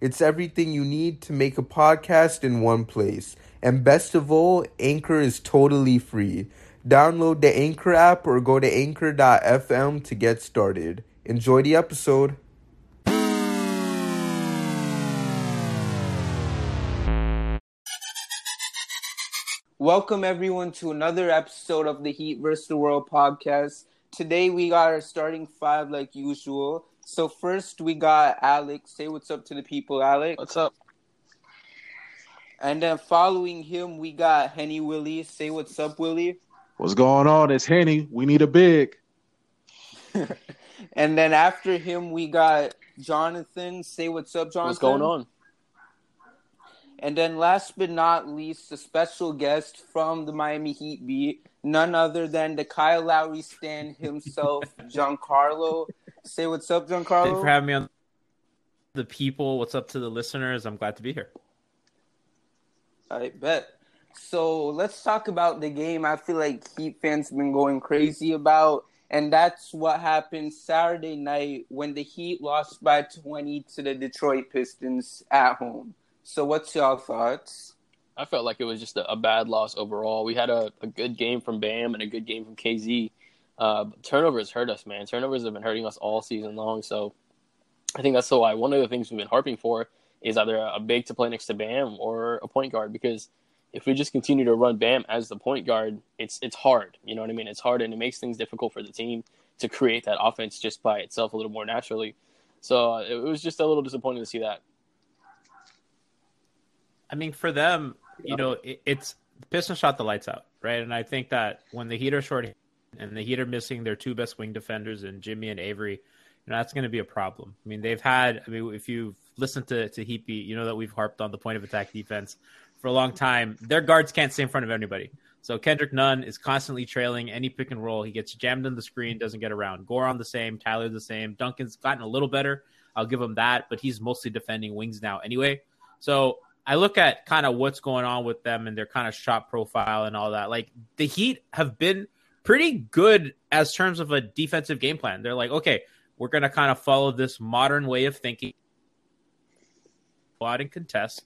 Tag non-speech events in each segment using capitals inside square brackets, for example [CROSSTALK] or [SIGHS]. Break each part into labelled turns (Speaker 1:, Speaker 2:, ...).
Speaker 1: It's everything you need to make a podcast in one place. And best of all, Anchor is totally free. Download the Anchor app or go to anchor.fm to get started. Enjoy the episode. Welcome everyone to another episode of the Heat vs. the World podcast. Today we got our starting five like usual. So first we got Alex. Say what's up to the people, Alex.
Speaker 2: What's up?
Speaker 1: And then following him we got Henny Willie. Say what's up, Willie.
Speaker 3: What's going on? It's Henny. We need a big. [LAUGHS]
Speaker 1: and then after him we got Jonathan. Say what's up, Jonathan.
Speaker 2: What's going on?
Speaker 1: And then last but not least, a special guest from the Miami Heat beat, none other than the Kyle Lowry stand himself, Giancarlo. Say what's up, Giancarlo.
Speaker 4: Thanks for having me on the people. What's up to the listeners? I'm glad to be here.
Speaker 1: I bet. So let's talk about the game. I feel like Heat fans been going crazy about, and that's what happened Saturday night when the Heat lost by 20 to the Detroit Pistons at home. So, what's your thoughts?
Speaker 2: I felt like it was just a, a bad loss overall. We had a, a, good game from Bam and a good game from KZ. Uh, turnovers hurt us, man. Turnovers have been hurting us all season long. So, I think that's why one of the things we've been harping for is either a big to play next to Bam or a point guard. Because if we just continue to run Bam as the point guard, it's it's hard. You know what I mean? It's hard and it makes things difficult for the team to create that offense just by itself a little more naturally. So uh, it was just a little disappointing to see that.
Speaker 4: I mean, for them, you know, it, it's Pistons shot the lights out, right? And I think that when the Heat are short and the Heat are missing their two best wing defenders and Jimmy and Avery, you know, that's going to be a problem. I mean, they've had. I mean, if you've listened to to Heat you know that we've harped on the point of attack defense for a long time. Their guards can't stay in front of anybody. So Kendrick Nunn is constantly trailing any pick and roll. He gets jammed in the screen, doesn't get around. Goran the same, Tyler the same. Duncan's gotten a little better. I'll give him that, but he's mostly defending wings now anyway. So I look at kind of what's going on with them and their kind of shot profile and all that. Like the Heat have been pretty good as terms of a defensive game plan. They're like, okay, we're going to kind of follow this modern way of thinking, go out and contest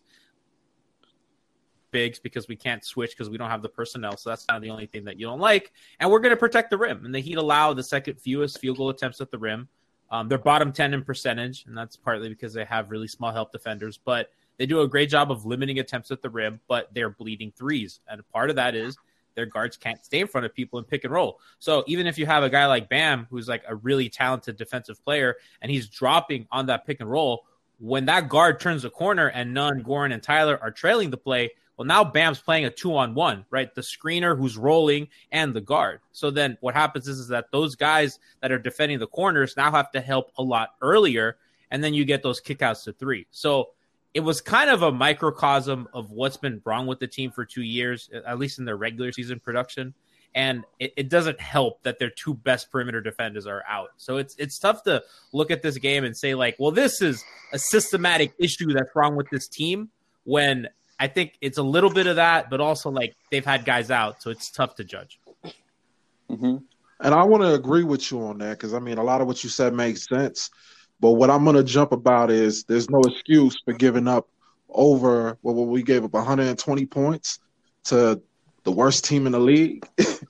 Speaker 4: bigs because we can't switch because we don't have the personnel. So that's kind of the only thing that you don't like. And we're going to protect the rim. And the Heat allow the second fewest field goal attempts at the rim. Um, they're bottom 10 in percentage, and that's partly because they have really small help defenders. But they do a great job of limiting attempts at the rim, but they're bleeding threes. And part of that is their guards can't stay in front of people and pick and roll. So even if you have a guy like Bam, who's like a really talented defensive player, and he's dropping on that pick and roll, when that guard turns the corner and Nunn, Goran, and Tyler are trailing the play, well, now Bam's playing a two on one, right? The screener who's rolling and the guard. So then what happens is, is that those guys that are defending the corners now have to help a lot earlier, and then you get those kickouts to three. So it was kind of a microcosm of what's been wrong with the team for two years, at least in their regular season production. And it, it, doesn't help that their two best perimeter defenders are out. So it's it's tough to look at this game and say like, well, this is a systematic issue that's wrong with this team. When I think it's a little bit of that, but also like they've had guys out, so it's tough to judge.
Speaker 3: Mm-hmm. And I want to agree with you on that because I mean, a lot of what you said makes sense. But what I'm going to jump about is there's no excuse for giving up over well, we gave up 120 points to the worst team in the league.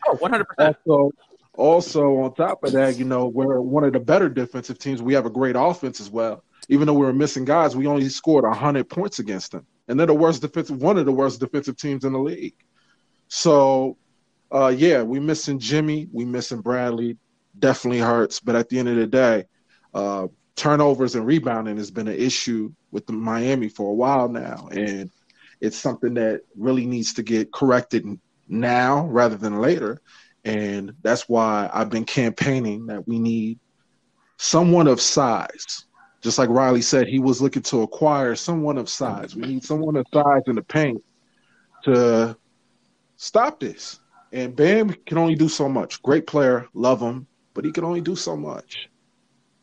Speaker 4: Oh, 100%. [LAUGHS]
Speaker 3: also, also, on top of that, you know, we're one of the better defensive teams. We have a great offense as well. Even though we were missing guys, we only scored 100 points against them. And they're the worst defensive, one of the worst defensive teams in the league. So, uh, yeah, we missing Jimmy, we missing Bradley. Definitely hurts. But at the end of the day, uh, turnovers and rebounding has been an issue with the Miami for a while now, and it's something that really needs to get corrected now rather than later. And that's why I've been campaigning that we need someone of size. Just like Riley said, he was looking to acquire someone of size. We need someone of size in the paint to stop this. And Bam can only do so much. Great player, love him, but he can only do so much.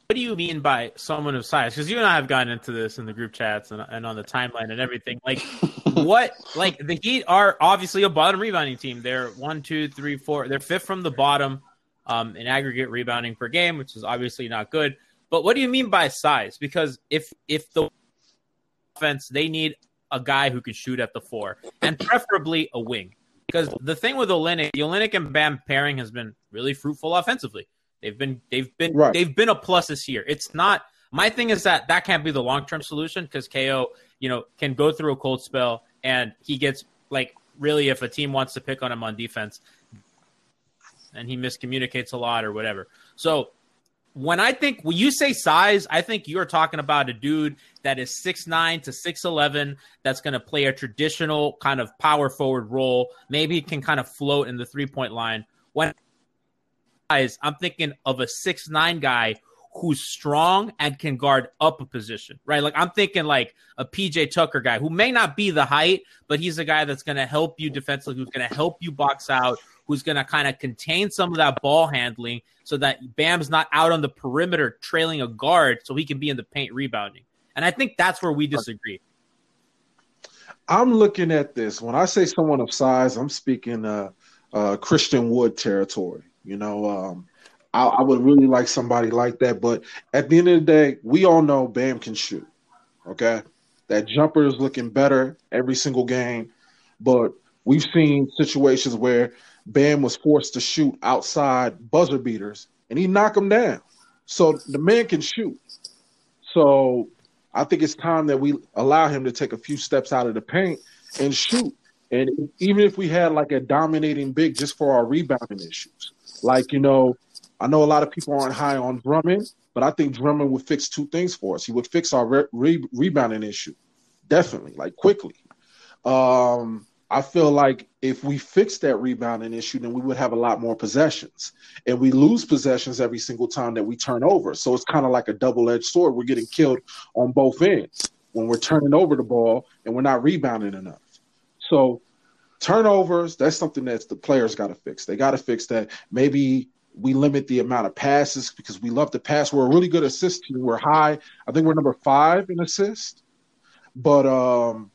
Speaker 4: What do you mean by someone of size? Because you and I have gotten into this in the group chats and, and on the timeline and everything. Like, [LAUGHS] what? Like the Heat are obviously a bottom rebounding team. They're one, two, three, four. They're fifth from the bottom um, in aggregate rebounding per game, which is obviously not good. But what do you mean by size? Because if if the offense they need a guy who can shoot at the four and preferably a wing. Because the thing with Olynyk, the Olynyk and Bam pairing has been really fruitful offensively. They've been they've been right. they've been a plus this year. It's not my thing is that that can't be the long term solution because KO you know can go through a cold spell and he gets like really if a team wants to pick on him on defense and he miscommunicates a lot or whatever. So when I think when you say size, I think you're talking about a dude that is six nine to six eleven that's going to play a traditional kind of power forward role. Maybe can kind of float in the three point line. When I'm thinking of a six nine guy who's strong and can guard up a position, right? Like I'm thinking like a PJ Tucker guy who may not be the height, but he's a guy that's going to help you defensively, who's going to help you box out, who's going to kind of contain some of that ball handling so that Bam's not out on the perimeter trailing a guard so he can be in the paint rebounding. And I think that's where we disagree.
Speaker 3: I'm looking at this. When I say someone of size, I'm speaking uh, uh, Christian Wood territory. You know, um, I, I, would really like somebody like that. But at the end of the day, we all know Bam can shoot. Okay, that jumper is looking better every single game, but we've seen situations where Bam was forced to shoot outside buzzer beaters, and he knocked them down. So the man can shoot. So I think it's time that we allow him to take a few steps out of the paint and shoot. And even if we had like a dominating big just for our rebounding issues, like, you know, I know a lot of people aren't high on Drummond, but I think Drummond would fix two things for us. He would fix our re- re- rebounding issue, definitely, like quickly. Um, I feel like if we fix that rebounding issue, then we would have a lot more possessions. And we lose possessions every single time that we turn over. So it's kind of like a double edged sword. We're getting killed on both ends when we're turning over the ball and we're not rebounding enough. So turnovers, that's something that the players got to fix. They got to fix that. Maybe we limit the amount of passes because we love to pass. We're a really good assist team. We're high. I think we're number five in assist. But um,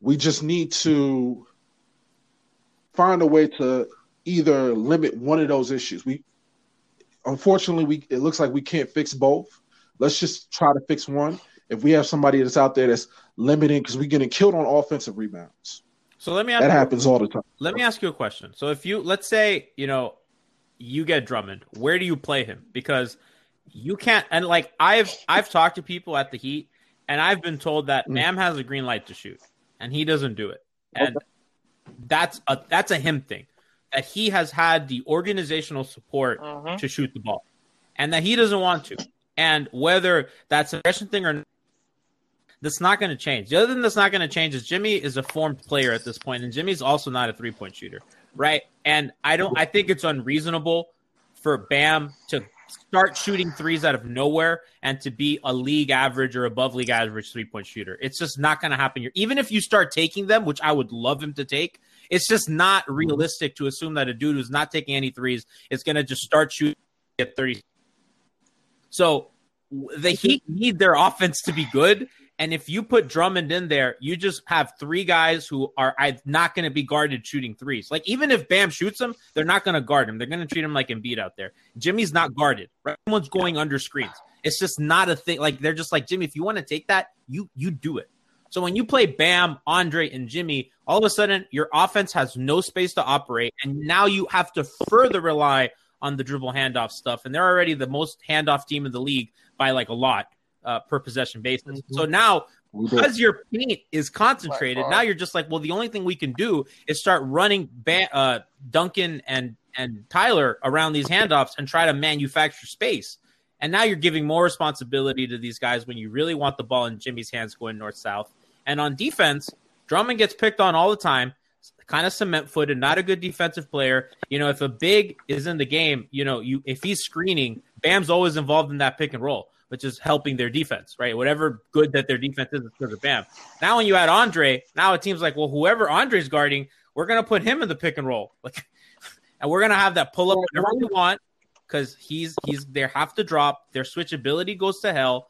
Speaker 3: we just need to find a way to either limit one of those issues. We unfortunately we it looks like we can't fix both. Let's just try to fix one. If we have somebody that's out there that's limiting because we're getting killed on offensive rebounds.
Speaker 4: So let me ask
Speaker 3: that you, happens all the time.
Speaker 4: Let me ask you a question. So if you let's say you know you get Drummond, where do you play him? Because you can't. And like I've I've talked to people at the Heat, and I've been told that mm. Bam has a green light to shoot, and he doesn't do it, and okay. that's a that's a him thing. That he has had the organizational support uh-huh. to shoot the ball, and that he doesn't want to. And whether that's a question thing or not, that's not going to change. The other thing that's not going to change is Jimmy is a formed player at this point, and Jimmy's also not a three point shooter, right? And I don't. I think it's unreasonable for Bam to start shooting threes out of nowhere and to be a league average or above league average three point shooter. It's just not going to happen here. Even if you start taking them, which I would love him to take, it's just not realistic to assume that a dude who's not taking any threes is going to just start shooting at 30. So the Heat need their offense to be good. And if you put Drummond in there, you just have three guys who are not going to be guarded shooting threes. Like even if Bam shoots them, they're not going to guard him. They're going to treat him like Embiid out there. Jimmy's not guarded. Right? Everyone's going under screens. It's just not a thing. Like they're just like Jimmy. If you want to take that, you you do it. So when you play Bam, Andre, and Jimmy, all of a sudden your offense has no space to operate, and now you have to further rely on the dribble handoff stuff. And they're already the most handoff team in the league by like a lot uh, per possession basis. Mm-hmm. So now, because your paint is concentrated, now you're just like, well, the only thing we can do is start running ba- uh, Duncan and and Tyler around these handoffs and try to manufacture space. And now you're giving more responsibility to these guys when you really want the ball in Jimmy's hands going north south. And on defense, Drummond gets picked on all the time kind of cement footed, not a good defensive player. You know, if a big is in the game, you know, you if he's screening, Bam's always involved in that pick and roll. Which is helping their defense, right? Whatever good that their defense is it's because of Bam. Now, when you add Andre, now it seems like, well, whoever Andre's guarding, we're gonna put him in the pick and roll, [LAUGHS] like, and we're gonna have that pull up whenever we want because he's he's they have to drop. Their switchability goes to hell.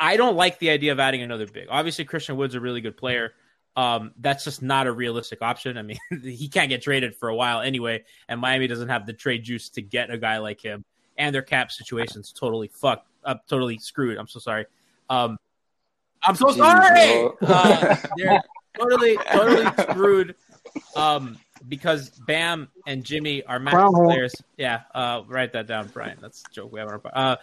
Speaker 4: I don't like the idea of adding another big. Obviously, Christian Wood's a really good player. Um, that's just not a realistic option. I mean, [LAUGHS] he can't get traded for a while anyway, and Miami doesn't have the trade juice to get a guy like him. And their cap situation's totally fucked up, totally screwed. I'm so sorry. Um, I'm so sorry. Uh, they're totally, totally screwed. Um, because Bam and Jimmy are max players. Yeah, uh, write that down, Brian. That's a joke we have on our. Uh,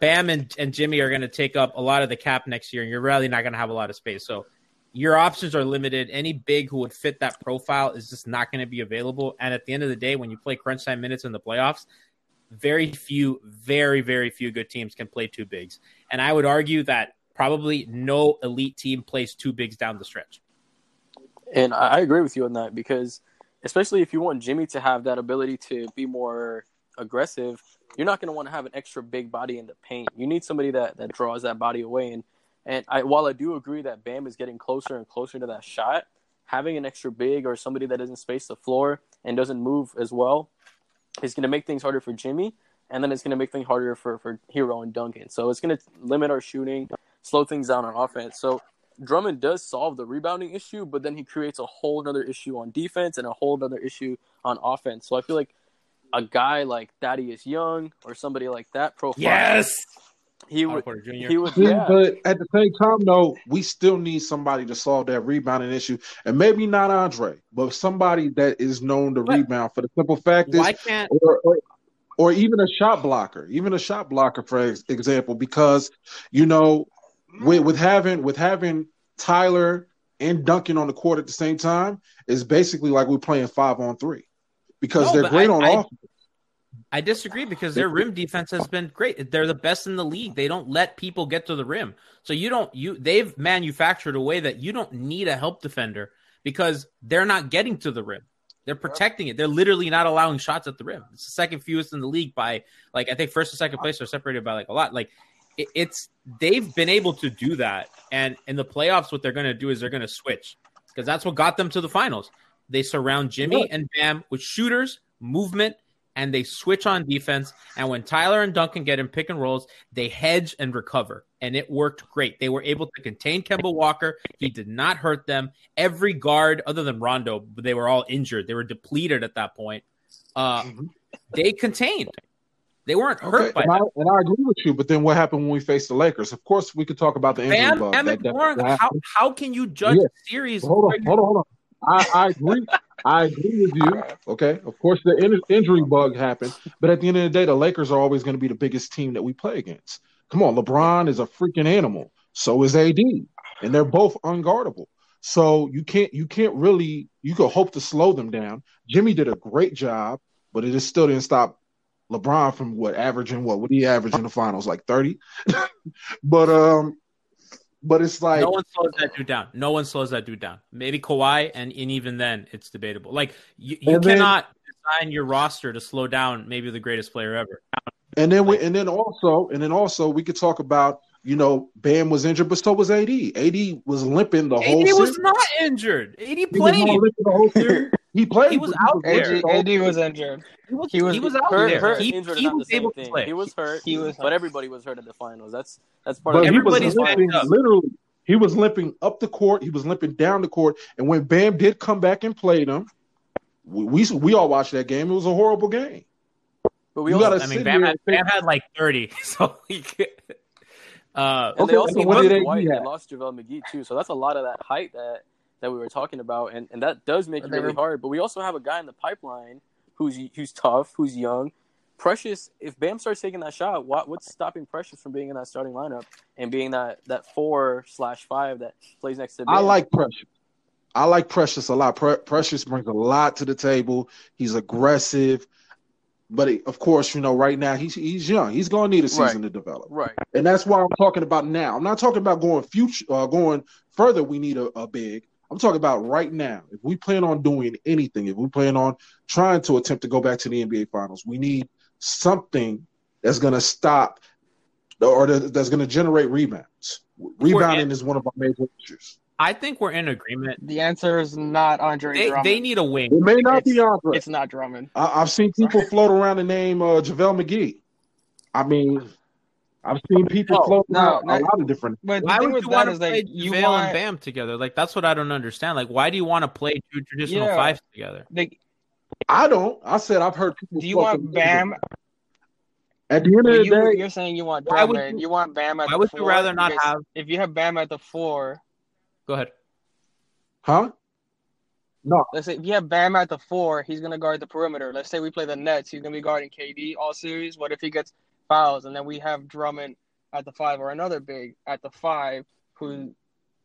Speaker 4: Bam and, and Jimmy are going to take up a lot of the cap next year, and you're really not going to have a lot of space. So your options are limited. Any big who would fit that profile is just not going to be available. And at the end of the day, when you play crunch time minutes in the playoffs, very few, very, very few good teams can play two bigs. And I would argue that probably no elite team plays two bigs down the stretch.
Speaker 2: And I agree with you on that because, especially if you want Jimmy to have that ability to be more aggressive, you're not going to want to have an extra big body in the paint. You need somebody that, that draws that body away. And and I, while I do agree that Bam is getting closer and closer to that shot, having an extra big or somebody that doesn't space the floor and doesn't move as well is going to make things harder for Jimmy. And then it's going to make things harder for, for Herro and Duncan. So it's going to limit our shooting, slow things down on offense. So Drummond does solve the rebounding issue, but then he creates a whole other issue on defense and a whole other issue on offense. So I feel like a guy like Thaddeus Young or somebody like that profile.
Speaker 4: Yes.
Speaker 2: He would, he would, yeah.
Speaker 3: But at the same time, though, we still need somebody to solve that rebounding issue, and maybe not Andre, but somebody that is known to but rebound. For the simple fact is,
Speaker 4: why can't
Speaker 3: or, or, or, even a shot blocker, even a shot blocker, for example, because you know, with, with having with having Tyler and Duncan on the court at the same time is basically like we're playing five on three because no, they're great I, on I, offense.
Speaker 4: I disagree because their rim defense has been great. They're the best in the league. They don't let people get to the rim. So you don't you they've manufactured a way that you don't need a help defender because they're not getting to the rim. They're protecting it. They're literally not allowing shots at the rim. It's the second fewest in the league by like I think first and second place are separated by like a lot. Like it, it's they've been able to do that. And in the playoffs, what they're going to do is they're going to switch because that's what got them to the finals. They surround Jimmy and Bam with shooters, movement, and they switch on defense. And when Tyler and Duncan get in pick and rolls, they hedge and recover. And it worked great. They were able to contain Kemba Walker. He did not hurt them. Every guard, other than Rondo, they were all injured. They were depleted at that point. Uh, mm-hmm. They contained. They weren't hurt okay, by
Speaker 3: and I, and I, agree with you, but then what happened when we faced the Lakers? Of course, we could talk about the injury
Speaker 4: Bam,
Speaker 3: bug.
Speaker 4: That, that, that how, how can you judge yeah. series?
Speaker 3: Hold on, hold on, hold on. I, I agree. I agree with you. Okay, of course the in- injury bug happened, but at the end of the day, the Lakers are always going to be the biggest team that we play against. Come on, LeBron is a freaking animal. So is AD, and they're both unguardable. So you can't you can't really you could hope to slow them down. Jimmy did a great job, but it just still didn't stop LeBron from what averaging what would he average in the finals like thirty. [LAUGHS] but um, but it's like
Speaker 4: no one slows that dude down. No one slows that dude down. Maybe Kawhi, and, and even then, it's debatable. Like you, you cannot then, design your roster to slow down maybe the greatest player ever.
Speaker 3: And then we, and then also, and then also, we could talk about you know, Bam was injured, but so was AD. AD was limping the AD whole. AD
Speaker 4: was series. not injured. AD played.
Speaker 3: He, he played.
Speaker 4: He was out there.
Speaker 5: AD, AD was injured.
Speaker 4: He was, he was, he was out hurt, there.
Speaker 2: Hurt,
Speaker 4: he,
Speaker 2: injured he was able thing. to play. He was hurt. He was, but everybody was hurt in the finals. That's that's part
Speaker 3: but
Speaker 2: of.
Speaker 3: Everybody's limping, literally. He was limping up the court. He was limping down the court. And when Bam did come back and play them, we we, we all watched that game. It was a horrible game.
Speaker 4: But we also, I mean, Bam had, Bam had like thirty, [LAUGHS] so he. Could,
Speaker 2: uh, and okay, they also lost Dwight. They lost JaVale McGee too, so that's a lot of that height that that we were talking about, and, and that does make it really hard. But we also have a guy in the pipeline who's who's tough, who's young. Precious, if Bam starts taking that shot, what what's stopping Precious from being in that starting lineup and being that that four slash five that plays next to? Bam?
Speaker 3: I like Precious. I like Precious a lot. Pre- Precious brings a lot to the table. He's aggressive. But of course, you know, right now he's he's young. He's going to need a season
Speaker 2: right.
Speaker 3: to develop.
Speaker 2: Right.
Speaker 3: And that's why I'm talking about now. I'm not talking about going future, uh, going further. We need a, a big. I'm talking about right now. If we plan on doing anything, if we plan on trying to attempt to go back to the NBA Finals, we need something that's going to stop or that- that's going to generate rebounds. Rebounding is one of our major issues.
Speaker 4: I think we're in agreement.
Speaker 2: The answer is not Andre
Speaker 4: They,
Speaker 2: Drummond.
Speaker 4: they need a wing.
Speaker 3: It may not be Andre.
Speaker 2: It's not Drummond.
Speaker 3: I, I've seen people float around the name uh, JaVale McGee. I mean, I've seen people
Speaker 2: No,
Speaker 3: float
Speaker 2: no,
Speaker 3: around
Speaker 2: no.
Speaker 3: a lot of different.
Speaker 2: But
Speaker 4: Why would you want to play
Speaker 2: like
Speaker 4: JaVale
Speaker 2: want
Speaker 4: and Bam together? Like that's what I don't understand. Like why do you want to play two traditional
Speaker 2: Yeah.
Speaker 4: fives together?
Speaker 2: like,
Speaker 3: I don't. I said I've heard people.
Speaker 2: do you want
Speaker 3: them
Speaker 2: Bam?
Speaker 3: At the end of
Speaker 2: But
Speaker 3: the
Speaker 2: you,
Speaker 3: day,
Speaker 2: you're saying you want
Speaker 4: Why would
Speaker 2: Drummond. You, want Bam at
Speaker 4: Why
Speaker 2: the
Speaker 4: would
Speaker 2: four.
Speaker 4: you rather not have?
Speaker 2: If you have Bam at the four,
Speaker 4: Go ahead.
Speaker 3: huh? No.
Speaker 2: Let's say if you have Bam at the four, he's gonna guard the perimeter. Let's say we play the Nets, he's gonna be guarding KD all series. What if he gets fouls and then we have Drummond at the five or another big at the five who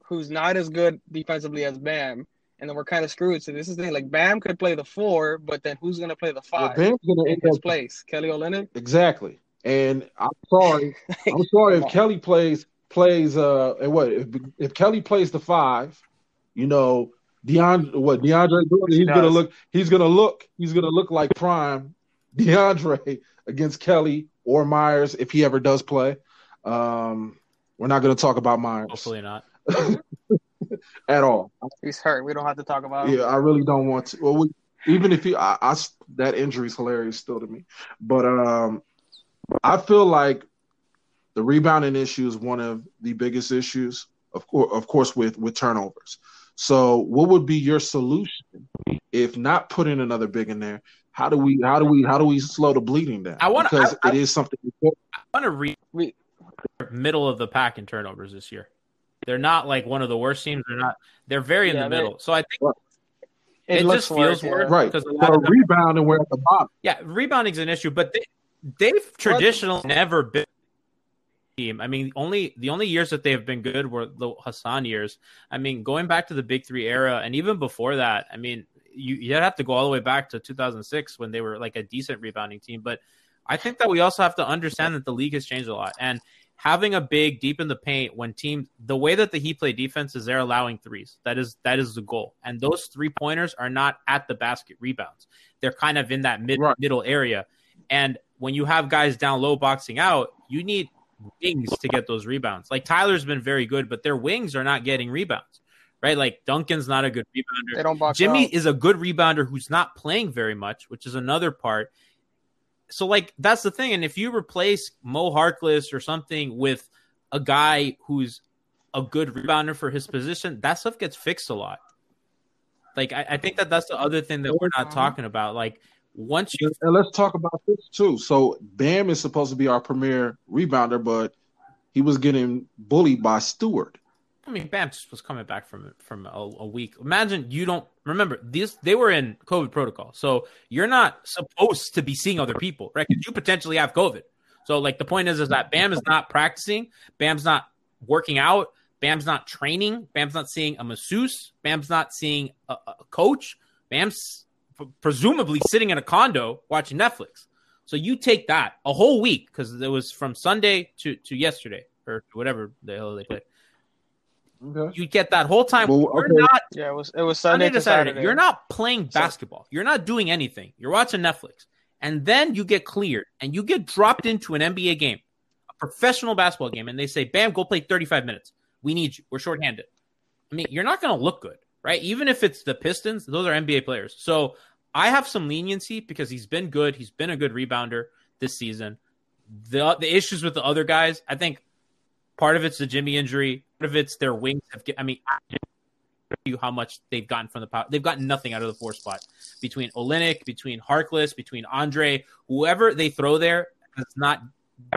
Speaker 2: who's not as good defensively as Bam, and then we're kind of screwed. So this is the thing, like Bam could play the four, but then who's gonna play the
Speaker 3: Well,
Speaker 2: five
Speaker 3: Bam's going to
Speaker 2: in his place? Kelly Olynyk.
Speaker 3: exactly. And I'm sorry. [LAUGHS] I'm sorry if Kelly plays plays uh and what if if Kelly plays the five, you know DeAndre what DeAndre Jordan,
Speaker 2: he
Speaker 3: he's gonna look he's gonna look he's gonna look like prime DeAndre [LAUGHS] against Kelly or Myers if he ever does play. Um we're not gonna talk about Myers
Speaker 4: Hopefully not. [LAUGHS]
Speaker 3: at all.
Speaker 2: He's hurt. We don't have to talk about him.
Speaker 3: Yeah, I really don't want to. Well, we, even if he, I, I, that injury is hilarious still to me. But um, I feel like the rebounding issue is one of the biggest issues, of course, of course, with with turnovers. So, what would be your solution if not putting another big in there? How do we, how do we, how do we slow the bleeding down?
Speaker 4: I wanna-
Speaker 3: because
Speaker 4: I-
Speaker 3: it is something. important.
Speaker 4: I want to read
Speaker 2: We-
Speaker 4: middle of the pack in turnovers this year. They're not like one of the worst teams. They're not. They're very in
Speaker 2: Yeah,
Speaker 4: the
Speaker 2: they-
Speaker 4: middle. So I think
Speaker 2: It,
Speaker 4: It
Speaker 2: looks
Speaker 4: just feels
Speaker 2: worse,
Speaker 4: worse.
Speaker 2: yeah.
Speaker 3: Right,
Speaker 4: because a lot
Speaker 3: but
Speaker 4: of them-
Speaker 3: rebound we're at the bottom.
Speaker 4: yeah, rebounding's an issue, but they they've traditionally never been a team. I mean, only the only years that they have been good were the Hassan years. I mean, going back to the Big Three era, and even before that, I mean, you you'd have to go all the way back to 2006 when they were like a decent rebounding team. But I think that we also have to understand that the league has changed a lot, and having a big deep in the paint when teams the way that the Heat play defense is they're allowing threes. That is that is the goal, and those three pointers are not at the basket rebounds. They're kind of in that mid
Speaker 3: Right.
Speaker 4: middle area, and when you have guys down low boxing out, you need wings to get those rebounds. Like Tyler's been very good, but their wings are not getting rebounds, right? Like Duncan's not a good rebounder.
Speaker 2: They don't box
Speaker 4: Jimmy
Speaker 2: out.
Speaker 4: is a good rebounder who's not playing very much, which is another part. So, like, that's the thing. And if you replace Mo Harkless or something with a guy who's a good rebounder for his position, that stuff gets fixed a lot. Like, I, I think that that's the other thing that we're not mm-hmm. talking about. Like, once you
Speaker 3: And let's talk about this too. So Bam is supposed to be our premier rebounder, but he was getting bullied by Stewart.
Speaker 4: I mean, Bam just was coming back from from a, a week. Imagine you don't remember these. They were in COVID protocol, so you're not supposed to be seeing other people, right? Because you potentially have COVID. So, like, the point is, is that Bam is not practicing. Bam's not working out. Bam's not training. Bam's not seeing a masseuse. Bam's not seeing a, a coach. Bam's p- presumably sitting in a condo watching Netflix. So you take that a whole week because it was from Sunday to to yesterday or whatever the hell they played
Speaker 3: Okay.
Speaker 4: you get that whole time.
Speaker 3: Well,
Speaker 4: You're not
Speaker 2: Yeah, it was it was
Speaker 4: Sunday,
Speaker 2: Sunday,
Speaker 4: to Saturday. You're not playing
Speaker 2: So-
Speaker 4: basketball. You're not doing anything. You're watching Netflix, and then you get cleared and you get dropped into an NBA game, a professional basketball game, and they say, "Bam, go play 35 minutes. We need you. We're shorthanded." I mean, you're not going to look good, right? Even if it's the Pistons, those are NBA players. So I have some leniency because he's been good. He's been a good rebounder this season. The the issues with the other guys, I think part of it's the Jimmy injury. Part of it's their wings have. I mean, I you how much they've gotten from the power. They've gotten nothing out of the four spot between Olynyk, between Harkless, between Andre, whoever they throw there has not.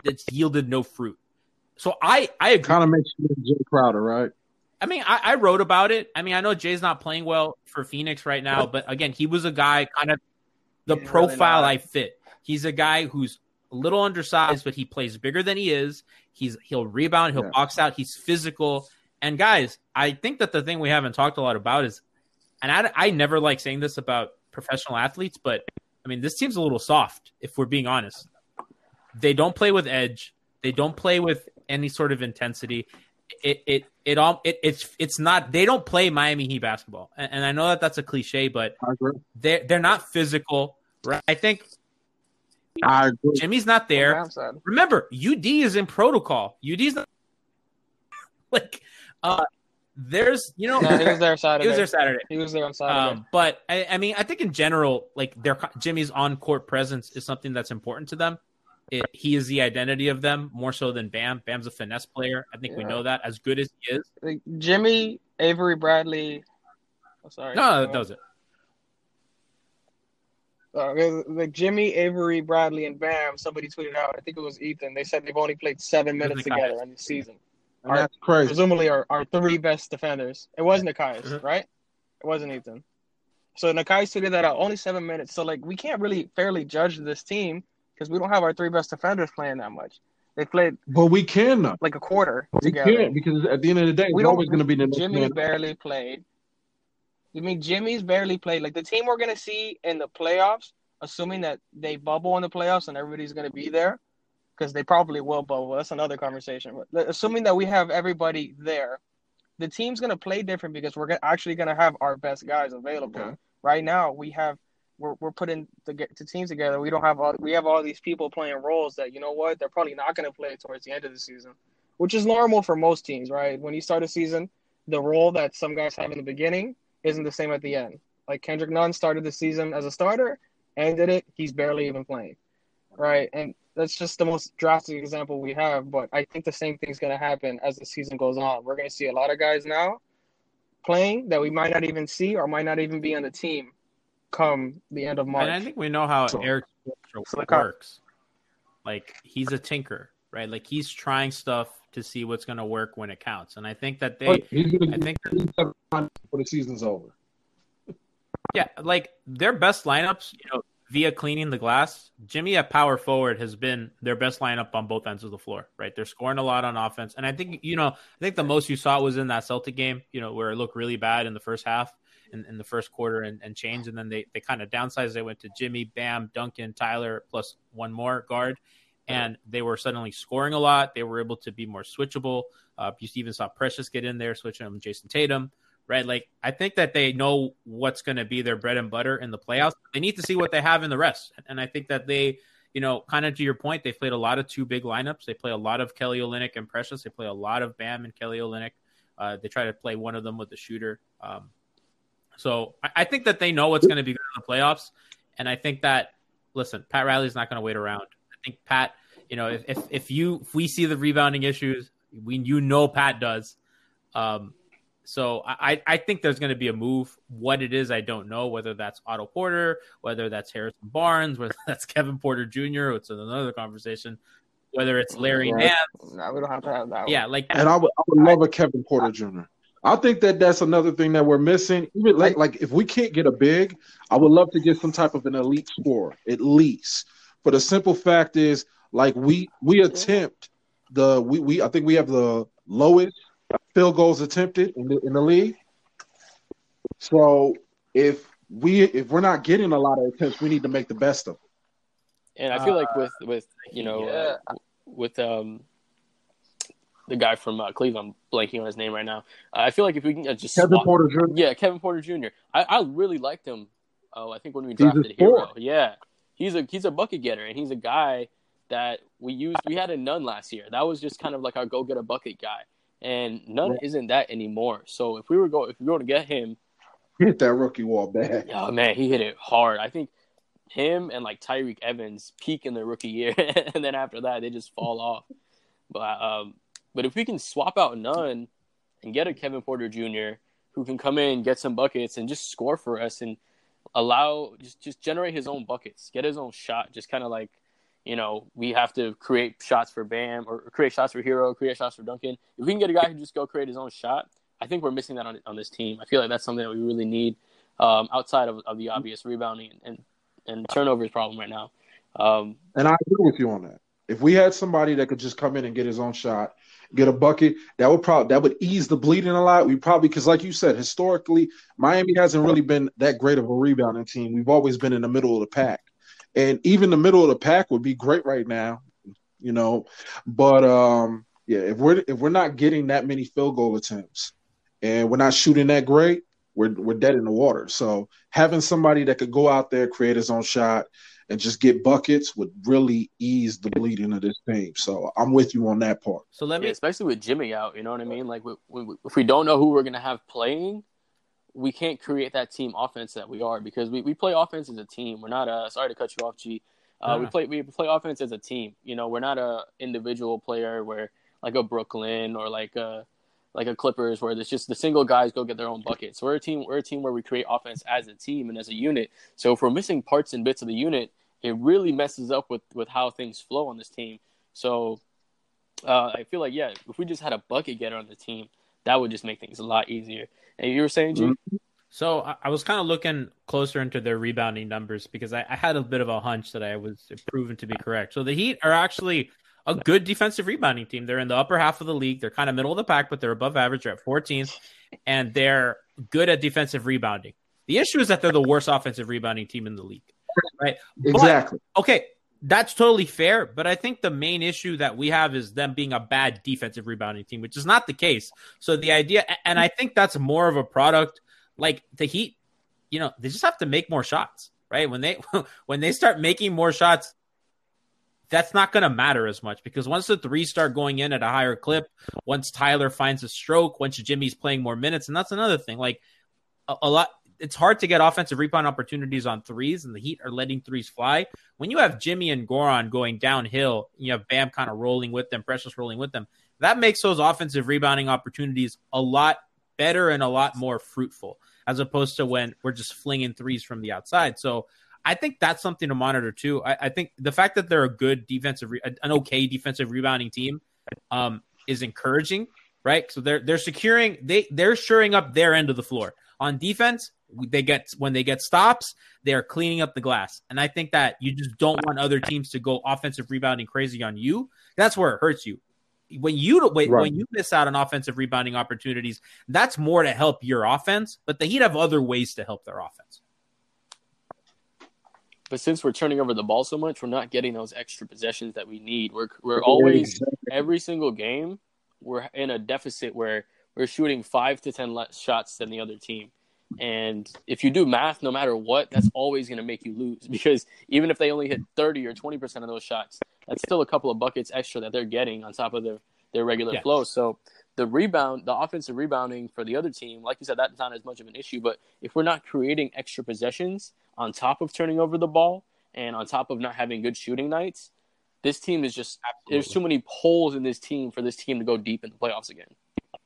Speaker 4: It's yielded no fruit. So I I.
Speaker 3: Kind of makes you Jay Crowder, right?
Speaker 4: I mean, I, I wrote about it. I mean, I know Jay's not playing well for Phoenix right now, but again, he was a guy kind of the
Speaker 2: He's really
Speaker 4: profile. I fit. He's a guy who's a little undersized, but he plays bigger than he is. He's he'll rebound, he'll
Speaker 3: Yeah.
Speaker 4: box out, he's physical. And guys, I think that the thing we haven't talked a lot about is, and I, I never like saying this about professional athletes, but I mean, this team's a little soft if we're being honest. They don't play with edge. They don't play with any sort of intensity. It it it all it, it's it's not. They don't play Miami Heat basketball, and, and I know that that's a cliche, but they're they're not physical. Right? I think
Speaker 3: I.
Speaker 4: Jimmy's not there. Remember, UD is in protocol. UD's not like uh there's you know
Speaker 5: No, he was there Saturday. [LAUGHS]
Speaker 4: he was there Saturday.
Speaker 5: He was there on Saturday.
Speaker 4: Um, but I, I mean, I think in general, like their Jimmy's on court presence is something that's important to them. It, he is the identity of them more so than Bam. Bam's a finesse player. I think we know that as good as he is.
Speaker 5: like Jimmy, Avery Bradley. Oh, sorry.
Speaker 4: No, that was it.
Speaker 5: Uh, like Jimmy, Avery, Bradley, and Bam. Somebody tweeted out. I think it was Ethan. They said they've only played seven minutes
Speaker 4: Nekias.
Speaker 5: together in the season.
Speaker 3: And that's crazy.
Speaker 5: Presumably, our, our three best defenders. It was Nekias,
Speaker 4: Mhm.
Speaker 5: right? It wasn't Ethan. So Nekias tweeted that out. Only seven minutes. So like we can't really fairly judge this team because we don't have our three best defenders playing that much. They played
Speaker 3: But we can though.
Speaker 5: like a quarter
Speaker 3: We
Speaker 5: together.
Speaker 3: can't because at the end of the day,
Speaker 5: We don't-
Speaker 3: always going to be the
Speaker 5: Jimmy
Speaker 3: man.
Speaker 5: barely played. You mean Jimmy's barely played? Like the team we're gonna see in the playoffs, assuming that they bubble in the playoffs and everybody's gonna be there, because they probably will bubble. That's another conversation. But assuming that we have everybody there, the team's gonna play different because we're actually gonna have our best guys available.
Speaker 3: Okay.
Speaker 5: Right now, we have we're we're putting the, the teams together. We don't have all we have all these people playing roles that you know what they're probably not gonna play towards the end of the season, which is normal for most teams, right? When you start a season the role that some guys have in the beginning isn't the same at the end. Like Kendrick Nunn started the season as a starter, ended it, he's barely even playing. Right? And that's just the most drastic example we have, but I think the same thing's going to happen as the season goes on. We're going to see a lot of guys now playing that we might not even see or might not even be on the team come the end of March.
Speaker 4: And I think we know how
Speaker 3: So-
Speaker 4: Eric
Speaker 5: So the car-
Speaker 4: works. Like he's a tinker, right? Like he's trying stuff to see what's going to work when it counts. And I think that they,
Speaker 3: But he's going
Speaker 4: I think,
Speaker 3: get before the season's over.
Speaker 4: yeah, like their best lineups, you know, via cleaning the glass. Jimmy at power forward has been their best lineup on both ends of the floor, right? They're scoring a lot on offense, and I think you know, I think the most you saw was in that Celtic game, you know, where it looked really bad in the first half. In, in the first quarter and, and change, and then they, they kind of downsized. They went to Jimmy, Bam, Duncan, Tyler, plus one more guard, and they were suddenly scoring a lot. They were able to be more switchable. Uh, you even saw Precious get in there, switching him Jayson Tatum, right? Like I think that they know what's going to be their bread and butter in the playoffs. They need to see what they have in the rest, and I think that they, you know, kind of to your point, they played a lot of two big lineups. They play a lot of Kelly Olynyk and Precious. They play a lot of Bam and Kelly Olynyk. Uh, they try to play one of them with the shooter. Um, so I, I think that they know what's going to be good in the playoffs, and I think that listen, Pat Riley's not going to wait around. I think Pat, you know, if if, if you if we see the rebounding issues, we you know Pat does. Um, so I, I think there's going to be a move. What it is, I don't know. Whether that's Otto Porter, whether that's Harrison Barnes, whether [LAUGHS] that's Kevin Porter Jr., it's another conversation. Whether it's Larry
Speaker 5: Right.
Speaker 4: Nance,
Speaker 5: no, we don't have to have that.
Speaker 4: yeah, like
Speaker 3: And I would, I would love a Kevin Porter Jr. I think that that's another thing that we're missing. Even like, like if we can't get a big, I would love to get some type of an elite scorer at least. But the simple fact is, like we we attempt the we, we I think we have the lowest field goals attempted in the in the league. So if we if we're not getting a lot of attempts, we need to make the best of. It.
Speaker 2: And I feel like with with you know
Speaker 5: Yeah.
Speaker 2: uh, with um the guy from uh, Cleveland, I'm blanking on his name right now. I feel like if we can uh, just
Speaker 3: Kevin
Speaker 2: swap-
Speaker 3: Porter Jr.
Speaker 2: yeah, Kevin Porter Jr. I, I really liked him. Oh, I think when we
Speaker 3: He's
Speaker 2: drafted Herro,
Speaker 3: scorer.
Speaker 2: yeah, he's a he's a bucket getter, and he's a guy that we used. We had a Nunn last year. That was just kind of like our go get a bucket guy, and Nunn
Speaker 3: Right.
Speaker 2: isn't that anymore. So if we were go if we were going to get him,
Speaker 3: hit that rookie wall bad. [LAUGHS]
Speaker 2: Oh man, he hit it hard. I think him and like Tyreke Evans peak in their rookie year, [LAUGHS] and then after that they just fall off. But um, but if we can swap out Nunn and get a Kevin Porter Jr. who can come in, get some buckets, and just score for us, and allow just just generate his own buckets, get his own shot, just kind of like. You know, we have to create shots for Bam or create shots for Herro, create shots for Duncan. If we can get a guy who just go create his own shot, I think we're missing that on on this team. I feel like that's something that we really need um, outside of, of the obvious rebounding and, and turnovers problem right now. Um,
Speaker 3: And I agree with you on that. If we had somebody that could just come in and get his own shot, get a bucket, that would probably that would ease the bleeding a lot. We probably because, like you said, historically, Miami hasn't really been that great of a rebounding team. We've always been in the middle of the pack, and even the middle of the pack would be great right now, you know. But um, yeah, if we're if we're not getting that many field goal attempts, and we're not shooting that great, we're we're dead in the water. So having somebody that could go out there, create his own shot, and just get buckets would really ease the bleeding of this team. So I'm with you on that part.
Speaker 4: So let me,
Speaker 2: Yeah, especially with Jimmy out, you know what I mean? Like, we, we, if we don't know who we're going to have playing, we can't create that team offense that we are because we, we play offense as a team. We're not a sorry to cut you off, G. Uh, We play we play offense as a team. You know, we're not a individual player where like a Brooklyn or like a like a Clippers where it's just the single guys go get their own buckets. We're a team. We're a team where we create offense as a team and as a unit. So if we're missing parts and bits of the unit, it really messes up with with how things flow on this team. So uh, I feel like yeah, if we just had a bucket getter on the team, that would just make things a lot easier. And you were saying, G?
Speaker 4: So I, I was kind of looking closer into their rebounding numbers because I, I had a bit of a hunch that I was proven to be correct. So the Heat are actually a good defensive rebounding team. They're in the upper half of the league. They're kind of middle of the pack, but they're above average. They're at 14th, and they're good at defensive rebounding. The issue is that they're the worst offensive rebounding team in the league, right? But-
Speaker 3: Exactly.
Speaker 4: okay, that's totally fair, but I think the main issue that we have is them being a bad defensive rebounding team, which is not the case. So the idea, and I think that's more of a product like the Heat. You know, they just have to make more shots, right? When they [LAUGHS] when they start making more shots, that's not going to matter as much because once the three start going in at a higher clip, once Tyler finds a stroke, once Jimmy's playing more minutes, and that's another thing. Like a, a lot, it's hard to get offensive rebound opportunities on threes, and the Heat are letting threes fly. When you have Jimmy and Goran going downhill, you have Bam kind of rolling with them, Precious rolling with them. That makes those offensive rebounding opportunities a lot better and a lot more fruitful, as opposed to when we're just flinging threes from the outside. So I think that's something to monitor too. I, I think the fact that they're a good defensive, re- an okay defensive rebounding team, um, is encouraging, right? So they're they're securing they they're shoring up their end of the floor on defense. They get when they get stops, they are cleaning up the glass, and I think that you just don't want other teams to go offensive rebounding crazy on you. That's where it hurts you. When you when,
Speaker 3: Right.
Speaker 4: when you miss out on offensive rebounding opportunities, that's more to help your offense. But the Heat have other ways to help their offense.
Speaker 2: But since we're turning over the ball so much, we're not getting those extra possessions that we need. We're we're always every single game we're in a deficit where we're shooting five to ten less shots than the other team. And if you do math, no matter what, that's always going to make you lose [LAUGHS] because even if they only hit thirty or twenty percent of those shots, that's still a couple of buckets extra that they're getting on top of their their regular
Speaker 4: Yeah.
Speaker 2: flow. So the rebound, the offensive rebounding for the other team, like you said, that's not as much of an issue. But if we're not creating extra possessions on top of turning over the ball and on top of not having good shooting nights, this team is just there's too many holes in this team for this team to go deep in the playoffs again.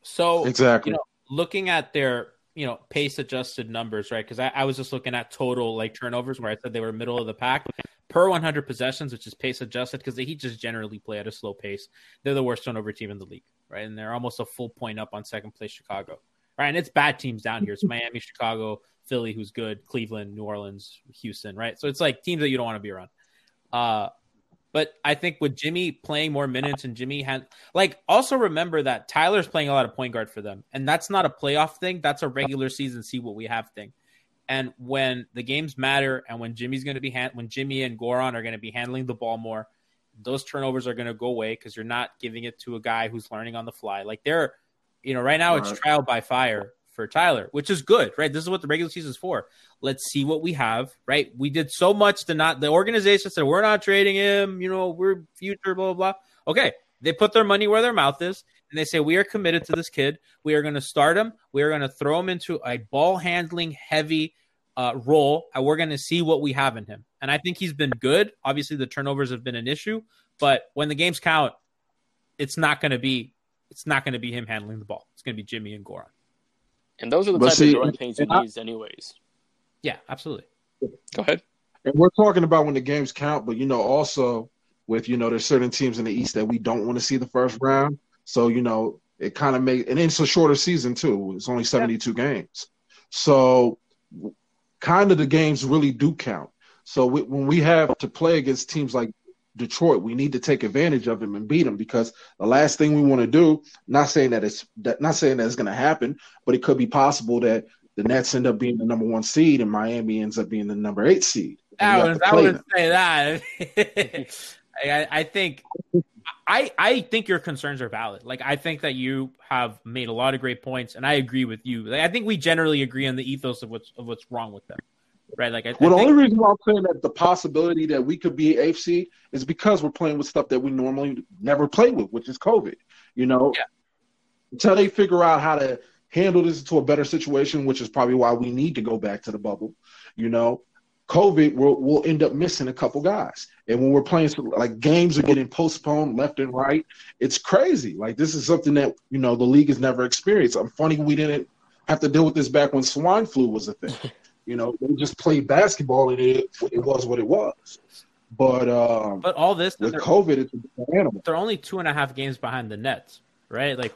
Speaker 4: So
Speaker 3: Exactly.
Speaker 4: you know, looking at their you know pace adjusted numbers, right? Because I, I was just looking at total like turnovers, where I said they were middle of the pack per 100 possessions, which is pace adjusted because the Heat just generally play at a slow pace. They're the worst turnover team in the league, right? And they're almost a full point up on second place Chicago, right? And it's bad teams down here. It's [LAUGHS] Miami, Chicago, Philly, who's good, Cleveland, New Orleans, Houston, right? So it's like teams that you don't want to be around. Uh, but I think with Jimmy playing more minutes and Jimmy had like also remember that Tyler's playing a lot of point guard for them, and that's not a playoff thing. That's a regular season see what we have thing. And when the games matter, and when Jimmy's going to be hand- when Jimmy and Goran are going to be handling the ball more, those turnovers are going to go away because you're not giving it to a guy who's learning on the fly. Like they're, you know, right now it's trial by fire for Tyler, which is good, right? This is what the regular season is for. Let's see what we have, right? We did so much to not the organization said we're not trading him, you know, we're future, blah blah blah. Okay, they put their money where their mouth is, and they say we are committed to this kid. We are going to start him. We are going to throw him into a ball handling heavy uh, role, and we're going to see what we have in him. And I think he's been good. Obviously, the turnovers have been an issue, but when the games count, it's not going to be it's not going to be him handling the ball. It's going to be Jimmy and Goran.
Speaker 2: And those are the
Speaker 3: But
Speaker 2: type
Speaker 3: see,
Speaker 2: of growing pains he
Speaker 3: and I-
Speaker 2: needs, anyways.
Speaker 4: Yeah, absolutely.
Speaker 2: Go ahead.
Speaker 3: And we're talking about when the games count, but you know, also with you know, there's certain teams in the East that we don't want to see the first round. So you know, it kind of makes, and it's a shorter season too. It's only 72 games, so kind of the games really do count. So we, when we have to play against teams like Detroit, we need to take advantage of them and beat them because the last thing we want to do, not saying that it's that, not saying that it's going to happen, but it could be possible that the Nets end up being the number one seed and Miami ends up being the number eight seed.
Speaker 4: I
Speaker 3: wouldn't
Speaker 4: I
Speaker 3: play
Speaker 4: would
Speaker 3: them.
Speaker 4: say that. Ah, [LAUGHS] I, I think I I think your concerns are valid. Like I think that you have made a lot of great points, and I agree with you. Like, I think we generally agree on the ethos of what's of what's wrong with them, right? Like I,
Speaker 3: Well,
Speaker 4: I
Speaker 3: the
Speaker 4: think,
Speaker 3: only reason why I'm saying that the possibility that we could be AFC is because we're playing with stuff that we normally never play with, which is COVID. You know,
Speaker 4: Yeah.
Speaker 3: until they figure out how to handle this into a better situation, which is probably why we need to go back to the bubble. You know, COVID will will end up missing a couple guys, and when we're playing like games are getting postponed left and right, it's crazy. Like this is something that you know the league has never experienced. I'm funny we didn't have to deal with this back when swine flu was a thing. [LAUGHS] You know, they just played basketball and it it was what it was. But um,
Speaker 4: but all this
Speaker 3: with COVID, it's a different animal.
Speaker 4: they're only two and a half games behind the Nets, right? Like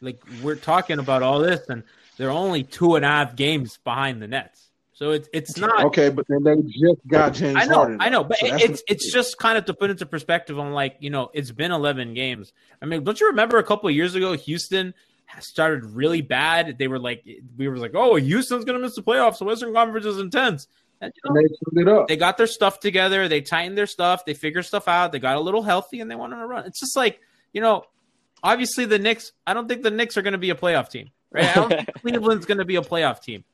Speaker 4: like we're talking about all this, and they're only two and a half games behind the Nets. So it's it's not.
Speaker 3: Okay, but then they just got James
Speaker 4: I know,
Speaker 3: Harden.
Speaker 4: I know, but
Speaker 3: So
Speaker 4: it- it's it's just kind of to put into perspective on like you know it's been 11 games. I mean, don't you remember a couple of years ago Houston started really bad? They were like we were like, oh, Houston's gonna miss the playoffs. The Western Conference is intense. And, you know,
Speaker 3: and they turned it up.
Speaker 4: they got their stuff together. They tightened their stuff. They figured stuff out. They got a little healthy, and they went on a run. It's just like you know, obviously the Knicks. I don't think the Knicks are going to be a playoff team, right? I don't think [LAUGHS] Cleveland's going to be a playoff team,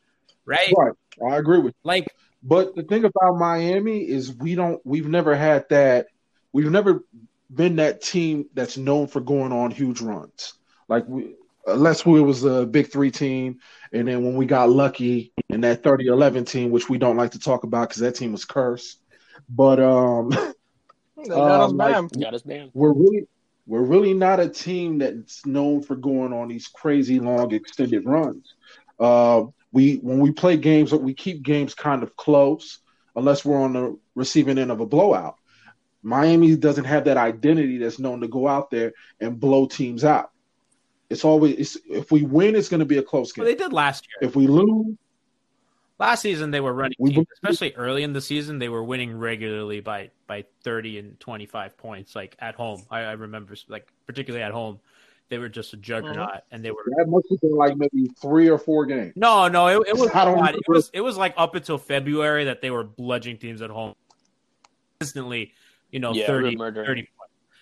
Speaker 4: right?
Speaker 3: Right, I agree with. you.
Speaker 4: Like
Speaker 3: But the thing about Miami is we don't. We've never had that. We've never been that team that's known for going on huge runs. Like we, unless we was a big three team, and then when we got lucky in that 30-11 team, which we don't like to talk about because that team was cursed. But um, [LAUGHS]
Speaker 5: got us
Speaker 3: Um, like-
Speaker 2: Got us banned.
Speaker 3: we're really we're really not a team that's known for going on these crazy long extended runs. Uh, we when we play games, we keep games kind of close unless we're on the receiving end of a blowout. Miami doesn't have that identity that's known to go out there and blow teams out. It's always it's, if we win, it's going to be a close
Speaker 4: well,
Speaker 3: game.
Speaker 4: they did last year.
Speaker 3: If we lose,
Speaker 4: Last season they were running
Speaker 3: We
Speaker 4: teams, especially early in the season. They were winning regularly by by thirty and twenty five points, like at home. I, I remember, like particularly at home, they were just a juggernaut, uh-huh. and they were.
Speaker 3: that must have been like maybe three or four games.
Speaker 4: No, no, it, it was
Speaker 3: I don't
Speaker 4: it was it was like up until February that they were bludgeoning teams at home, consistently. You know,
Speaker 2: Yeah,
Speaker 4: 30, 30 points.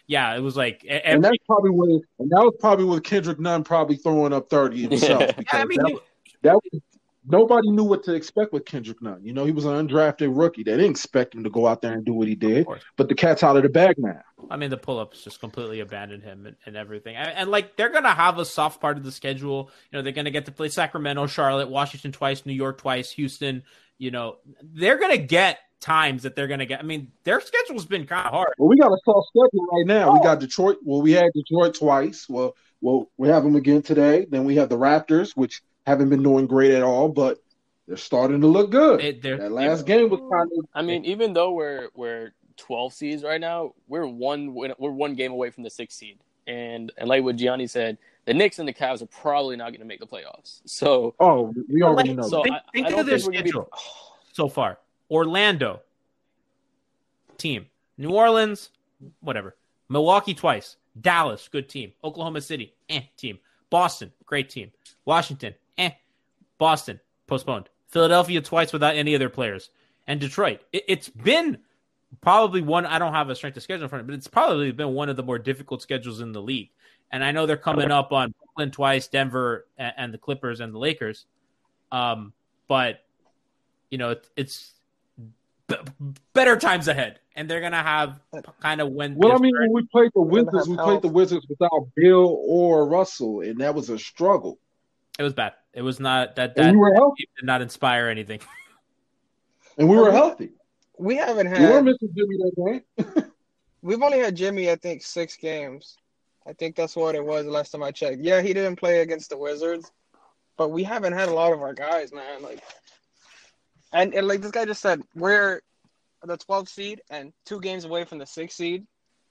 Speaker 4: Yeah, it was like e-
Speaker 3: And that's probably with and that was probably with Kendrick Nunn probably throwing up thirty himself.
Speaker 2: Yeah,
Speaker 3: because
Speaker 4: I mean,
Speaker 3: that- that was, nobody knew what to expect with Kendrick Nunn. You know, he was an undrafted rookie. They didn't expect him to go out there and do what he did. But the cat's out of the bag now.
Speaker 4: I mean, the pull-ups just completely abandoned him and, and everything. And, and like they're gonna have a soft part of the schedule. You know, they're gonna get to play Sacramento, Charlotte, Washington twice, New York twice, Houston. You know, they're gonna get times that they're gonna get. I mean, their schedule's been kind of hard.
Speaker 3: Well, we got a soft schedule right now. We got Detroit. Well, we had Detroit twice. Well, well, we have them again today. Then we have the Raptors, which haven't been doing great at all, but they're starting to look good.
Speaker 4: They, they're,
Speaker 3: that last game was kind of
Speaker 2: I mean, even though we're we're 12 seeds right now, we're one we're one game away from the sixth seed, and and like what Gianni said, the Knicks and the Cavs are probably not going to make the playoffs. So
Speaker 3: oh, we already
Speaker 4: like,
Speaker 3: know.
Speaker 2: so.
Speaker 4: Think-
Speaker 2: I,
Speaker 4: think
Speaker 2: I
Speaker 4: of their
Speaker 2: think we're going to be.
Speaker 4: schedule. [SIGHS] so far. Orlando team, New Orleans, whatever. Milwaukee twice, Dallas, good team. Oklahoma City, eh, team. Boston, great team. Washington, eh. Boston, postponed. Philadelphia twice without any of their players, and Detroit. It, it's been probably one. I don't have a strength of schedule in front of me, but it's probably been one of the more difficult schedules in the league. And I know they're coming up on Brooklyn twice, Denver, and, and the Clippers and the Lakers. Um, but you know, it, it's b- better times ahead, and they're gonna have kind of when.
Speaker 3: Well, I mean, when we played the Wizards, we played the Wizards without Beal or Russell, and that was a struggle.
Speaker 4: it was bad. It was not that that
Speaker 3: we were healthy,
Speaker 4: did not inspire anything. [LAUGHS]
Speaker 3: and we were healthy.
Speaker 5: We haven't had.
Speaker 3: We were
Speaker 5: had.
Speaker 3: missing Jimmy that game. [LAUGHS]
Speaker 5: We've only had Jimmy, I think, six games. I think that's what it was the last time I checked. Yeah, he didn't play against the Wizards, but we haven't had a lot of our guys, man. Like, and, and like this guy just said, we're the 12th seed and two games away from the sixth seed.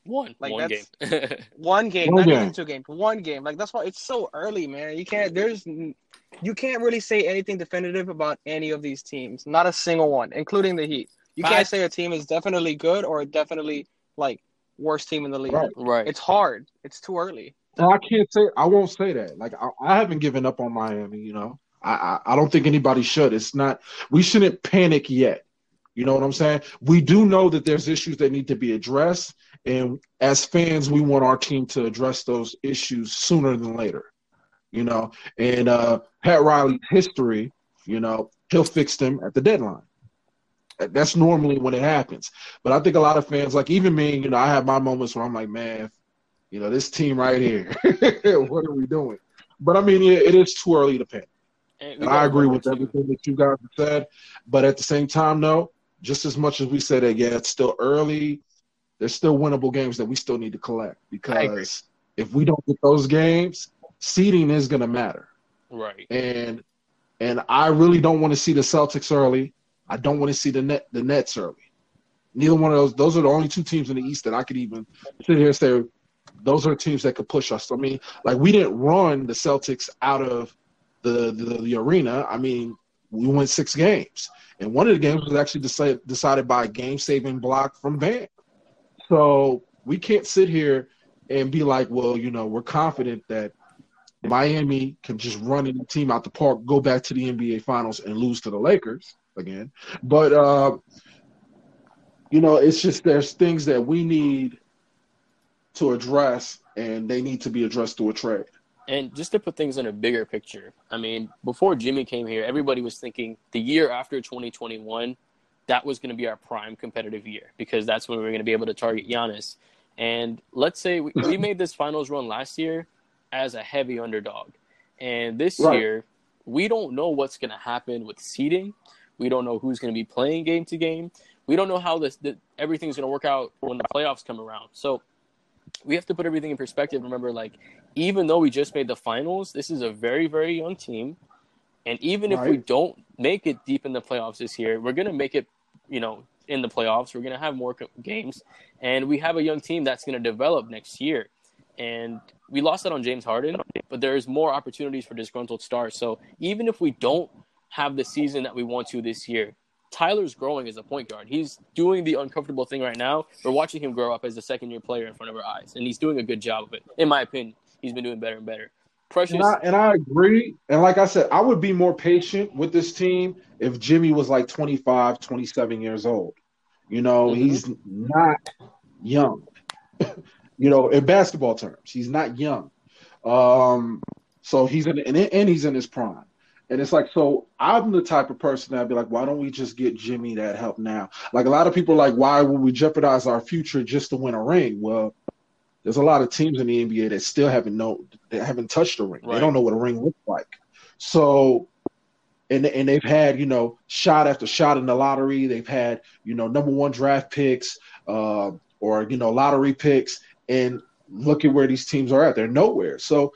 Speaker 2: One,
Speaker 5: Like,
Speaker 2: one
Speaker 5: that's-
Speaker 2: game. [LAUGHS]
Speaker 5: One game,
Speaker 3: One
Speaker 5: not
Speaker 3: game.
Speaker 5: even two games, one game. Like that's why it's so early, man. You can't. There's, you can't really say anything definitive about any of these teams. Not a single one, including the Heat. You
Speaker 4: But-
Speaker 5: can't say a team is definitely good or definitely like worst team in the league.
Speaker 3: Right.
Speaker 2: right.
Speaker 5: It's hard. It's too early.
Speaker 3: And I can't say I won't say that. Like I, I haven't given up on Miami. You know, I, I I don't think anybody should. It's not. We shouldn't panic yet. You know what I'm saying? We do know that there's issues that need to be addressed, And as fans, we want our team to address those issues sooner than later. You know, and uh, Pat Riley's history, you know, he'll fix them at the deadline. That's normally when it happens. But I think a lot of fans, like even me, you know, I have my moments where I'm like, man, you know, this team right here, [LAUGHS] what are we doing? But I mean, it is too early to pick. And, and I agree with too. everything that you guys have said. But at the same time, though, just as much as we said that, yeah, it's still early. There's still winnable games that we still need to collect because if we don't get those games, seeding is going to matter.
Speaker 2: Right.
Speaker 3: And and I really don't want to see the Celtics early. I don't want to see the net the Nets early. Neither one of those. Those are the only two teams in the East that I could even sit here and say those are teams that could push us. I mean, like we didn't run the Celtics out of the the, the arena. I mean, we won six games, and one of the games was actually decided decided by a game saving block from Bam. So we can't sit here and be like, well, you know, we're confident that Miami can just run the team out the park, go back to the NBA Finals, and lose to the Lakers again. But uh, you know, it's just there's things that we need to address, and they need to be addressed through a trade.
Speaker 2: And just to put things in a bigger picture, I mean, before Jimmy came here, everybody was thinking the year after 2021, that was going to be our prime competitive year because that's when we were going to be able to target Giannis. And let's say we, we [LAUGHS] made this finals run last year as a heavy underdog. And this right. year, we don't know what's going to happen with seeding. We don't know who's going to be playing game to game. We don't know how this, this everything's going to work out when the playoffs come around. So we have to put everything in perspective. Remember, like even though we just made the finals, this is a very very young team, and even right. if we don't make it deep in the playoffs this year, we're going to make it. You know, in the playoffs, we're going to have more games, and we have a young team that's going to develop next year. And we lost that on James Harden, but there's more opportunities for disgruntled stars. So even if we don't have the season that we want to this year, Tyler's growing as a point guard. He's doing the uncomfortable thing right now. We're watching him grow up as a second year player in front of our eyes, and he's doing a good job of it. In my opinion, he's been doing better and better.
Speaker 3: Precious. And I, and I agree. And like I said, I would be more patient with this team if Jimmy was like 25, 27 years old. You know, mm-hmm. he's not young. [LAUGHS] you know, in basketball terms, he's not young. Um, so he's in and, and he's in his prime. And it's like, so I'm the type of person that'd be like, why don't we just get Jimmy that help now? Like a lot of people are like, why would we jeopardize our future just to win a ring? Well, there's a lot of teams in the NBA that still haven't know they haven't touched a ring. Right. They don't know what a ring looks like. So and and they've had, you know, shot after shot in the lottery. They've had, you know, number one draft picks, uh, or you know, lottery picks, and look at where these teams are at. They're nowhere. So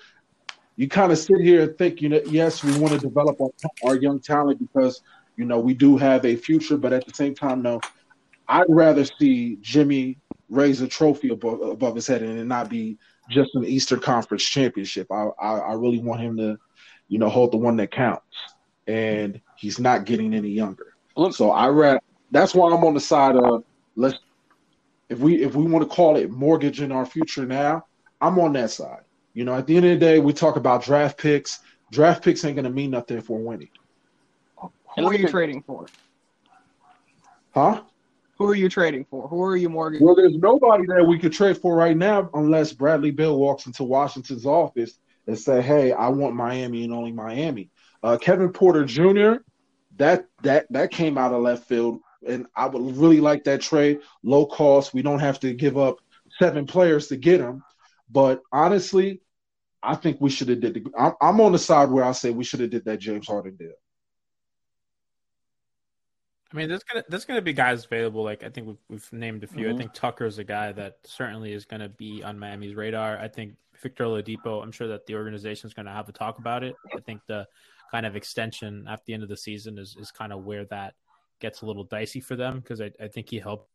Speaker 3: you kind of sit here and think, you know, yes, we want to develop our, our young talent because you know we do have a future, but at the same time, no, I'd rather see Jimmy raise a trophy above, above his head and it not be just an Eastern Conference championship. I, I, I really want him to, you know, hold the one that counts, and he's not getting any younger. So I read. That's why I'm on the side of let's. If we if we want to call it mortgaging our future now, I'm on that side. You know, at the end of the day, we talk about draft picks. Draft picks ain't going to mean nothing if we're winning.
Speaker 5: Who are you trading for?
Speaker 3: Huh?
Speaker 5: Who are you trading for? Who are you mortgaging?
Speaker 3: Well, there's nobody that we could trade for right now unless Bradley Beal walks into Washington's office and say, "Hey, I want Miami and only Miami." Uh, Kevin Porter Jr. That that that came out of left field, and I would really like that trade. Low cost. We don't have to give up seven players to get him. But honestly, I think we should have did. The, I'm, I'm on the side where I say we should have did that James Harden deal.
Speaker 4: I mean, there's gonna there's gonna be guys available. Like I think we've, we've named a few. Mm-hmm. I think Tucker's a guy that certainly is gonna be on Miami's radar. I think Victor Oladipo. I'm sure that the organization is gonna have to talk about it. I think the kind of extension at the end of the season is is kind of where that gets a little dicey for them because I, I think he helped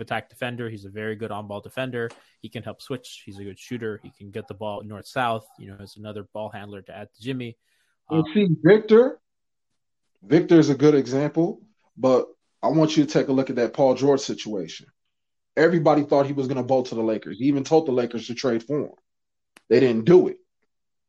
Speaker 4: attack defender. He's a very good on ball defender. He can help switch. He's a good shooter. He can get the ball north south. You know, as another ball handler to add to Jimmy.
Speaker 3: Um, see, Victor, Victor is a good example, but I want you to take a look at that Paul George situation. Everybody thought he was going to bolt to the Lakers. He even told the Lakers to trade for him. They didn't do it.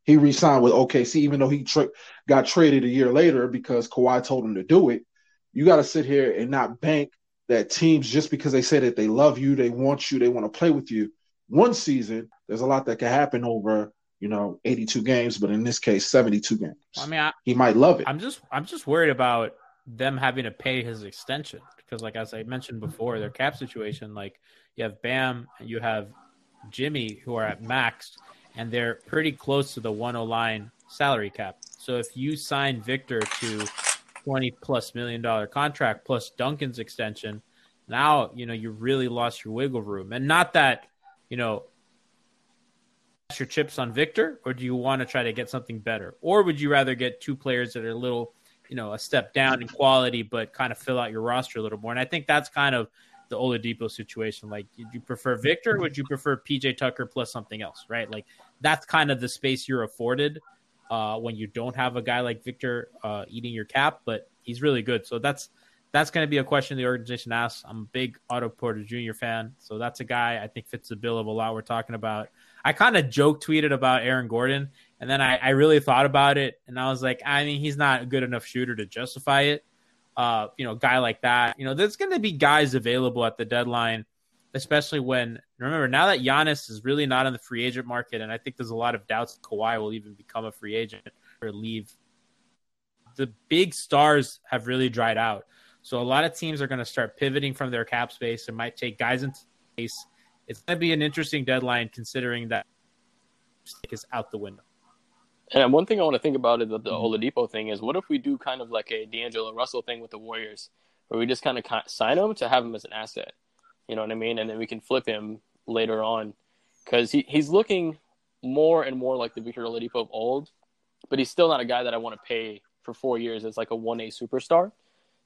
Speaker 3: He re-signed with OKC, even though he tra- got traded a year later because Kawhi told him to do it. You got to sit here and not bank that teams just because they say that they love you, they want you, they want to play with you. One season, there's a lot that can happen over you know 82 games, but in this case, 72 games.
Speaker 4: I mean, I,
Speaker 3: he might love it.
Speaker 4: I'm just I'm just worried about them having to pay his extension because, like as I mentioned before, their cap situation, like you have Bam, you have Jimmy, who are at max, and they're pretty close to the 109 line salary cap. So if you sign Victor to 20 plus million dollar contract plus Duncan's extension, now you know you really lost your wiggle room. And not that you know your chips on Victor, or do you want to try to get something better, or would you rather get two players that are a little you know a step down in quality but kind of fill out your roster a little more? And I think that's kind of the Oladipo situation. Like, do you prefer Victor? would you prefer PJ Tucker plus something else? Right? Like that's kind of the space you're afforded uh, when you don't have a guy like Victor uh, eating your cap, but he's really good. So that's that's going to be a question the organization asks. I'm a big Otto Porter Jr. fan, so that's a guy I think fits the bill of a lot we're talking about. I kind of joke tweeted about Aaron Gordon, and then I, I, really thought about it, and I was like, I mean, he's not a good enough shooter to justify it. Uh, you know, guy like that. You know, there's going to be guys available at the deadline especially when remember now that Giannis is really not in the free agent market, and I think there's a lot of doubts Kawhi will even become a free agent or leave. The big stars have really dried out, so a lot of teams are going to start pivoting from their cap space and might take guys into space. It's going to be an interesting deadline considering that is out the window.
Speaker 2: And one thing I want to think about is the, the Oladipo thing is what if we do kind of like a D'Angelo Russell thing with the Warriors, where we just kind of sign him to have him as an asset you know what I mean? And then we can flip him later on because he, he's looking more and more like the Victor Oladipo of old, but he's still not a guy that I want to pay for four years as like a 1A superstar.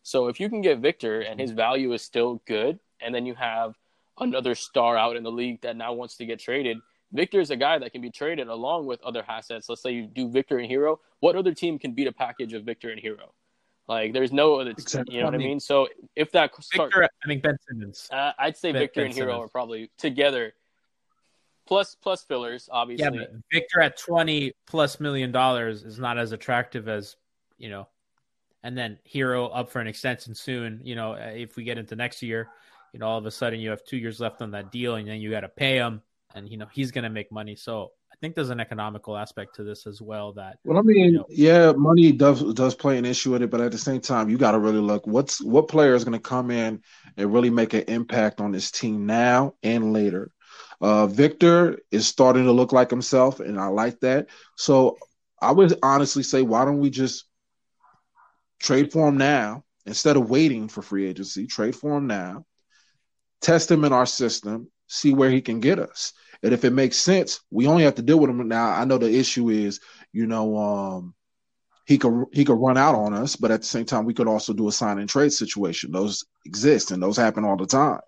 Speaker 2: So if you can get Victor and his value is still good, and then you have another star out in the league that now wants to get traded, Victor is a guy that can be traded along with other assets. Let's say you do Victor and Herro. What other team can beat a package of Victor and Herro? Like there's no other, exactly. you know what I mean. So if that
Speaker 4: start, Victor, I think Ben Simmons.
Speaker 2: Uh, I'd say ben, Victor ben and Herro are probably together. Plus plus fillers, obviously. Yeah, but
Speaker 4: Victor at twenty plus million dollars is not as attractive as you know, and then Herro up for an extension soon. You know, if we get into next year, you know, all of a sudden you have two years left on that deal, and then you got to pay him, and you know he's going to make money. So I think there's an economical aspect to this as well. That
Speaker 3: well, I mean, you know, yeah, money does does play an issue with it, but at the same time, you got to really look what's what player is going to come in and really make an impact on this team now and later. Uh, Victor is starting to look like himself, and I like that. So I would honestly say, why don't we just trade for him now instead of waiting for free agency? Trade for him now, test him in our system, see where he can get us. And if it makes sense, we only have to deal with him now. I know the issue is, you know, um, he could he could run out on us, but at the same time, we could also do a sign and trade situation. Those exist and those happen all the time.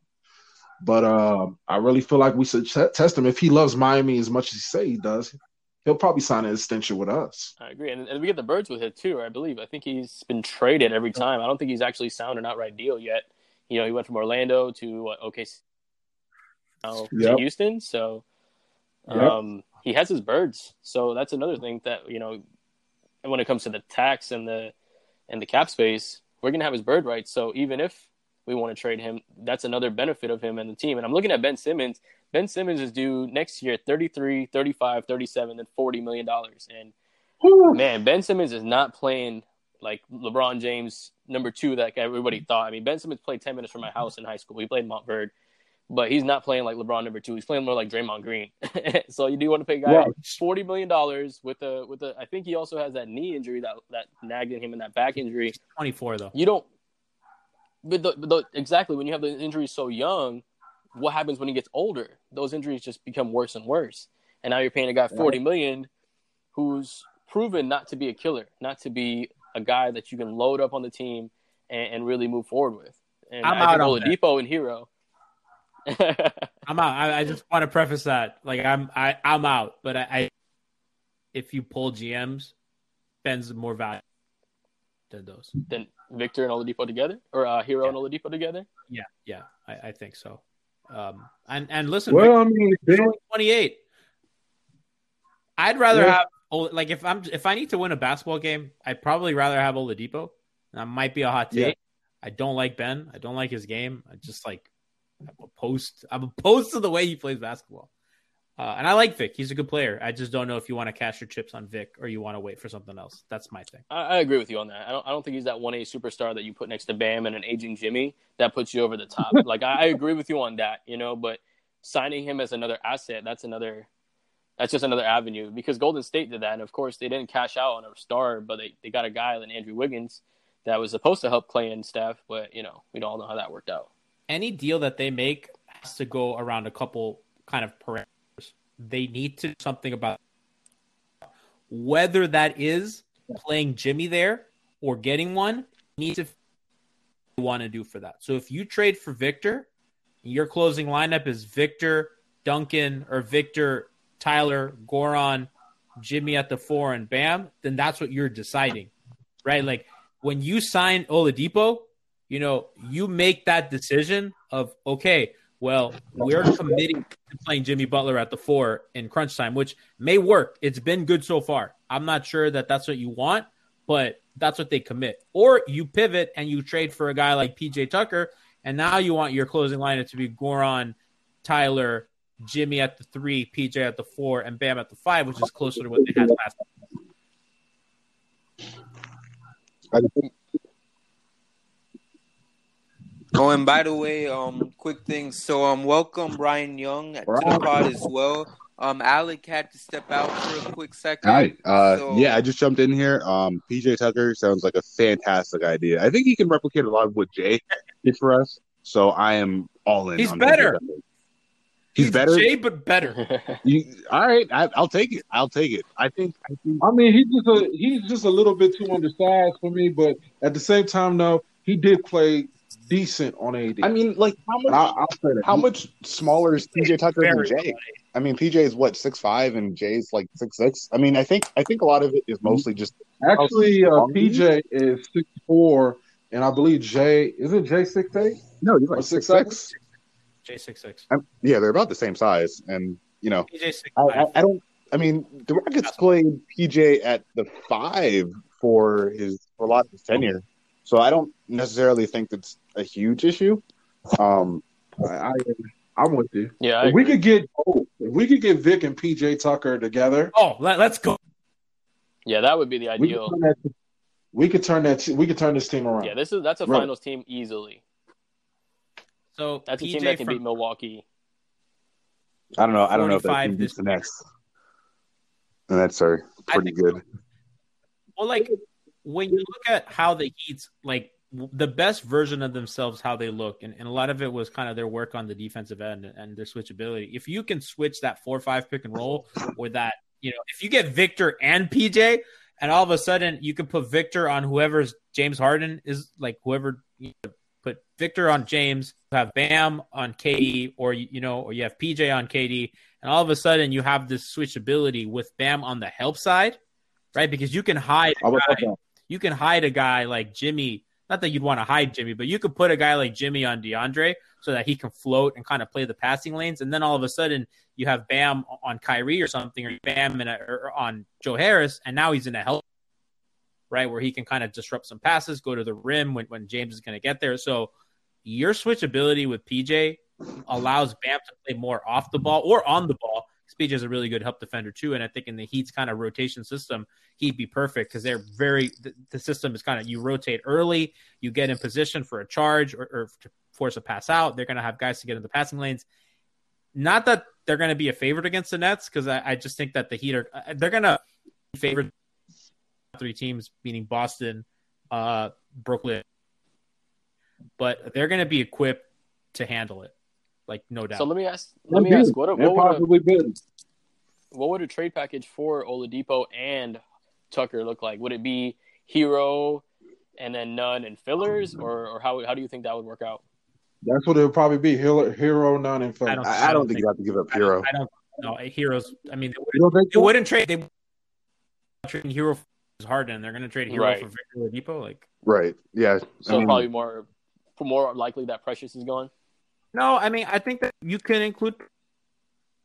Speaker 3: But uh, I really feel like we should test him. If he loves Miami as much as he say he does, he'll probably sign an extension with us.
Speaker 2: I agree, and, and we get the birds with it too. I believe. I think he's been traded every time. I don't think he's actually signed an outright deal yet. You know, he went from Orlando to what, OKC now yep. to Houston. So um, yep. he has his birds. So that's another thing that you know when it comes to the tax and the and the cap space, we're gonna have his bird rights. So even if we want to trade him, that's another benefit of him and the team. And I'm looking at Ben Simmons. Ben Simmons is due next year 33, 35, 37, and 40 million dollars. And man, Ben Simmons is not playing like LeBron James number two that everybody thought. I mean, Ben Simmons played 10 minutes from my house in high school. He played Montverde but he's not playing like LeBron number two. He's playing more like Draymond Green. [LAUGHS] so you do want to pay a guy forty million dollars with a with a. I think he also has that knee injury that that nagged in him and that back injury.
Speaker 4: Twenty four though.
Speaker 2: You don't. But, the, but the, exactly when you have the injury so young, what happens when he gets older? Those injuries just become worse and worse. And now you're paying a guy forty right. million, who's proven not to be a killer, not to be a guy that you can load up on the team and, and really move forward with. And I'm I out think Oladipo and Herro
Speaker 4: I'm out. I, I, just want to preface that, like I'm, I, I'm out. But I, I if you pull GMs, Ben's more valuable than those.
Speaker 2: Than Victor and Oladipo together, or uh, Herro yeah. and Oladipo together.
Speaker 4: Yeah, yeah, I, I think so. Um, and and listen,
Speaker 3: well, Victor, I
Speaker 4: mean, 28. I'd rather yeah. have like if I'm if I need to win a basketball game, I'd probably rather have Oladipo. That might be a hot take, yeah. I don't like Ben. I don't like his game. I just like I'm opposed. I'm opposed to the way he plays basketball. Uh, and I like Vic. He's a good player. I just don't know if you want to cash your chips on Vic or you want to wait for something else. That's my thing.
Speaker 2: I, I agree with you on that. I don't. I don't think he's that one A superstar that you put next to Bam and an aging Jimmy that puts you over the top. [LAUGHS] like I, I agree with you on that. You know, but signing him as another asset, that's another. That's just another avenue because Golden State did that, and of course they didn't cash out on a star, but they, they got a guy like Andrew Wiggins that was supposed to help Clay and Steph, but you know we don't know how that worked out.
Speaker 4: Any deal that they make has to go around a couple kind of parameters they need to something about whether that is playing Jimmy there or getting one. Need to want to do for that. So if you trade for Victor, your closing lineup is Victor, Duncan, or Victor, Tyler, Goran, Jimmy at the four, and Bam. Then that's what you're deciding, right? Like when you sign Oladipo, you know you make that decision of okay well, we're committing to playing Jimmy Butler at the four in crunch time, which may work. It's been good so far. I'm not sure that that's what you want, but that's what they commit. Or you pivot and you trade for a guy like PJ Tucker, and now you want your closing lineup to be Goran, Tyler, Jimmy at the three, PJ at the four, and Bam at the five, which is closer to what they had last.
Speaker 6: I think
Speaker 1: Oh, and by the way, um, quick thing. So, um, welcome Brian Young to the pod as well. Um, Alec had to step out for a quick second.
Speaker 6: Hi. Uh,
Speaker 1: So-
Speaker 6: yeah, I just jumped in here. Um, PJ Tucker sounds like a fantastic idea. I think he can replicate a lot of what Jay did for us. So I am all in.
Speaker 4: He's
Speaker 6: on
Speaker 4: better.
Speaker 6: PJ Tucker. He's, better.
Speaker 4: Jay, but better. [LAUGHS]
Speaker 6: You, all right, I, I'll take it. I'll take it. I think. I think
Speaker 3: I mean, he's just a he's just a little bit too undersized for me, but at the same time, though, he did play decent on AD.
Speaker 6: I mean, like how much?
Speaker 3: I, I'll say that.
Speaker 6: How much smaller is PJ Tucker than
Speaker 4: Very
Speaker 6: Jay? I mean, PJ is what six five, and Jay's like six six. I mean, I think I think a lot of it is mostly just
Speaker 3: Actually, uh, PJ is six four, and I believe Jay is it Jay six eight?
Speaker 6: no. You're
Speaker 3: Or
Speaker 6: right,
Speaker 3: six
Speaker 6: six six.
Speaker 4: J six six.
Speaker 6: Yeah, they're about the same size, and you know,
Speaker 4: PJ six
Speaker 6: I, I, I don't. I mean, the Rockets played PJ at the five for his for a lot of his tenure, so I don't necessarily think that's a huge issue. Um,
Speaker 3: I, I I'm with you.
Speaker 2: yeah, I
Speaker 3: If we could get both, if we could get Vic and PJ Tucker together,
Speaker 4: Oh, let, us go.
Speaker 2: yeah, that would be the
Speaker 3: we could
Speaker 2: ideal.
Speaker 3: turn that. We could turn that. We could turn this team around.
Speaker 2: Yeah, this is that's a
Speaker 3: Right.
Speaker 2: finals team easily.
Speaker 4: So
Speaker 2: That's a team that can
Speaker 4: from,
Speaker 2: beat Milwaukee.
Speaker 6: I don't know. I don't know if that
Speaker 4: 45
Speaker 6: team beats the next, and that's are pretty
Speaker 4: think
Speaker 6: good.
Speaker 4: Well, like when you look at how the Heat's like w- the best version of themselves, how they look, and, and a lot of it was kind of their work on the defensive end and, their switchability. If you can switch that four five pick and roll, or that you know, if you get Victor and PJ, and all of a sudden you can put Victor on whoever's James Harden is like whoever you know, put Victor on James, have Bam on KD, or you know, or you have PJ on KD, and all of a sudden you have this switchability with Bam on the help side, right? Because you can hide a
Speaker 3: I
Speaker 4: guy, you can hide a guy like Jimmy. Not that you'd want to hide Jimmy, but you could put a guy like Jimmy on DeAndre so that he can float and kind of play the passing lanes, and then all of a sudden you have Bam on Kyrie or something, or Bam a, or on Joe Harris, and now he's in a help right where he can kind of disrupt some passes, go to the rim when, when James is going to get there. So your switchability with PJ allows Bam to play more off the ball or on the ball. PJ is a really good help defender too, and I think in the Heat's kind of rotation system, he'd be perfect because they're very. The, the system is kind of you rotate early, you get in position for a charge or, or to force a pass out. They're going to have guys to get in the passing lanes. Not that they're going to be a favorite against the Nets because I, I just think that the Heat are they're going to favor three teams, meaning Boston, uh, Brooklyn, but they're going to be equipped to handle it, like no doubt.
Speaker 2: So let me ask. Let me ask. What,
Speaker 3: and
Speaker 2: what would a,
Speaker 3: possibly bid.
Speaker 2: What would a trade package for Oladipo and Tucker look like? Would it be Herro and then Nunn and fillers, or or how how do you think that would work out?
Speaker 3: That's what it would probably be. Herro, hero Nunn and fillers.
Speaker 4: I don't-
Speaker 6: I, I don't think you have to give up
Speaker 4: I
Speaker 6: Herro.
Speaker 4: don't, I don't know. Heroes. I mean, they
Speaker 3: You
Speaker 4: wouldn't, they wouldn't trade. They wouldn't trade Herro for Harden. They're going to trade Herro
Speaker 2: Right.
Speaker 4: for Victor Oladipo. Like,
Speaker 6: Right? Yeah.
Speaker 2: So
Speaker 6: I mean,
Speaker 2: probably more more likely that Precious is gone.
Speaker 4: no, I mean, I think that you can include.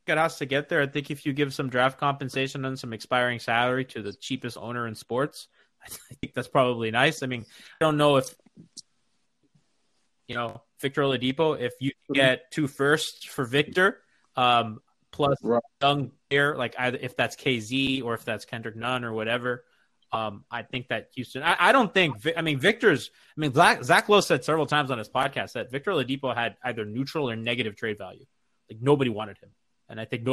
Speaker 4: It has to get there. I think if you give some draft compensation and some expiring salary to the cheapest owner in sports, [LAUGHS] I think that's probably nice. I mean, I don't know if you know, Victor Oladipo. If you get two firsts for Victor, um, plus
Speaker 3: Right.
Speaker 4: young player, like either if that's KZ or if that's Kendrick Nunn or whatever. Um, I think that Houston. I, I don't think. I mean, Victor's. I mean, Zach, Zach Lowe said several times on his podcast that Victor Oladipo had either neutral or negative trade value. Like nobody wanted him, and I think.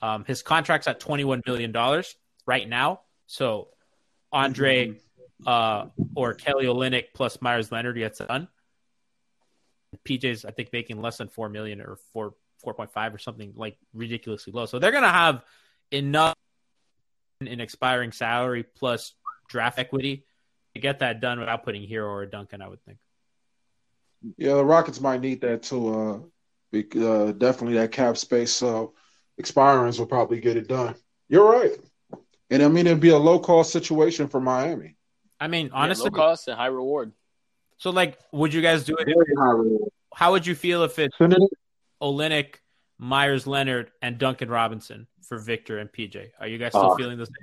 Speaker 4: Um, his contract's at twenty one million dollars right now. So, Andre uh, or Kelly Olynyk plus Meyers Leonard gets done. PJ's I think making less than four million or four four point five or something like ridiculously low. So they're gonna have enough in expiring salary plus draft equity to get that done without putting Herro or Duncan. I would think.
Speaker 3: Yeah, the Rockets might need that too. Uh, uh, definitely that cap space. So expirings will probably get it done. You're right, and I mean it'd be a low cost situation for Miami.
Speaker 4: I mean,
Speaker 2: Yeah,
Speaker 4: honestly,
Speaker 2: low cost and high reward.
Speaker 4: so like, would you guys do it?
Speaker 3: Very high reward.
Speaker 4: How would you feel if it's
Speaker 3: Send
Speaker 4: Olynyk, Meyers Leonard, and Duncan Robinson for Victor and PJ? Are you guys still
Speaker 6: Uh,
Speaker 4: feeling the same?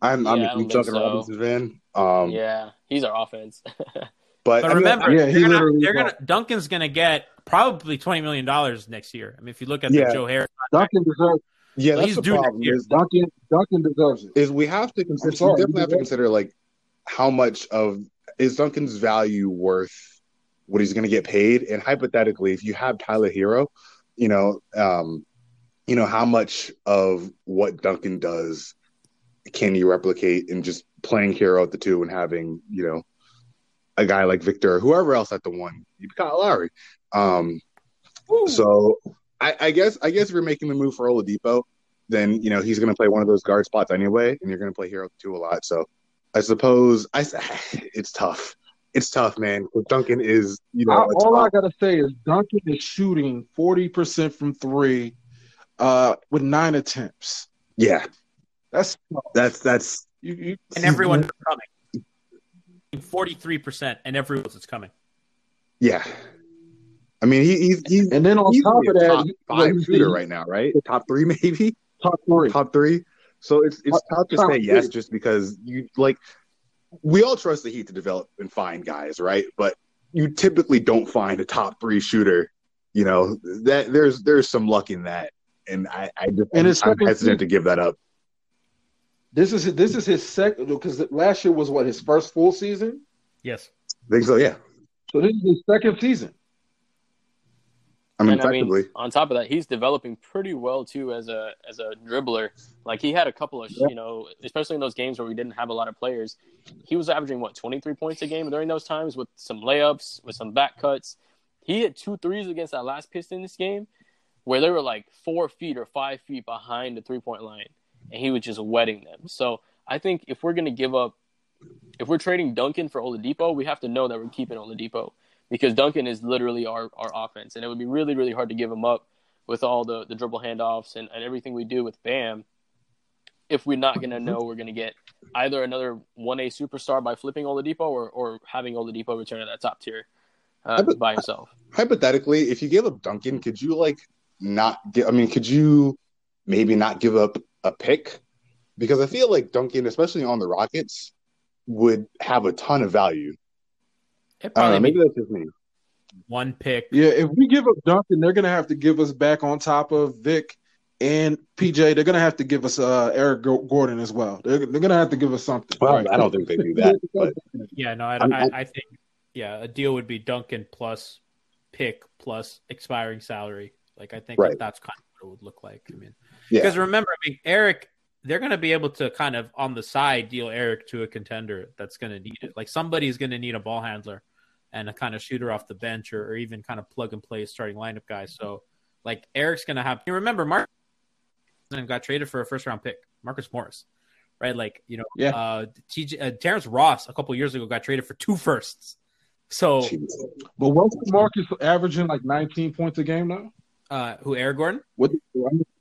Speaker 6: I'm, I'm
Speaker 2: Yeah, I
Speaker 6: a
Speaker 2: don't
Speaker 6: huge Duncan
Speaker 2: so.
Speaker 6: Robinson fan. Um,
Speaker 2: yeah, he's our offense. [LAUGHS]
Speaker 6: but,
Speaker 4: But
Speaker 6: I mean,
Speaker 4: remember,
Speaker 3: yeah, he
Speaker 4: they're, gonna,
Speaker 3: literally
Speaker 4: they're gonna Duncan's gonna get probably twenty million dollars next year. I mean, if you look at
Speaker 6: Yeah.
Speaker 4: the Joe Harris,
Speaker 3: Duncan deserves.
Speaker 6: yeah, that's
Speaker 4: He's
Speaker 6: the problem. Is,
Speaker 3: Duncan Duncan deserves it.
Speaker 6: is we have to consider.
Speaker 3: Sorry,
Speaker 6: we definitely have to consider like how much of is Duncan's value worth what he's going to get paid, and hypothetically, if you have Tyler Herro, you know, um, you know how much of what Duncan does can you replicate in just playing Herro at the two and having you know a guy like Victor or whoever else at the one, you Kyle Lowry. Um, so I, I guess I guess if you're making the move for Oladipo, then you know he's going to play one of those guard spots anyway, and you're going to play Herro two a lot. So I suppose I [SIGHS] it's tough. It's tough, man. Duncan is you know
Speaker 3: I,
Speaker 6: a
Speaker 3: all I gotta say is Duncan is shooting forty percent from three, uh, with nine attempts.
Speaker 6: yeah.
Speaker 3: That's
Speaker 6: That's that's
Speaker 3: you. you
Speaker 4: and everyone's coming. Forty three percent, and everyone everyone's is coming.
Speaker 6: yeah. I mean he, he's he's
Speaker 3: and then on
Speaker 6: he's
Speaker 3: top of that,
Speaker 6: top five shooter right now, right? Top three [LAUGHS] maybe,
Speaker 3: top three.
Speaker 6: top three. So it's it's tough to
Speaker 3: Top
Speaker 6: say yes just because you like we all trust the Heat to develop and find guys, right? But you typically don't find a top three shooter. You know that there's there's some luck in that, and I I just
Speaker 3: And his
Speaker 6: I'm
Speaker 3: second
Speaker 6: hesitant to give that up.
Speaker 3: This is his, this is his second because last year was what his first full season.
Speaker 4: Yes.
Speaker 6: I think so, yeah.
Speaker 3: So this is his second season.
Speaker 6: I mean,
Speaker 2: and I mean, on top of that, he's developing pretty well too as a as a dribbler. Like he had a couple of
Speaker 3: Yeah.
Speaker 2: you know, especially in those games where we didn't have a lot of players, he was averaging what twenty three points a game during those times with some layups, with some back cuts. He hit two threes against that last Pistons game, where they were like four feet or five feet behind the three point line, and he was just wetting them. So I think if we're gonna give up, if we're trading Duncan for Oladipo, we have to know that we're keeping Oladipo because Duncan is literally our, our offense, and it would be really really hard to give him up with all the, the dribble handoffs and, and everything we do with Bam. If we're not gonna know we're gonna get either another one A superstar by flipping Oladipo or, or having Oladipo return to that top tier uh, by himself.
Speaker 6: hypothetically, if you gave up Duncan, could you like not give? I mean, could you maybe not give up a pick? Because I feel like Duncan, especially on the Rockets, would have a ton of value.
Speaker 4: It
Speaker 6: I
Speaker 4: probably
Speaker 6: Maybe that's just me.
Speaker 4: one pick.
Speaker 3: Yeah, if we give up Duncan, they're gonna have to give us back on top of Vic and PJ. They're gonna have to give us uh, Eric Go- Gordon as well. They're, they're gonna have to give us something.
Speaker 6: Well,
Speaker 3: Right.
Speaker 6: I don't think they do that. [LAUGHS] But
Speaker 4: Yeah, no, I,
Speaker 6: I'm-
Speaker 4: I, I think yeah, a deal would be Duncan plus pick plus expiring salary. Like I think
Speaker 6: Right.
Speaker 4: that's kind of what it would look like. I mean,
Speaker 6: yeah,
Speaker 4: because remember, I mean, Eric, they're going to be able to kind of on the side deal Eric to a contender that's going to need it. Like somebody's going to need a ball handler and a kind of shooter off the bench, or, or even kind of plug and play starting lineup guy. So like Eric's going to have. You remember, Mark got traded for a first round pick, Marcus Morris, right? Like you know,
Speaker 3: Yeah.
Speaker 4: uh, TJ, uh, Terrence Ross a couple years ago got traded for two firsts. So
Speaker 6: Jeez.
Speaker 3: But wasn't Marcus averaging like 19 points a game now?
Speaker 4: uh, who Eric Gordon?
Speaker 3: What?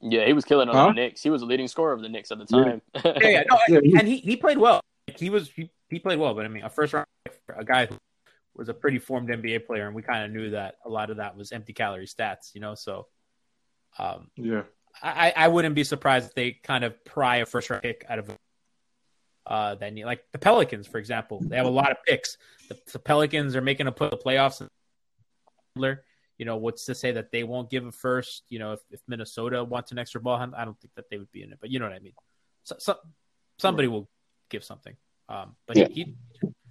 Speaker 2: Yeah, he was killing on
Speaker 3: Huh?
Speaker 2: the Knicks. He was the leading scorer of the Knicks at the time. [LAUGHS]
Speaker 4: Yeah, yeah, no,
Speaker 3: Yeah,
Speaker 4: and he, he played well. He was he, he played well, but I mean, a first round a guy who was a pretty formed NBA player, and we kind of knew that a lot of that was empty calorie stats, you know. So, um,
Speaker 3: Yeah.
Speaker 4: I I wouldn't be surprised if they kind of pry a first round pick out of. uh, that need, like the Pelicans, for example. They have a lot of picks. The, the Pelicans are making a put the playoffs. You know, what's to say that they won't give a first? You know, if, if Minnesota wants an extra ball, I don't think that they would be in it. But you know what I mean. So, so somebody will give something. Um, but
Speaker 6: Yeah.
Speaker 4: he,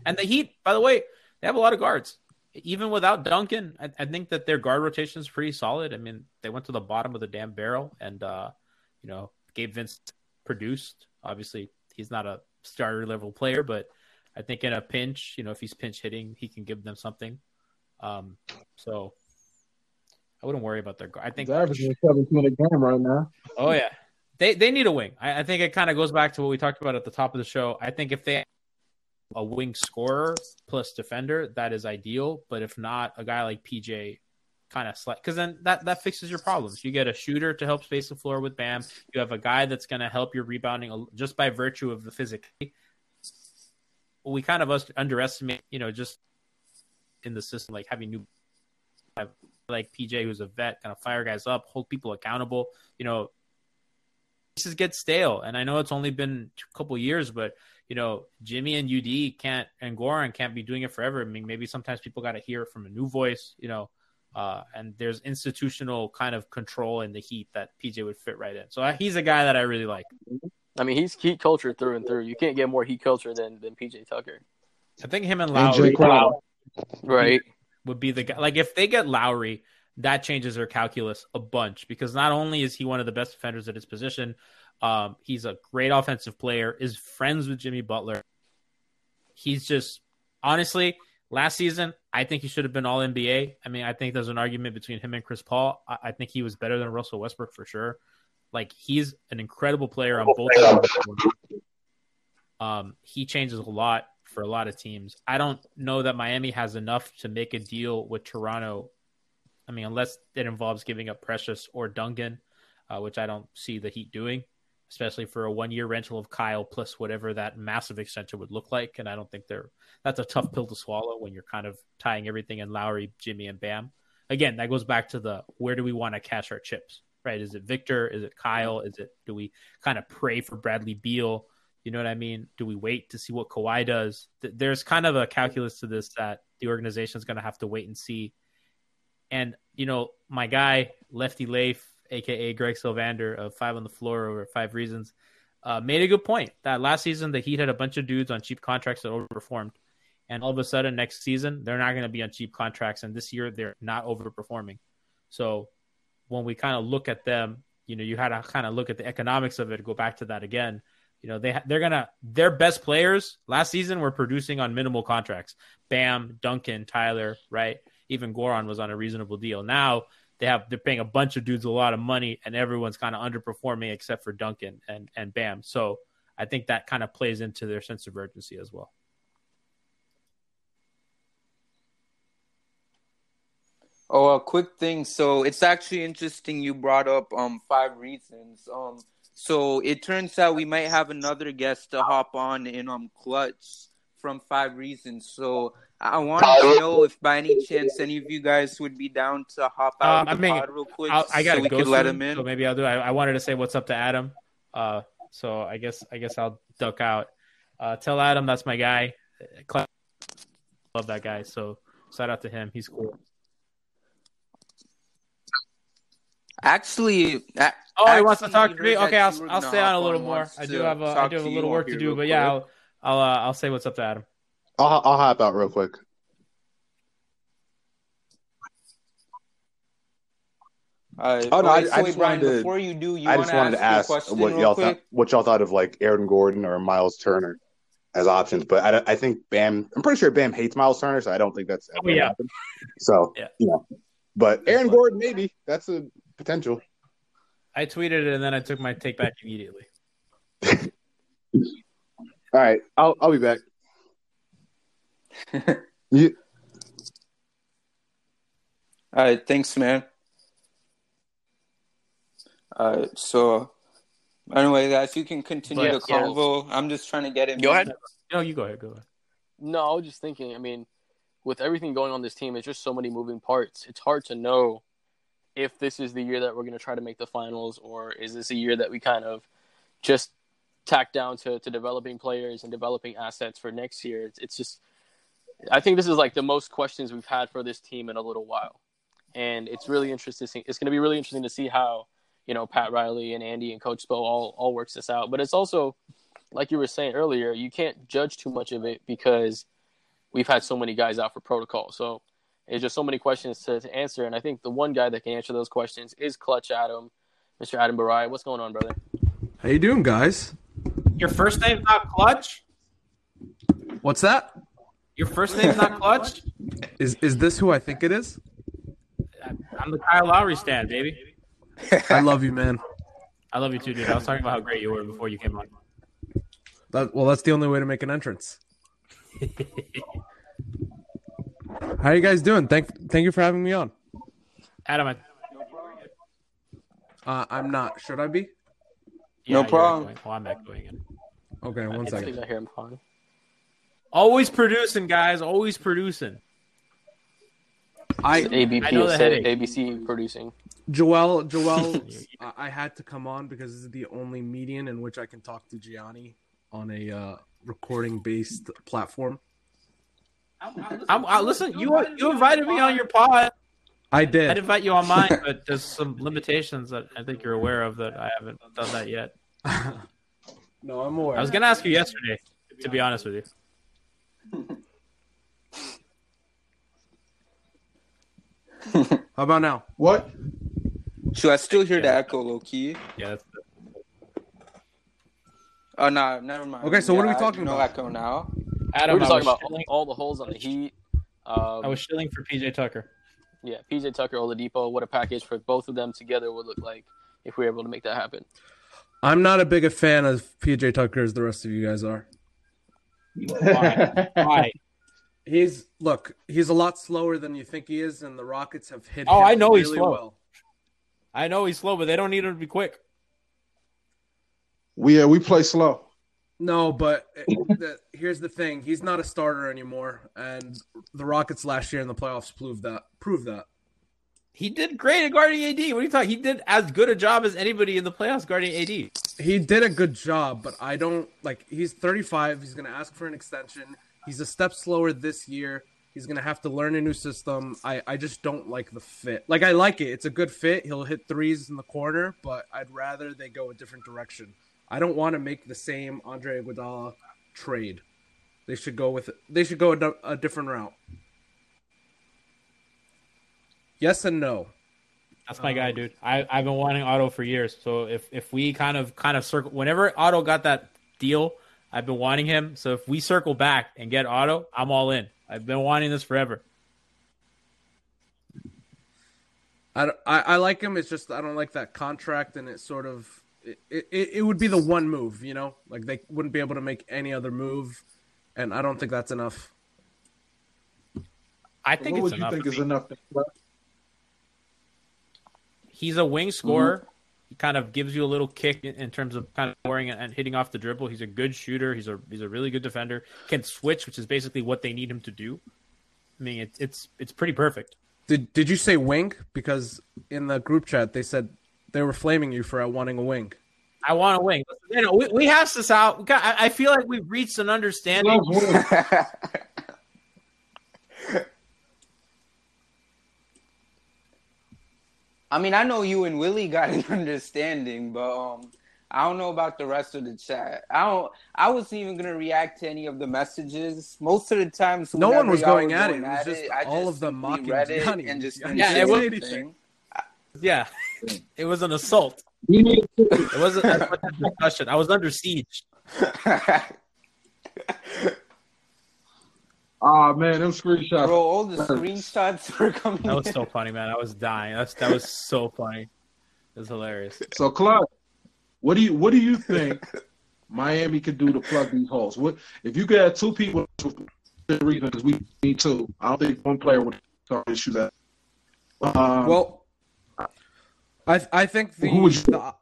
Speaker 4: and the Heat, by the way, they have a lot of guards. Even without Duncan, I, I think that their guard rotation is pretty solid. I mean, they went to the bottom of the damn barrel, and uh, you know, Gabe Vince produced. Obviously, he's not a starter level player, but I think in a pinch, you know, if he's pinch hitting, he can give them something. Um, so I wouldn't worry about their guard. I think
Speaker 3: He's averaging a 17 minute game right now.
Speaker 4: Oh yeah, they they need a wing. I, I think it kind of goes back to what we talked about at the top of the show. I think if they a wing scorer plus defender, that is ideal. But if not, a guy like PJ kind of because then that that fixes your problems. You get a shooter to help space the floor with Bam. You have a guy that's going to help your rebounding just by virtue of the physicality. We kind of us underestimate, you know, just in the system, like having new like PJ, who's a vet, kind of fire guys up, hold people accountable. You know, pieces get stale, and I know it's only been a couple years, but you know, Jimmy and UD can't and Goran can't be doing it forever. I mean, maybe sometimes people got to hear it from a new voice, you know. Uh, and there's institutional kind of control in the Heat that PJ would fit right in. So uh, he's a guy that I really like.
Speaker 2: I mean, he's heat culture through and through. You can't get more heat culture than than PJ Tucker,
Speaker 4: I think him and
Speaker 3: And
Speaker 4: Lowry
Speaker 3: Jae Crowder.
Speaker 2: right?
Speaker 4: Would be the guy. Like if they get Lowry, that changes their calculus a bunch because not only is he one of the best defenders at his position, um, he's a great offensive player, is friends with Jimmy Butler. He's just honestly last season, I think he should have been all NBA. I mean, I think there's an argument between him and Chris Paul. I, I think he was better than Russell Westbrook for sure. Like he's an incredible player on both. Um, he changes a lot for a lot of teams. I don't know that Miami has enough to make a deal with Toronto. I mean, unless it involves giving up Precious or Duncan, uh, which I don't see the Heat doing, especially for a one-year rental of Kyle plus whatever that massive extension would look like. And I don't think they're that's a tough pill to swallow when you're kind of tying everything in Lowry, Jimmy, and Bam. Again, that goes back to the where do we want to cash our chips, right? Is it Victor? Is it Kyle? Is it do we kind of pray for Bradley Beal? You know what I mean? Do we wait to see what Kawhi does? Th- There's kind of a calculus to this that the organization is going to have to wait and see. And you know, my guy Lefty Leif, aka Greg Sylvander of Five on the Floor over Five Reasons, uh, made a good point that last season the Heat had a bunch of dudes on cheap contracts that overperformed, and all of a sudden next season they're not going to be on cheap contracts, and this year they're not overperforming. So when we kind of look at them, you know, you had to kind of look at the economics of it. Go back to that again. You know, they they're gonna their best players last season were producing on minimal contracts. Bam, Duncan, Tyler, right? Even Goran was on a reasonable deal. Now they have they're paying a bunch of dudes a lot of money, and everyone's kind of underperforming except for Duncan and and Bam. So I think that kind of plays into their sense of urgency as well.
Speaker 1: Oh, a quick thing. So it's actually interesting you brought up um five reasons. Um, so it turns out we might have another guest to hop on in um clutch from five reasons. So I wanted to know if by any chance any of you guys would be down to hop out
Speaker 4: Um, I
Speaker 1: of the
Speaker 4: mean,
Speaker 1: pod real quick,
Speaker 4: I'll, I got to
Speaker 1: we
Speaker 4: go
Speaker 1: could let him in.
Speaker 4: so maybe I'll do. I, I wanted to say what's up to Adam. Uh, so I guess I guess I'll duck out. Uh, tell Adam that's my guy. Love that guy. So shout out to him. He's cool.
Speaker 1: Actually, a-
Speaker 4: Oh, he wants to talk to me. Okay, I'll I'll
Speaker 1: gonna
Speaker 4: stay on a little
Speaker 1: on
Speaker 4: more. I do have a I do have a little work to do,
Speaker 1: real
Speaker 4: but yeah. I'll I'll, uh, I'll say what's up to Adam.
Speaker 6: I'll, I'll hop out real quick.
Speaker 1: Uh,
Speaker 6: Oh, no, I- I just
Speaker 1: Brian,
Speaker 6: wanted to-
Speaker 1: before you do, you
Speaker 6: I just wanted
Speaker 1: ask
Speaker 6: to ask what y'all thought, what y'all thought of like Aaron Gordon or Miles Turner as options. But I, I think Bam. I'm pretty sure Bam hates Miles Turner, so I don't think that's ever
Speaker 4: Oh, yeah.
Speaker 6: gonna. So
Speaker 4: Yeah.
Speaker 6: you know, but Aaron. Gordon maybe that's a potential.
Speaker 4: I tweeted it and then I took my take back immediately.
Speaker 6: All right, I'll I'll be back. [LAUGHS] you,
Speaker 1: All right, thanks, man. Uh, so anyway, guys, you can continue
Speaker 4: But,
Speaker 1: the
Speaker 2: yeah.
Speaker 1: convo. I'm just trying to get it.
Speaker 2: Go ahead.
Speaker 4: No, you go ahead. Go ahead.
Speaker 2: No, I was just thinking. I mean, with everything going on this team, it's just so many moving parts. It's hard to know if this is the year that we're going to try to make the finals, or is this a year that we kind of just tacked down to, to developing players and developing assets for next year. It's, it's just, I think this is like the most questions we've had for this team in a little while, and it's really interesting. It's going to be really interesting to see how you know Pat Riley and Andy and Coach Spo all all works this out. But it's also, like you were saying earlier, you can't judge too much of it because we've had so many guys out for protocol. So it's just so many questions to, to answer, and I think the one guy that can answer those questions is Clutch Adam, Mr. Adam Barai. What's going on, brother?
Speaker 7: How you doing, guys?
Speaker 4: Your first name's not Clutch.
Speaker 7: What's that?
Speaker 4: Your first name's not Clutch.
Speaker 7: Is is this who I think it is?
Speaker 4: I'm the Kyle Lowry stand, baby.
Speaker 7: I love you, man.
Speaker 4: I love you too, dude. I was talking about how great you were before you came on.
Speaker 7: That, well, that's the only way to make an entrance. [LAUGHS] How are you guys doing? Thank thank you for having me on.
Speaker 4: Adam, I,
Speaker 7: Uh, I'm not. Should I be?
Speaker 4: yeah,
Speaker 5: No problem.
Speaker 4: echoing. Well, I'm echoing it.
Speaker 7: Okay, one
Speaker 2: I
Speaker 7: second.
Speaker 2: I hear him fine.
Speaker 4: Always producing, guys. Always producing.
Speaker 7: I
Speaker 2: ABP
Speaker 4: I
Speaker 2: said. ABC producing.
Speaker 7: Joel Joel, [LAUGHS] I, I had to come on because this is the only median in which I can talk to Gianni on a uh, recording based platform.
Speaker 4: I'm, I, listen, you you invited me on your pod.
Speaker 7: I did.
Speaker 4: I'd invite you on mine, [LAUGHS] but there's some limitations that I think you're aware of that I haven't done that yet. [LAUGHS]
Speaker 7: no, I'm aware.
Speaker 4: I was gonna ask you yesterday, to be honest with you. [LAUGHS]
Speaker 7: How about now?
Speaker 3: What?
Speaker 5: Should I still hear the echo, low key?
Speaker 4: Yeah, that's,
Speaker 5: Oh no, never mind.
Speaker 7: Okay, so what are we
Speaker 5: I-
Speaker 7: talking
Speaker 5: no
Speaker 7: about?
Speaker 5: echo now.
Speaker 4: Adam.
Speaker 2: We're just talking about
Speaker 4: shilling,
Speaker 2: all the holes on the Heat. Um,
Speaker 4: I was shilling for PJ Tucker.
Speaker 2: yeah, PJ Tucker, Oladipo. What a package for both of them together would look like if we were able to make that happen.
Speaker 7: I'm not a big a fan of PJ Tucker as the rest of you guys are.
Speaker 4: Why? Why?
Speaker 7: He's look, he's a lot slower than you think he is, and the Rockets have hit.
Speaker 4: Oh,
Speaker 7: him
Speaker 4: I know he's slow.
Speaker 7: well.
Speaker 4: I know he's slow, but they don't need him to be quick.
Speaker 3: We uh, we play slow.
Speaker 7: No, but the, here's the thing: he's not a starter anymore, and the Rockets last year in the playoffs proved that. Proved that.
Speaker 4: He did great at guarding AD. What are you talking? He did as good a job as anybody in the playoffs guarding AD.
Speaker 7: He did a good job, but I don't like. He's 35. He's going to ask for an extension. He's a step slower this year. He's going to have to learn a new system. I, I just don't like the fit. Like I like it. It's a good fit. He'll hit threes in the corner, but I'd rather they go a different direction. I don't want to make the same Andre Iguodala trade. They should go with they should go a, a different route. Yes and no.
Speaker 4: That's my guy, uh, dude. I I've been wanting Otto for years. So if if we kind of kind of circle whenever Otto got that deal, I've been wanting him. So if we circle back and get Otto, I'm all in. I've been wanting this forever.
Speaker 7: I, I, I like him. It's just I don't like that contract, and it sort of it, it, it would be the one move, you know, like they wouldn't be able to make any other move, and I don't think that's enough.
Speaker 4: I think
Speaker 3: what
Speaker 4: it's
Speaker 3: would you think is
Speaker 4: mean,
Speaker 3: enough?
Speaker 4: He's a wing scorer. He kind of gives you a little kick in, in terms of kind of scoring and, and hitting off the dribble. He's a good shooter. He's a he's a really good defender. Can switch, which is basically what they need him to do. I mean, it's it's it's pretty perfect.
Speaker 7: Did did you say wing? Because in the group chat they said they were flaming you for wanting a wing.
Speaker 4: I want a wing. You know, we, we hashed this out. We got, I, I feel like we've reached an understanding. [LAUGHS]
Speaker 5: I mean, I know you and Willie got an understanding, but um, I don't know about the rest of the chat. I don't. I wasn't even gonna react to any of the messages. Most of the times,
Speaker 7: No one
Speaker 5: whenever
Speaker 7: was
Speaker 5: y'all
Speaker 7: going
Speaker 5: were
Speaker 7: at it. It was just
Speaker 5: I
Speaker 7: all
Speaker 5: just
Speaker 7: of them mocking
Speaker 5: read it
Speaker 7: Gianni.
Speaker 5: and just
Speaker 7: Gianni
Speaker 5: didn't
Speaker 4: didn't
Speaker 5: say
Speaker 4: say
Speaker 5: anything.
Speaker 4: Yeah, it was an assault. It wasn't as much a discussion. I was under siege. [LAUGHS]
Speaker 3: Ah man, them screenshots.
Speaker 5: Bro, all the screenshots were coming.
Speaker 4: That was
Speaker 5: in.
Speaker 4: so funny, man. I was dying. That's that was so funny. It was hilarious.
Speaker 3: So, Clyde, what do you what do you think Miami could do to plug these holes? What if you could have two people for the reason because we need two. I don't think one player would start issues that. Um,
Speaker 7: Well, I I think the,
Speaker 3: Who would you-
Speaker 7: the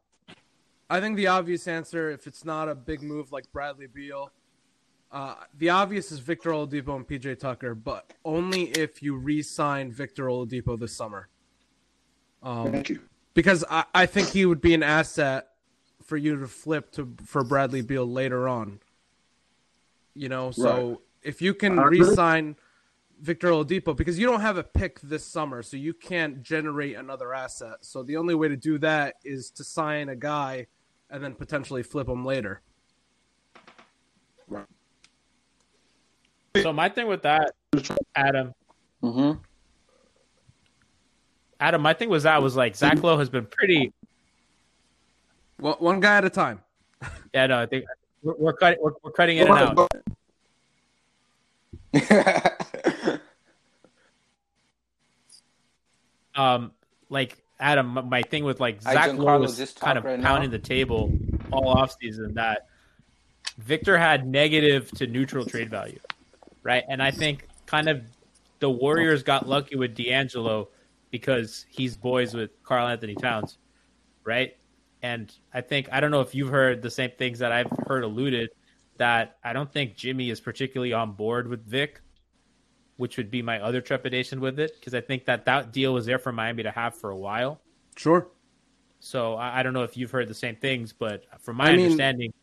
Speaker 7: I think the obvious answer, if it's not a big move like Bradley Beal, uh, the obvious is Victor Oladipo and PJ Tucker, but only if you re-sign Victor Oladipo this summer. Um,
Speaker 3: thank you.
Speaker 7: because I, I think he would be an asset for you to flip to for Bradley Beal later on. You know, so
Speaker 3: Right.
Speaker 7: if you can
Speaker 3: I agree.
Speaker 7: Re-sign Victor Oladipo because you don't have a pick this summer, so you can't generate another asset. So the only way to do that is to sign a guy and then potentially flip him later.
Speaker 4: So my thing with that, Adam,
Speaker 2: Mm-hmm.
Speaker 4: Adam, my thing was that was like Zach Lowe has been pretty.
Speaker 7: Well, one guy at a time. [LAUGHS]
Speaker 4: Yeah, no, I think we're, we're cutting we're, we're cutting in and out. [LAUGHS] [LAUGHS] Um, like Adam, my- thing with like Zach Lowe was
Speaker 8: just
Speaker 4: kind of
Speaker 8: right
Speaker 4: pounding
Speaker 8: now.
Speaker 4: the table all offseason that Victor had negative to neutral trade value, right? And I think kind of the Warriors got lucky with D'Angelo because he's boys with Karl-Anthony Towns, right? And I think I don't know if you've heard the same things that I've heard alluded that I don't think Jimmy is particularly on board with Vic, which would be my other trepidation with it because I think that that deal was there for Miami to have for a while.
Speaker 7: Sure.
Speaker 4: So I, I don't know if you've heard the same things, but from my
Speaker 7: I mean-
Speaker 4: understanding,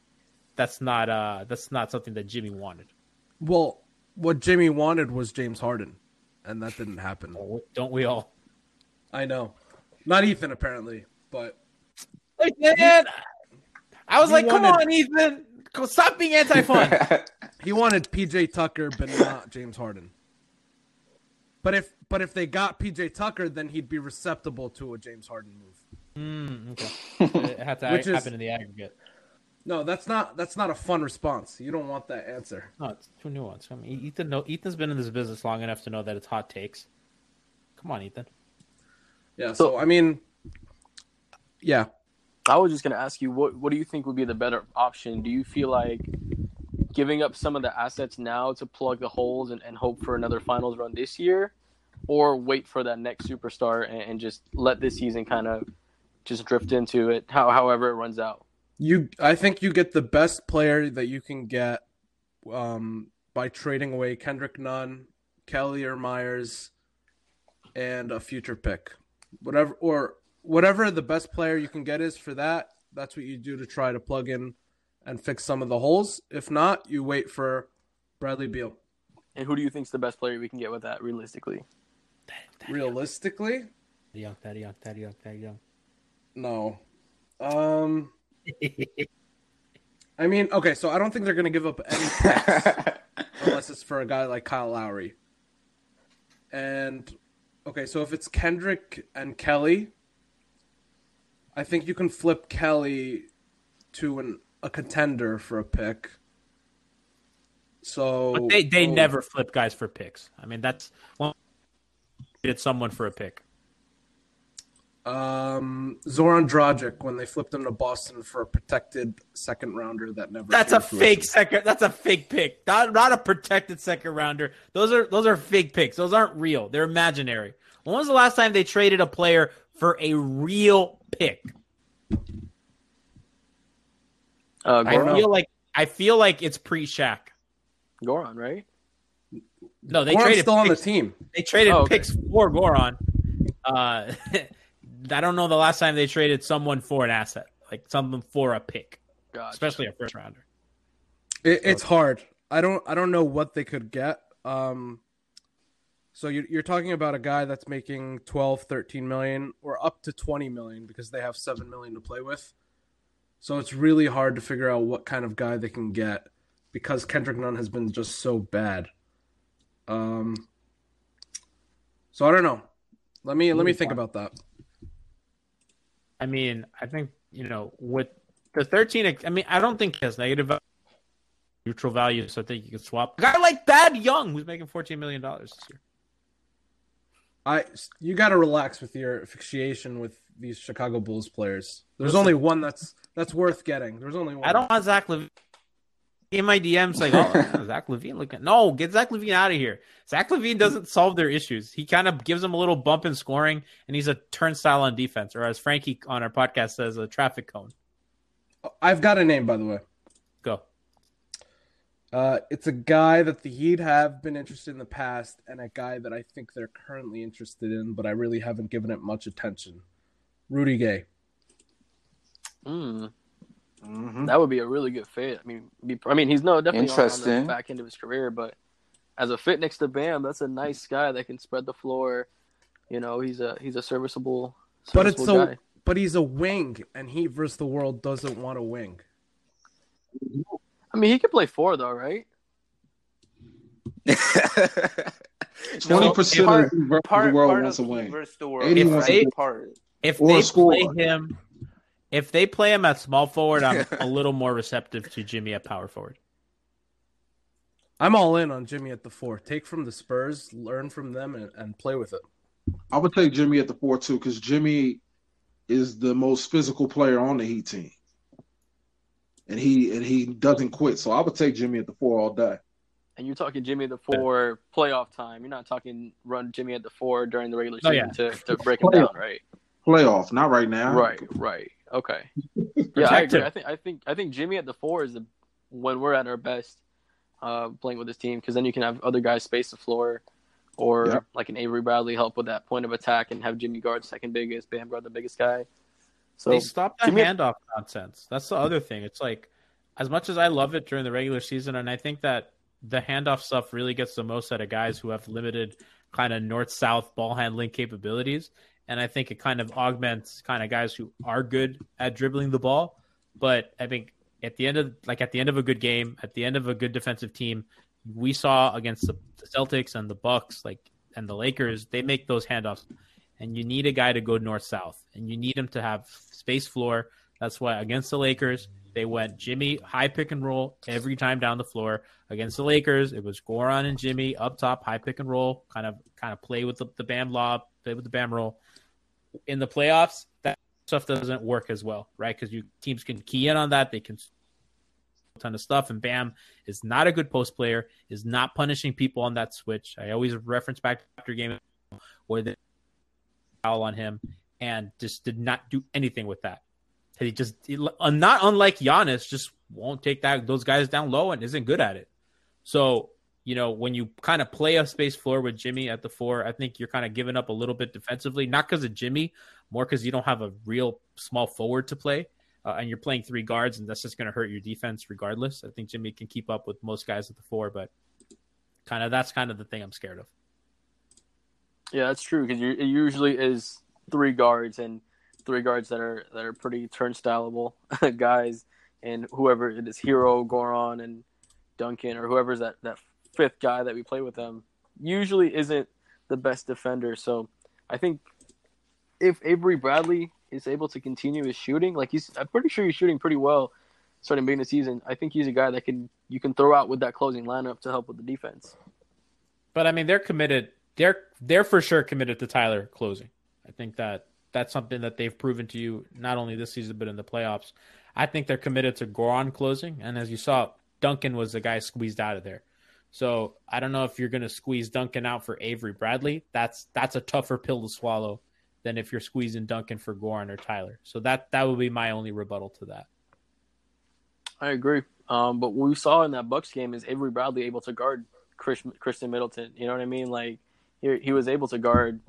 Speaker 4: that's not uh that's not something that Jimmy wanted.
Speaker 7: Well, what Jimmy wanted was James Harden, and that didn't happen.
Speaker 4: Don't we all?
Speaker 7: I know. Not Ethan apparently, but
Speaker 4: Like, man, I was
Speaker 7: He
Speaker 4: like, come on, Ethan, stop being anti-fun. [LAUGHS]
Speaker 7: he wanted PJ Tucker but not James Harden. But if but if they got PJ Tucker, then he'd be receptible to a James Harden move.
Speaker 4: mm, okay, [LAUGHS] it had to
Speaker 7: Which is-
Speaker 4: happen in the aggregate.
Speaker 7: No, that's not that's not a fun response. You don't want that answer.
Speaker 4: No, it's too nuanced. I mean, Ethan, no, Ethan's been in this business long enough to know that it's hot takes. Come on, Ethan.
Speaker 7: Yeah, so,
Speaker 2: So-
Speaker 7: I mean yeah.
Speaker 2: I was just gonna ask you, what what do you think would be the better option? Do you feel like giving up some of the assets now to plug the holes and, and hope for another finals run this year, or wait for that next superstar and, and just let this season kind of just drift into it, how, however it runs out?
Speaker 7: You I think you get the best player that you can get um by trading away Kendrick Nunn, Kelly or Meyers, and a future pick. Whatever or whatever the best player you can get is for that, that's what you do to try to plug in and fix some of the holes. If not, you wait for Bradley Beal.
Speaker 2: And who do you think's the best player we can get with that realistically?
Speaker 7: Realistically,
Speaker 4: Daddy young, daddy young, daddy young, daddy young.
Speaker 7: no. Um [LAUGHS] I mean, okay, so I don't think they're going to give up any picks [LAUGHS] unless it's for a guy like Kyle Lowry. And okay, so if it's Kendrick and Kelly, I think you can flip Kelly to an a contender for a pick. So
Speaker 4: But they they
Speaker 7: oh,
Speaker 4: never flip guys for picks. I mean, that's did someone for a pick.
Speaker 7: um Zoran Dragic when they flipped him to Boston for a protected second rounder that never
Speaker 4: That's a
Speaker 7: to
Speaker 4: fake second. That's a fake pick. Not not a protected second rounder. Those are those are fake picks. Those aren't real. They're imaginary. When was the last time they traded a player for a real pick?
Speaker 2: Uh,
Speaker 4: I feel like I feel like it's pre Shaq.
Speaker 2: Goran, right?
Speaker 4: No, they
Speaker 7: Goran's
Speaker 4: traded
Speaker 7: still on the team.
Speaker 4: They traded
Speaker 2: Oh, okay.
Speaker 4: picks for Goran. Uh, [LAUGHS] I don't know the last time they traded someone for an asset, like something for a pick,
Speaker 2: Gotcha.
Speaker 4: especially a first rounder.
Speaker 7: It, it's hard. I don't. I don't know what they could get. Um, so you're, you're talking about a guy that's making 12, 13 million, or up to 20 million because they have 7 million to play with. So it's really hard to figure out what kind of guy they can get because Kendrick Nunn has been just so bad. Um, so I don't know. Let me let me think about that.
Speaker 4: I mean, I think you know with the thirteen. I mean, I don't think he has negative neutral value, so I think you could swap a guy like Thad Young, who's making fourteen million dollars this year.
Speaker 7: I you got to relax with your asphyxiation with these Chicago Bulls players. There's
Speaker 4: Listen.
Speaker 7: only one that's that's worth getting. There's only one.
Speaker 4: I don't want Zach LaVine in my DMs like, oh, [LAUGHS] Zach LaVine looking. No, get Zach LaVine out of here. Zach LaVine doesn't solve their issues. He kind of gives them a little bump in scoring, and he's a turnstile on defense, or as Frankie on our podcast says, a traffic cone.
Speaker 7: I've got a name by the way.
Speaker 4: Go.
Speaker 7: Uh, it's a guy that the Heat have been interested in the past, and a guy that I think they're currently interested in, but I really haven't given it much attention. Rudy Gay.
Speaker 2: Mm.
Speaker 3: Mhm.
Speaker 2: That would be a really good fit. I mean, be, I mean, he's no definitely on- on, the back end of his career, but as a fit next to Bam, that's a nice guy that can spread the floor. You know, he's a he's a serviceable,
Speaker 7: But it's
Speaker 2: serviceable
Speaker 7: so.
Speaker 2: guy.
Speaker 7: But he's a wing, and he versus the world doesn't want a wing.
Speaker 2: I mean, he could play four though, right? [LAUGHS]
Speaker 3: Twenty percent of the versus
Speaker 8: part,
Speaker 3: the world
Speaker 8: part
Speaker 3: wants
Speaker 8: a
Speaker 3: wing. win.
Speaker 8: Versus the world.
Speaker 3: Eighty
Speaker 8: is part.
Speaker 4: If
Speaker 3: Or
Speaker 4: they
Speaker 3: score.
Speaker 4: play him, if they play him at small forward, I'm [LAUGHS] a little more receptive to Jimmy at power forward.
Speaker 7: I'm all in on Jimmy at the four. Take from the Spurs, learn from them, and, and play with it.
Speaker 3: I would take Jimmy at the four too, because Jimmy is the most physical player on the Heat team, and he and he doesn't quit. So I would take Jimmy at the four all day.
Speaker 2: And you're talking Jimmy at the four playoff time. You're not talking run Jimmy at the four during the regular
Speaker 4: Oh,
Speaker 2: season
Speaker 4: yeah.
Speaker 2: to, to break him down, right?
Speaker 3: Playoff, not right now.
Speaker 2: Right, right. Okay. [LAUGHS] Yeah, I agree.
Speaker 4: him.
Speaker 2: I think I think I think Jimmy at the four is the when we're at our best uh, playing with this team because then you can have other guys space the floor, or
Speaker 3: Yeah.
Speaker 2: like an Avery Bradley help with that point of attack and have Jimmy guard second biggest, Bam guard the biggest guy. So
Speaker 4: they stop the
Speaker 2: Jimmy-
Speaker 4: handoff nonsense. That's the other thing. It's like, as much as I love it during the regular season, and I think that the handoff stuff really gets the most out of guys who have limited kind of north south ball handling capabilities. And I think it kind of augments kind of guys who are good at dribbling the ball. But I think at the end of like at the end of a good game, at the end of a good defensive team, we saw against the, Celtics and the Bucks, like and the Lakers, they make those handoffs and you need a guy to go north south, and you need him to have space floor. That's why against the Lakers they went Jimmy high pick and roll every time down the floor. Against the Lakers, it was Goran and Jimmy up top, high pick and roll, kind of kind of play with the, the bam lob, play with the bam roll. In the playoffs, that stuff doesn't work as well, right? Because you teams can key in on that, they can a ton of stuff, and Bam is not a good post player, is not punishing people on that switch. I always reference back to after game where they foul on him and just did not do anything with that. He just he- not unlike Giannis, just won't take that those guys down low and isn't good at it. So you know when you kind of play a space floor with Jimmy at the four, I think you're kind of giving up a little bit defensively, not because of Jimmy, more because you don't have a real small forward to play. Uh, and you're playing three guards, and that's just going to hurt your defense regardless. I think Jimmy can keep up with most guys at the four, but kind of that's kind of the thing I'm scared of.
Speaker 2: Yeah, that's true because it usually is three guards and three guards that are that are pretty turnstileable [LAUGHS] guys, and whoever it is, Herro, Goran, and Duncan, or whoever's that that fifth guy that we play with them, usually isn't the best defender. So I think if Avery Bradley is able to continue his shooting, like he's, I'm pretty sure he's shooting pretty well starting beginning the season. I think he's a guy that can you can throw out with that closing lineup to help with the defense.
Speaker 4: But I mean, they're committed. They're they're for sure committed to Tyler closing. I think that that's something that they've proven to you not only this season but in the playoffs. I think they're committed to Goran closing, and as you saw, Duncan was the guy squeezed out of there. So I don't know if you're going to squeeze Duncan out for Avery Bradley. That's that's a tougher pill to swallow than if you're squeezing Duncan for Goran or Tyler. So that that would be my only rebuttal to that.
Speaker 2: I agree. Um, but what we saw in that Bucks game is Avery Bradley able to guard Khris, Christian Middleton. You know what I mean? Like he, he was able to guard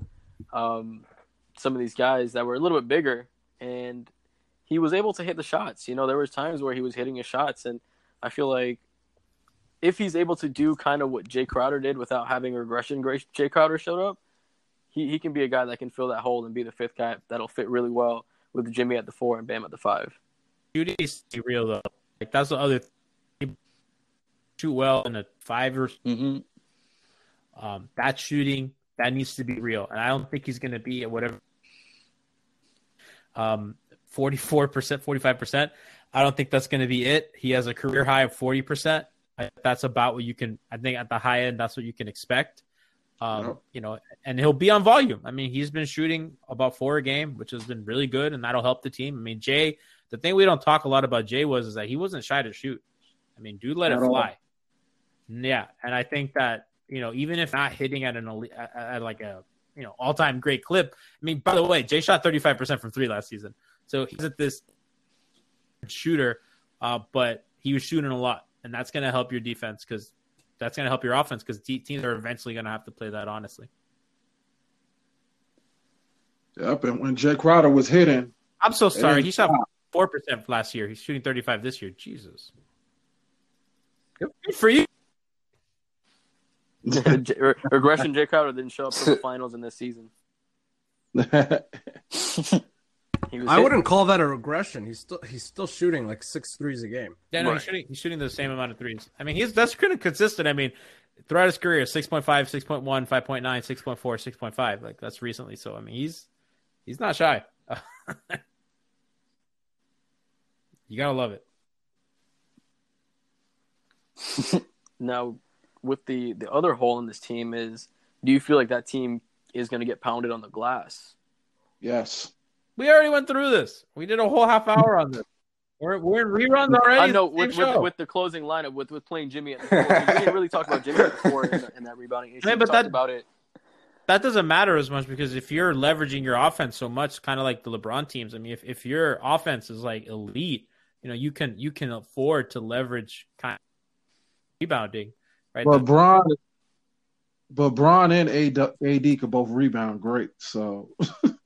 Speaker 2: um, some of these guys that were a little bit bigger, and he was able to hit the shots. You know, there was times where he was hitting his shots, and I feel like if he's able to do kind of what Jae Crowder did without having a regression, Jae Crowder showed up. He he can be a guy that can fill that hole and be the fifth guy that'll fit really well with Jimmy at the four and Bam at the five.
Speaker 4: Shooting needs to be real though. Like that's the other thing. Shoot well in a five or
Speaker 8: Mm-hmm.
Speaker 4: um, that shooting that needs to be real, and I don't think he's going to be at whatever um, forty four percent, forty five percent. I don't think that's going to be it. He has a career high of forty percent. That's about what you can. I think at the high end, that's what you can expect. Um. You know, and he'll be on volume. I mean, he's been shooting about four a game, which has been really good, and that'll help the team. I mean, Jae. The thing we don't talk a lot about Jae was is that he wasn't shy to shoot. I mean, dude, let it
Speaker 3: At all.
Speaker 4: fly. Yeah, and I think that you know, even if not hitting at an elite, at, at like a you know all time great clip. I mean, by the way, Jae shot thirty five percent from three last season, so he's at this shooter, uh, but he was shooting a lot, and that's going to help your defense because that's going to help your offense because teams are eventually going to have to play that honestly.
Speaker 3: Yep, and when Jae Crowder was hitting,
Speaker 4: I'm so sorry.
Speaker 3: didn't
Speaker 4: He shot four percent last year. He's shooting thirty five this year. Jesus. Good for you. [LAUGHS]
Speaker 2: Regression. Jae Crowder didn't show up for the [LAUGHS] finals in this season. [LAUGHS] He was
Speaker 7: I
Speaker 2: hit-
Speaker 7: wouldn't call that a regression. He's still he's still shooting like six threes a game.
Speaker 4: Yeah, no,
Speaker 2: Right.
Speaker 4: he's shooting. He's shooting the same amount of threes. I mean, he's that's kind of consistent. I mean, throughout his career, 6.5, 6.1, 5.9, 6.4, 6.5. Like that's recently. So I mean, he's he's not shy. [LAUGHS] you gotta love it. [LAUGHS]
Speaker 2: now with the the other hole in this team is do you feel like that team is going to get pounded on the glass
Speaker 3: yes.
Speaker 4: We already went through this. We did a whole half hour on this. We're we're in reruns already.
Speaker 2: i know with, with, with the closing lineup with, with playing jimmy at the four we didn't really talk about jimmy at the four in, the, in that rebounding issue
Speaker 4: Yeah, but
Speaker 2: talked
Speaker 4: that-
Speaker 2: about it
Speaker 4: that doesn't matter as much because if you're leveraging your offense so much, kind of like the LeBron teams. I mean, if, if your offense is like elite, you know, you can you can afford to leverage kind of rebounding, right?
Speaker 3: But
Speaker 4: The-
Speaker 3: Bron, but Bron and AD, AD could both rebound great. So [LAUGHS]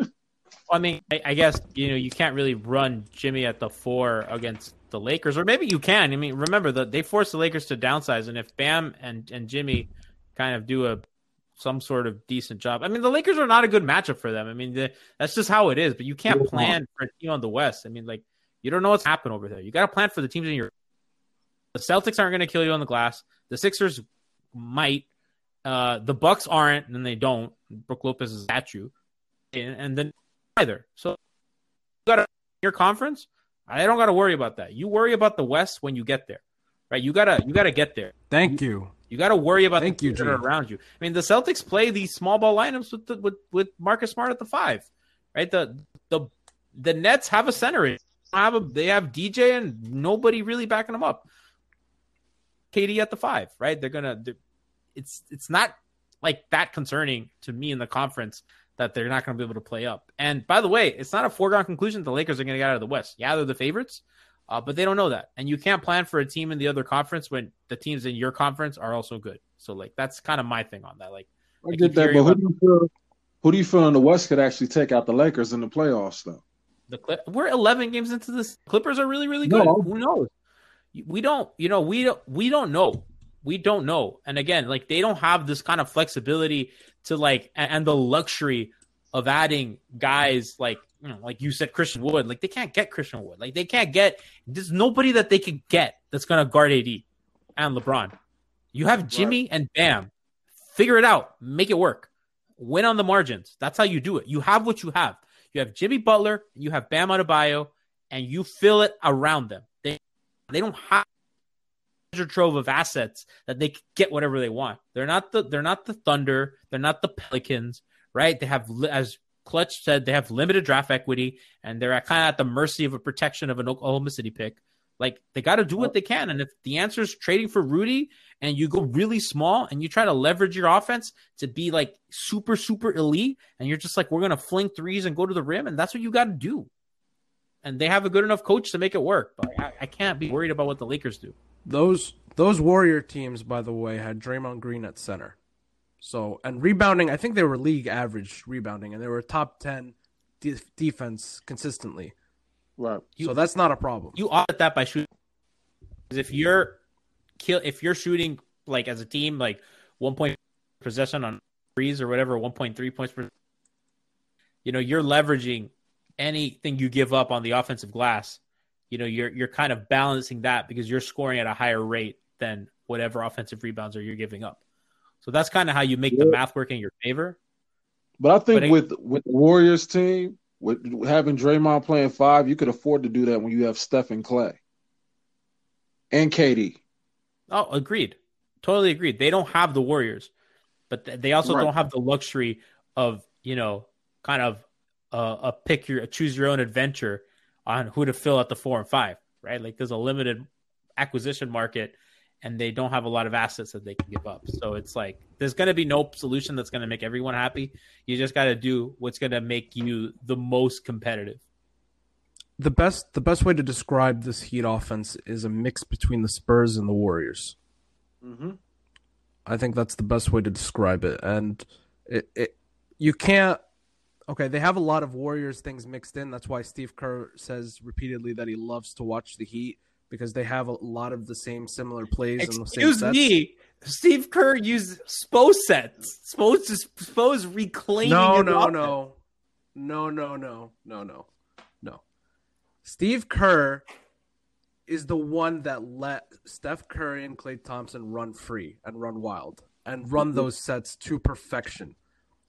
Speaker 4: I mean, I, I guess you know you can't really run Jimmy at the four against the Lakers, or maybe you can. I mean, remember that they forced the Lakers to downsize, and if Bam and and Jimmy kind of do a some sort of decent job, I mean, the Lakers are not a good matchup for them. I mean, the, that's just how it is. But you can't plan for a team on the West. I mean, like you don't know what's happening over there. You got to plan for the teams in your. The Celtics aren't going to kill you on the glass. The Sixers might. Uh, the Bucks aren't, and they don't. Brook Lopez is at you, and, and then either. So you got your conference. I don't got to worry about that. You worry about the West when you get there, right? You gotta you gotta get there.
Speaker 7: Thank you.
Speaker 4: You got to worry about
Speaker 7: Thank
Speaker 4: the
Speaker 7: you,
Speaker 4: that are around you. I mean, the Celtics play these small ball lineups with the, with with Marcus Smart at the five, right? The the the Nets have a center. They have a they have DJ and nobody really backing them up. KD at the five, right? They're gonna. They're, it's it's not like that concerning to me in the conference that they're not going to be able to play up. And by the way, it's not a foregone conclusion that the Lakers are going to get out of the West. Yeah, they're the favorites, uh, but they don't know that. And you can't plan for a team in the other conference when the teams in your conference are also good. So like that's kind of my thing on that. Like
Speaker 3: I
Speaker 4: I
Speaker 3: get that. But who do you feel? Who do you feel in the West could actually take out the Lakers in the playoffs, though?
Speaker 4: the Clip, we're 11 games into this. Clippers are really really
Speaker 3: No.
Speaker 4: good. Who knows? We don't. You know we don't. We don't know. We don't know. And again, like they don't have this kind of flexibility to like and, the luxury of adding guys like you know, like you said, Christian Wood. Like they can't get Christian Wood. Like they can't get. There's nobody that they could get that's gonna guard AD and LeBron. You have Jimmy and Bam. Figure it out. Make it work. Win on the margins. That's how you do it. You have what you have. You have Jimmy Butler. You have Bam Adebayo, and you fill it around them. They they don't have trove of assets that they get whatever they want. They're not the they're not the Thunder. They're not the Pelicans, right? They have as Clutch said they have limited draft equity, and they're kind of at the mercy of a protection of an Oklahoma City pick. Like they got to do what they can, and if the answer is trading for Rudy, and you go really small, and you try to leverage your offense to be like super super elite, and you're just like we're gonna fling threes and go to the rim, and that's what you got to do. And they have a good enough coach to make it work, but I, I can't be worried about what the Lakers do.
Speaker 7: Those those Warrior teams, by the way, had Draymond Green at center. So and rebounding, I think they were league average rebounding, and they were top ten de- defense consistently.
Speaker 3: Right.
Speaker 4: You-
Speaker 7: so that's not a problem.
Speaker 4: you offset that by shooting. 'Cause If you're kill, if you're shooting like as a team, like one point possession on threes or whatever, one point three points per, you know, you're leveraging anything you give up on the offensive glass. You know, you're you're kind of balancing that because you're scoring at a higher rate than whatever offensive rebounds are you're giving up. So that's kind of how you make the math work in your favor.
Speaker 3: But I think
Speaker 4: But it-
Speaker 3: with with the Warriors team, with having Draymond playing five, you could afford to do that when you have Steph and Klay and KD.
Speaker 4: Oh, agreed. Totally agreed. They don't have the Warriors, but th- they also
Speaker 3: Right.
Speaker 4: don't have the luxury of you know kind of uh, a pick your a choose your own adventure on who to fill at the four and five. Right? Like there's a limited acquisition market, and they don't have a lot of assets that they can give up. So it's like there's going to be no solution that's going to make everyone happy. You just got to do what's going to make you the most competitive.
Speaker 7: the best the best way to describe this Heat offense is a mix between the Spurs and the Warriors.
Speaker 3: Mm-hmm.
Speaker 7: I think that's the best way to describe it. And it, it you can't okay, they have a lot of Warriors things mixed in. That's why Steve Kerr says repeatedly that he loves to watch the Heat because they have a lot of the same similar plays and the same
Speaker 4: Excuse me. Steve Kerr used Spo sets. Spo's just Spo's reclaiming.
Speaker 7: No, no, no, no, no, no, no, no, no. Steve Kerr is the one that let Steph Curry and Klay Thompson run free and run wild and run mm-hmm. those sets to perfection.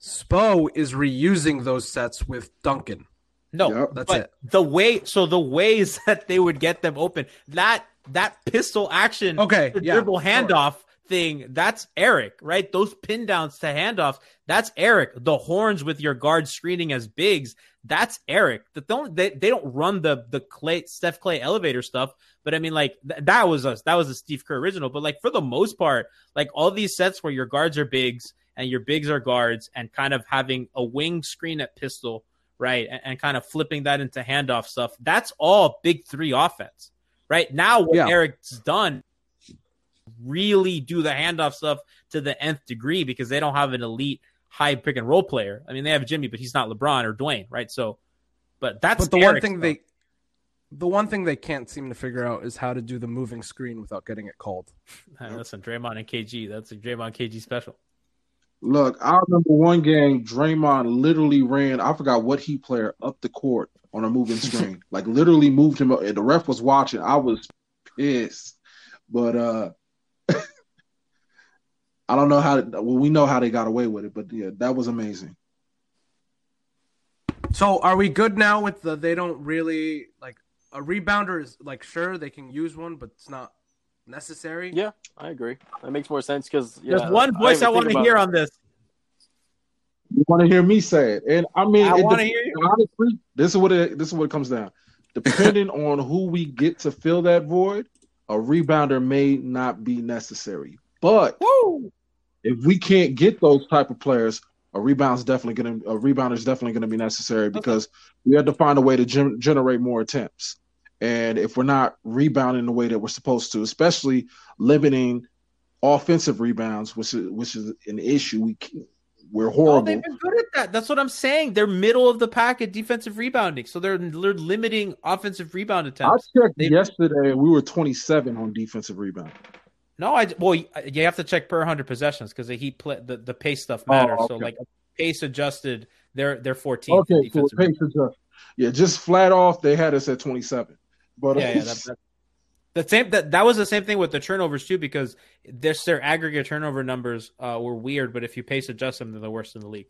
Speaker 7: Spo is reusing those sets with Duncan.
Speaker 4: No,
Speaker 3: Yep.
Speaker 7: That's
Speaker 4: but
Speaker 7: it.
Speaker 4: the way so the ways [LAUGHS] that they would get them open that that pistol action
Speaker 7: Okay,
Speaker 4: the
Speaker 7: yeah,
Speaker 4: dribble
Speaker 7: sure.
Speaker 4: handoff thing that's Erik right those pin downs to handoffs that's Erik the horns with your guard screening as bigs that's Erik the don't they, they don't run the the Klay Steph Klay elevator stuff but I mean like th- that was us that was a Steve Kerr original but like for the most part like all these sets where your guards are bigs and your bigs are guards and kind of having a wing screen at pistol right? And, and kind of flipping that into handoff stuff. That's all big three offense, right? Now, what
Speaker 7: Yeah.
Speaker 4: Erik's done, really do the handoff stuff to the nth degree because they don't have an elite high pick and roll player. I mean, they have Jimmy, but he's not LeBron or Dwyane, right? So, but that's
Speaker 7: But the one thing
Speaker 4: stuff.
Speaker 7: they the one thing they can't seem to figure out is how to do the moving screen without getting it called.
Speaker 4: Listen, Draymond and KG, that's a Draymond KG special.
Speaker 3: Look, I remember one game Draymond literally ran, I forgot what he player up the court on a moving [LAUGHS] screen. like literally moved him up and the ref was watching. I was pissed. But uh [LAUGHS] I don't know how to, well we know how they got away with it, but yeah, that was amazing.
Speaker 7: So are we good now with the they don't really like a rebounder is like sure they can use one, but it's not necessary.
Speaker 2: Yeah, I agree. That makes more sense because yeah,
Speaker 4: There's one voice I,
Speaker 2: didn't
Speaker 4: want to hear
Speaker 2: it.
Speaker 4: on this.
Speaker 3: You want to hear me say it, and I mean,
Speaker 4: I want to hear you.
Speaker 3: honestly, this is what it this is what it comes down. Depending [LAUGHS] on who we get to fill that void, a rebounder may not be necessary. But
Speaker 4: Woo!
Speaker 3: if we can't get those type of players, a rebound's definitely going to a rebounder is definitely going to be necessary because we have to find a way to gen- generate more attempts. And if we're not rebounding the way that we're supposed to, especially limiting offensive rebounds, which is which is an issue, we we're
Speaker 4: Oh,
Speaker 3: horrible.
Speaker 4: they've been good at that. That's what I'm saying. They're middle of the pack at defensive rebounding, so they're they're limiting offensive rebound
Speaker 3: I
Speaker 4: attempts.
Speaker 3: checked
Speaker 4: They-
Speaker 3: yesterday, we were 27 on defensive rebound.
Speaker 4: No, I well, you have to check per hundred possessions because the heat play, the the pace stuff oh, matters. So
Speaker 3: Oh, okay.
Speaker 4: like pace adjusted, they're they're 14.
Speaker 3: Okay, so pace adjust. Yeah, just flat off, they had us at 27. But
Speaker 4: yeah, yeah. That, that, the same that that was the same thing with the turnovers too because this their aggregate turnover numbers uh, were weird, but if you pace adjust them, they're the worst in the league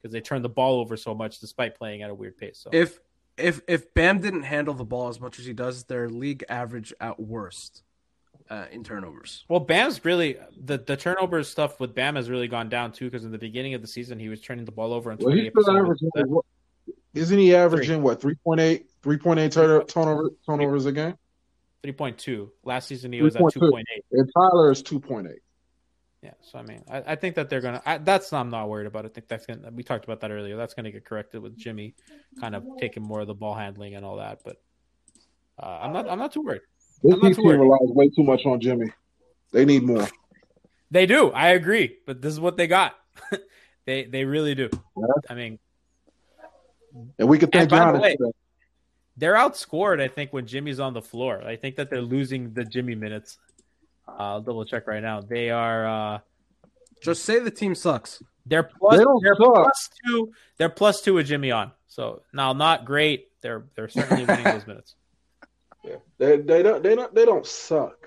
Speaker 4: because they turn the ball over so much despite playing at a weird pace. So
Speaker 7: If if if Bam didn't handle the ball as much as he does, their league average at worst uh, in turnovers.
Speaker 4: well, Bam's really the the turnover stuff with Bam has really gone down too because in the beginning of the season he was turning the ball over on
Speaker 3: well, he's
Speaker 4: 28.
Speaker 3: still averaging. What, isn't he averaging what 3.8, 3.8 turn- turnover, turnovers a game?
Speaker 4: Three point two. Last season he was at
Speaker 3: 3.2.
Speaker 4: two point eight.
Speaker 3: And Tyler is 2.8.
Speaker 4: Yeah, so I mean, I, I think that they're gonna. I, that's I'm not worried about. I think that's gonna. We talked about that earlier. That's gonna get corrected with Jimmy, kind of taking more of the ball handling and all that. But uh, I'm not. I'm not too worried.
Speaker 3: This
Speaker 4: I'm not too
Speaker 3: team
Speaker 4: worried.
Speaker 3: relies way too much on Jimmy. They need more.
Speaker 4: They do. I agree. But this is what they got. [LAUGHS] they they really do.
Speaker 3: Yeah.
Speaker 4: I mean,
Speaker 3: And we could thank
Speaker 4: And by the
Speaker 3: Giannis
Speaker 4: way-
Speaker 3: for that.
Speaker 4: They're outscored. I think when Jimmy's on the floor. I think that they're losing the Jimmy minutes. Uh, I'll double check right now. They are. uh
Speaker 7: Just say the team sucks.
Speaker 4: They're plus.
Speaker 3: They
Speaker 4: They're
Speaker 3: suck.
Speaker 4: plus two. They're plus two with Jimmy on. So now not great. They're they're certainly winning those [LAUGHS] minutes. Yeah.
Speaker 3: They they don't they don't they don't suck.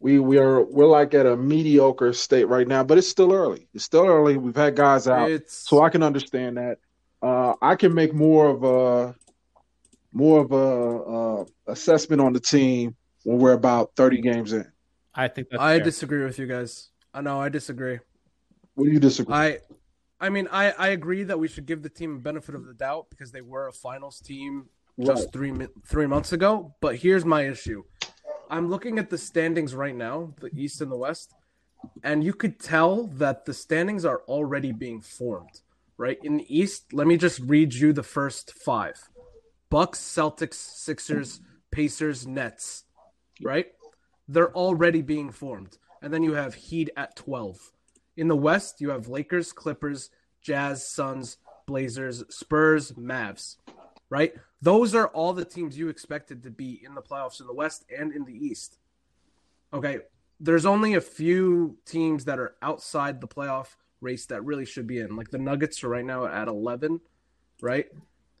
Speaker 3: We we are we're like at a mediocre state right now, but it's still early. It's still early. We've had guys out,
Speaker 7: It's
Speaker 3: so I can understand that. Uh, I can make more of a more of a uh, assessment on the team when we're about thirty games in.
Speaker 4: I think that's
Speaker 7: I
Speaker 4: fair.
Speaker 7: disagree with you guys. I know I disagree.
Speaker 3: What do you disagree?
Speaker 7: I I mean I, I agree that we should give the team a benefit of the doubt because they were a finals team just three three months ago. But here's my issue: I'm looking at the standings right now, the East and the West, and you could tell that the standings are already being formed. Right in the East, let me just read you the first five: Bucks, Celtics, Sixers, Pacers, Nets. Right, they're already being formed, and then you have Heat at twelve. In the West, you have Lakers, Clippers, Jazz, Suns, Blazers, Spurs, Mavs, right? Those are all the teams you expected to be in the playoffs in the West and in the East. Okay, there's only a few teams that are outside the playoff race that really should be in. Like the Nuggets are right now at 11, right?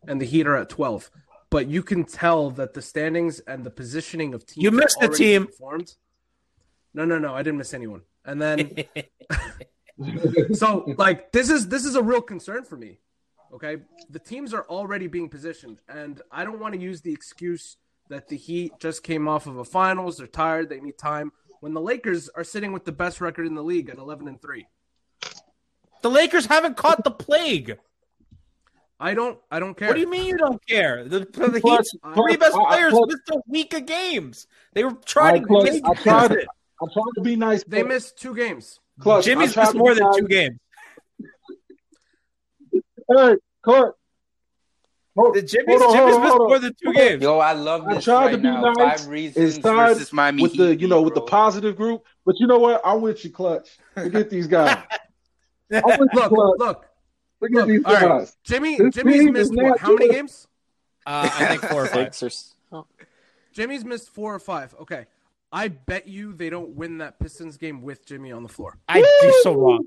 Speaker 7: And the Heat are at 12. But you can tell that the standings and the positioning of teams
Speaker 4: You missed a team.
Speaker 7: been Formed. No, no, no, I didn't miss anyone. And then [LAUGHS] so like this is this is a real concern for me. Okay, the teams are already being positioned, and I don't want to use the excuse that the Heat just came off of a finals, they're tired, they need time. When the Lakers are sitting with the best record in the league at eleven and three,
Speaker 4: the Lakers haven't caught the plague.
Speaker 7: I don't, I don't care.
Speaker 4: What do you mean you don't care? The, the
Speaker 3: Clutch,
Speaker 4: Heat's three best
Speaker 3: I- I-
Speaker 4: players
Speaker 3: Clutch-
Speaker 4: missed a week of games. They were trying
Speaker 3: I-
Speaker 4: to make
Speaker 3: I tried it. I'm trying to be nice.
Speaker 7: They missed two games.
Speaker 3: Clutch,
Speaker 4: Jimmy's missed more than
Speaker 3: nice.
Speaker 4: two games.
Speaker 3: Hey, Clutch.
Speaker 4: The Jimmy's,
Speaker 3: on,
Speaker 4: Jimmy's
Speaker 3: on,
Speaker 4: missed
Speaker 3: on.
Speaker 4: more than two games.
Speaker 1: Yo, I love
Speaker 3: I
Speaker 1: this
Speaker 3: tried
Speaker 1: right
Speaker 3: to be
Speaker 1: now.
Speaker 3: nice.
Speaker 1: Five reasons
Speaker 3: It's tied
Speaker 1: versus Miami
Speaker 3: with the you know with the positive group. But you know what? I'm with you, Clutch. Forget these guys. [LAUGHS] I'm with
Speaker 7: Look,
Speaker 3: Clutch.
Speaker 7: Look,
Speaker 3: Forget
Speaker 7: look.
Speaker 3: these
Speaker 7: All right,
Speaker 3: guys.
Speaker 7: Jimmy,
Speaker 3: This
Speaker 7: Jimmy's
Speaker 3: team is
Speaker 7: missed
Speaker 3: not
Speaker 7: what? How many
Speaker 3: good.
Speaker 7: games?
Speaker 4: Uh, I think four or five.
Speaker 2: Six or s- oh,
Speaker 7: Jimmy's missed four or five. Okay, I bet you they don't win that Pistons game with Jimmy on the floor.
Speaker 4: I do so wrong.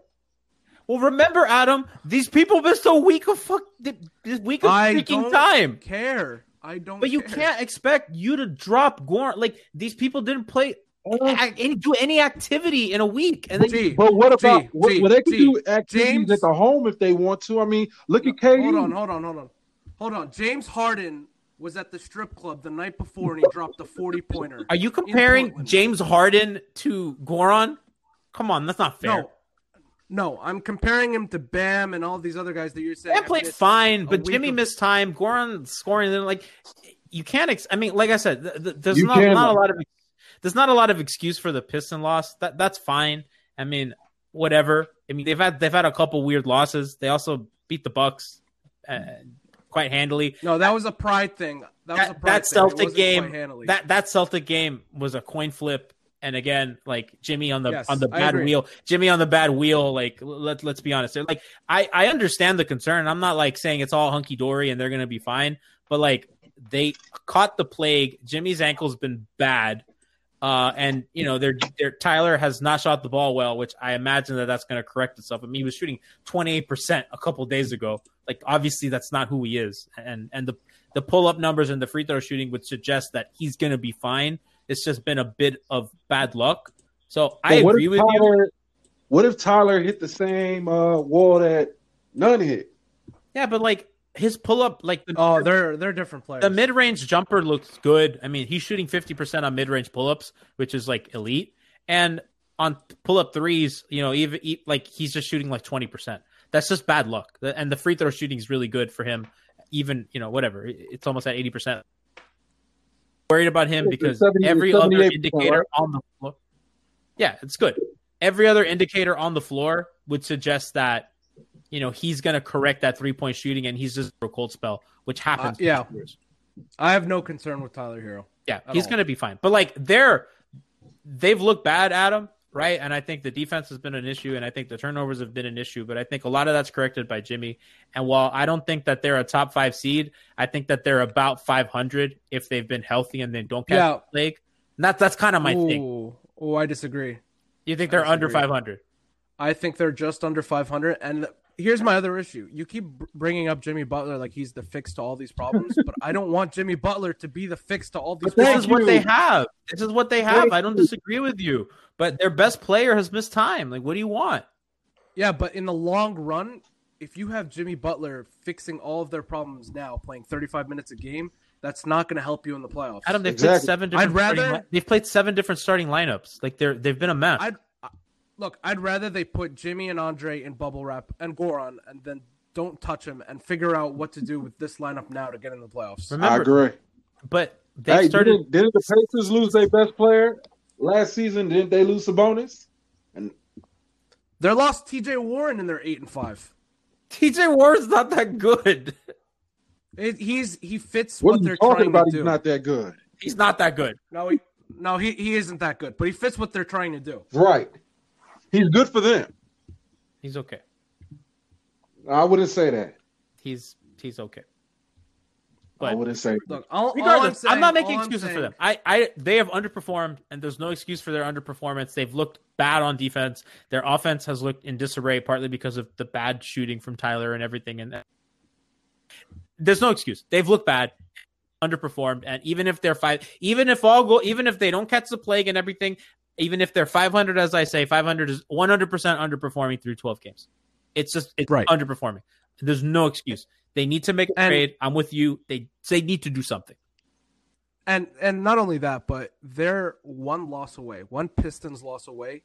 Speaker 4: Well, remember, Adam, these people missed a week of fuck, this week of
Speaker 7: I
Speaker 4: freaking
Speaker 7: don't
Speaker 4: time.
Speaker 7: Care, I don't.
Speaker 4: But you
Speaker 7: care.
Speaker 4: can't expect you to drop Goran. Like these people didn't play Oh. act, any, do any activity in a week, and then
Speaker 7: G,
Speaker 3: But what about
Speaker 7: G,
Speaker 3: what,
Speaker 7: G,
Speaker 3: well, they can
Speaker 7: G.
Speaker 3: do activities
Speaker 7: James-
Speaker 3: at the home if they want to. I mean, look at KD.
Speaker 7: Hold on, hold on, hold on, hold on. James Harden was at the strip club the night before and he dropped a forty pointer.
Speaker 4: are you comparing James Harden to Goran? Come on, that's not fair.
Speaker 7: No, no, I'm comparing him to Bam and all these other guys that you're saying.
Speaker 4: They
Speaker 7: have
Speaker 4: played fine, but Jimmy
Speaker 7: of-
Speaker 4: missed time. Goran scoring, then like you can't. Ex- I mean, like I said, th- th- there's
Speaker 3: You
Speaker 4: not,
Speaker 3: can.
Speaker 4: not a lot of there's not a lot of excuse for the Piston loss. That that's fine. I mean, whatever. I mean, they've had they've had a couple weird losses. They also beat the Bucks uh, quite handily.
Speaker 7: No, that was a pride thing. That, was a
Speaker 4: That,
Speaker 7: pride
Speaker 4: that. Celtic game, that that Celtic game was a coin flip. And again, like Jimmy on the
Speaker 7: Yes,
Speaker 4: on the bad wheel, Jimmy on the bad wheel. Like let let's be honest, like I I understand the concern. I'm not like saying it's all hunky dory and they're gonna be fine, but like they caught the plague. Jimmy's ankle's been bad, uh, and you know their their Tyler has not shot the ball well, which I imagine that that's going to correct itself. I mean, he was shooting 28 percent a couple days ago. Like obviously that's not who he is, and and the the pull up numbers and the free throw shooting would suggest that he's going to be fine. It's just been a bit of bad luck. So I
Speaker 3: But
Speaker 4: agree
Speaker 3: if
Speaker 4: with you.
Speaker 3: Tyler, What if Tyler hit the same uh, wall that Nunn hit?
Speaker 4: Yeah, but like his pull up, like the,
Speaker 7: oh, they're they're different players.
Speaker 4: the mid range jumper looks good. I mean, he's shooting 50% on mid range pull ups, which is like elite. And on pull up threes, you know, even like he's just shooting like 20%. That's just bad luck. And the free throw shooting is really good for him. Even, you know, whatever. It's almost at 80%. Worried about him because
Speaker 3: 70
Speaker 4: every other
Speaker 3: 78%,
Speaker 4: indicator on the floor. Yeah, it's good. Every other indicator on the floor would suggest that, you know, he's going to correct that three point shooting and he's just a cold spell, which happens.
Speaker 7: Uh, yeah. I have no concern with Tyler Herro.
Speaker 4: Yeah, he's going to be fine. But like they're they've looked bad, Adam, right? And I think the defense has been an issue, and I think the turnovers have been an issue. But I think a lot of that's corrected by Jimmy. And while I don't think that they're a top five seed, I think that they're about 500 if they've been healthy and they don't catch
Speaker 7: Yeah.
Speaker 4: the plague. And that's that's kind of my thing.
Speaker 7: Oh, I disagree.
Speaker 4: You think they're under 500?
Speaker 7: I think they're just under 500. And here's my other issue: you keep bringing up Jimmy Butler like he's the fix to all these problems, but I don't want Jimmy Butler to be the fix to all these.
Speaker 3: But
Speaker 4: This is what they have. This is what they have. I don't disagree with you. But their best player has missed time. Like, what do you want?
Speaker 7: Yeah, but in the long run, if you have Jimmy Butler fixing all of their problems now, playing 35 minutes a game, that's not going to help you in the playoffs.
Speaker 4: Adam, they've played seven different.
Speaker 7: I'd rather-
Speaker 4: starting li- they've played seven different starting lineups. Like they're they've been a mess.
Speaker 7: I'd I- look. I'd rather they put Jimmy and Andre in bubble wrap and Goran, and then don't touch him and figure out what to do with this lineup now to get in the playoffs.
Speaker 3: I agree.
Speaker 4: but they
Speaker 3: Hey,
Speaker 4: started.
Speaker 3: didn't, didn't the Pacers lose their best player last season? Didn't they lose Sabonis? And
Speaker 7: They lost T.J. Warren in they're eight and five.
Speaker 4: TJ Warren's not that good.
Speaker 7: It, he's he fits
Speaker 3: what
Speaker 7: what,
Speaker 3: are you
Speaker 7: they're
Speaker 3: talking
Speaker 7: trying
Speaker 3: about?
Speaker 7: to
Speaker 3: He's
Speaker 7: do.
Speaker 3: not that good.
Speaker 4: He's not that good.
Speaker 7: No, he no he, he isn't that good, but he fits what they're trying to do.
Speaker 3: Right. He's good for them.
Speaker 4: He's okay.
Speaker 3: I wouldn't say that.
Speaker 4: he's he's okay.
Speaker 3: I wouldn't say.
Speaker 7: Look, all, all I'm,
Speaker 4: regardless, I'm, not making
Speaker 7: all I'm
Speaker 4: excuses for them. I, I they have underperformed, and there's no excuse for their underperformance. They've looked bad on defense. Their offense has looked in disarray, partly because of the bad shooting from Tyler and everything. And there's no excuse. They've looked bad, underperformed, and even if they're five, even if all go, even if they don't catch the plague and everything, even if they're 500, as I say, 500 is 100 percent underperforming through 12 games. It's just it's
Speaker 7: Right.
Speaker 4: underperforming. There's no excuse. They need to make a
Speaker 7: And-
Speaker 4: trade. I'm with you. They they need to do something.
Speaker 7: And and not only that, but they're one loss away, one Pistons loss away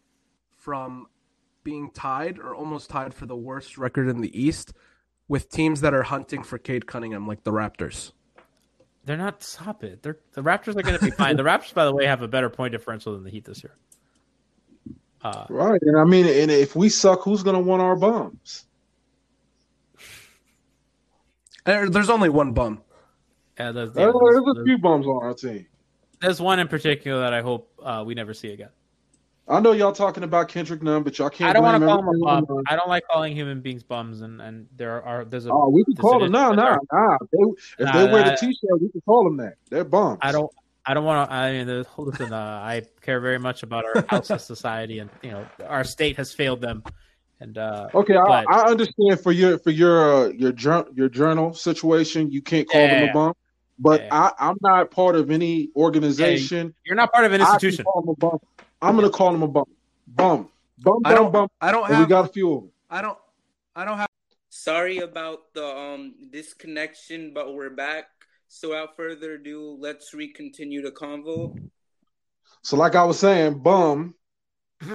Speaker 7: from being tied or almost tied for the worst record in the East with teams that are hunting for Cade Cunningham, like the Raptors.
Speaker 4: They're not stop it. They're the Raptors are going to be fine. The Raptors, by the way, have a better point differential than the Heat this year. Uh,
Speaker 3: Right, and I mean, and if we suck, who's gonna want our bums?
Speaker 7: There's only one bum.
Speaker 4: yeah, there's,
Speaker 3: There-
Speaker 4: yeah,
Speaker 3: there's a
Speaker 4: there's-
Speaker 3: few bums on our team.
Speaker 4: there's one in particular that I hope uh, we never see again.
Speaker 3: I know y'all talking about Kendrick Nunn, but y'all can't.
Speaker 4: I don't want to call him a bum.
Speaker 3: Nunn.
Speaker 4: I don't like calling human beings bums, and, and there are there's a.
Speaker 3: Oh, we can call them.
Speaker 4: there.
Speaker 3: nah, nah. If
Speaker 4: Nah,
Speaker 3: they wear the t-shirt, we can call them that. They're bums.
Speaker 4: I don't. I don't want to. I mean, the- listen. Uh, I care very much about our house as society, and you know, our state has failed them. And uh,
Speaker 3: Okay, I,
Speaker 4: But-
Speaker 3: I understand for your for your uh, your jour- your journal situation, you can't call them a bum. But
Speaker 4: Yeah.
Speaker 3: I, I'm not part of any organization.
Speaker 4: you're not part of an
Speaker 3: I
Speaker 4: institution.
Speaker 3: Call them a bum. I'm gonna call him a bum. Bum. Bum.
Speaker 7: I
Speaker 3: Bum.
Speaker 7: don't.
Speaker 3: Bum.
Speaker 7: I don't
Speaker 3: And we got a few of them.
Speaker 7: I don't. I don't have.
Speaker 8: Sorry about the um disconnection, but we're back. So without further ado, let's recontinue the convo.
Speaker 3: So, like I was saying, bum.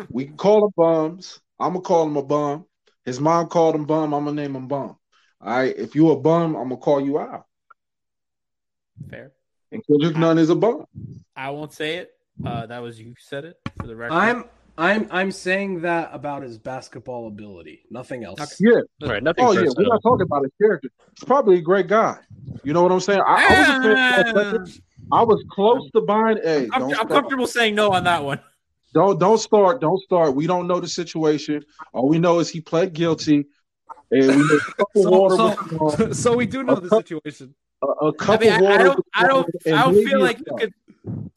Speaker 3: We can call them bums. I'm gonna call him a bum. His mom called him bum. I'm gonna name him bum. All right. If you a bum, I'm gonna call you out.
Speaker 4: Fair.
Speaker 3: And Kendrick Nunn is a bum.
Speaker 4: I won't say it. Uh, that was you said it for the record.
Speaker 7: I'm. I'm. I'm saying that about his basketball ability. Nothing else.
Speaker 3: Yeah.
Speaker 2: Right. Nothing
Speaker 3: Oh yeah. We're not talking about his character. He's probably a great guy. You know what I'm saying? I, I was a fan for a second. I was close to buying. Hey,
Speaker 4: I'm,
Speaker 3: don't
Speaker 4: I'm comfortable saying no on that one.
Speaker 3: Don't don't start. Don't start. We don't know the situation. All we know is he pled guilty, and we know a cup
Speaker 7: So,
Speaker 3: water.
Speaker 7: so,
Speaker 3: was [LAUGHS]
Speaker 7: so we do know the situation.
Speaker 3: a, a
Speaker 4: I
Speaker 3: cup
Speaker 4: mean,
Speaker 3: of
Speaker 4: I,
Speaker 3: water.
Speaker 4: I don't, I don't, I don't feel like you could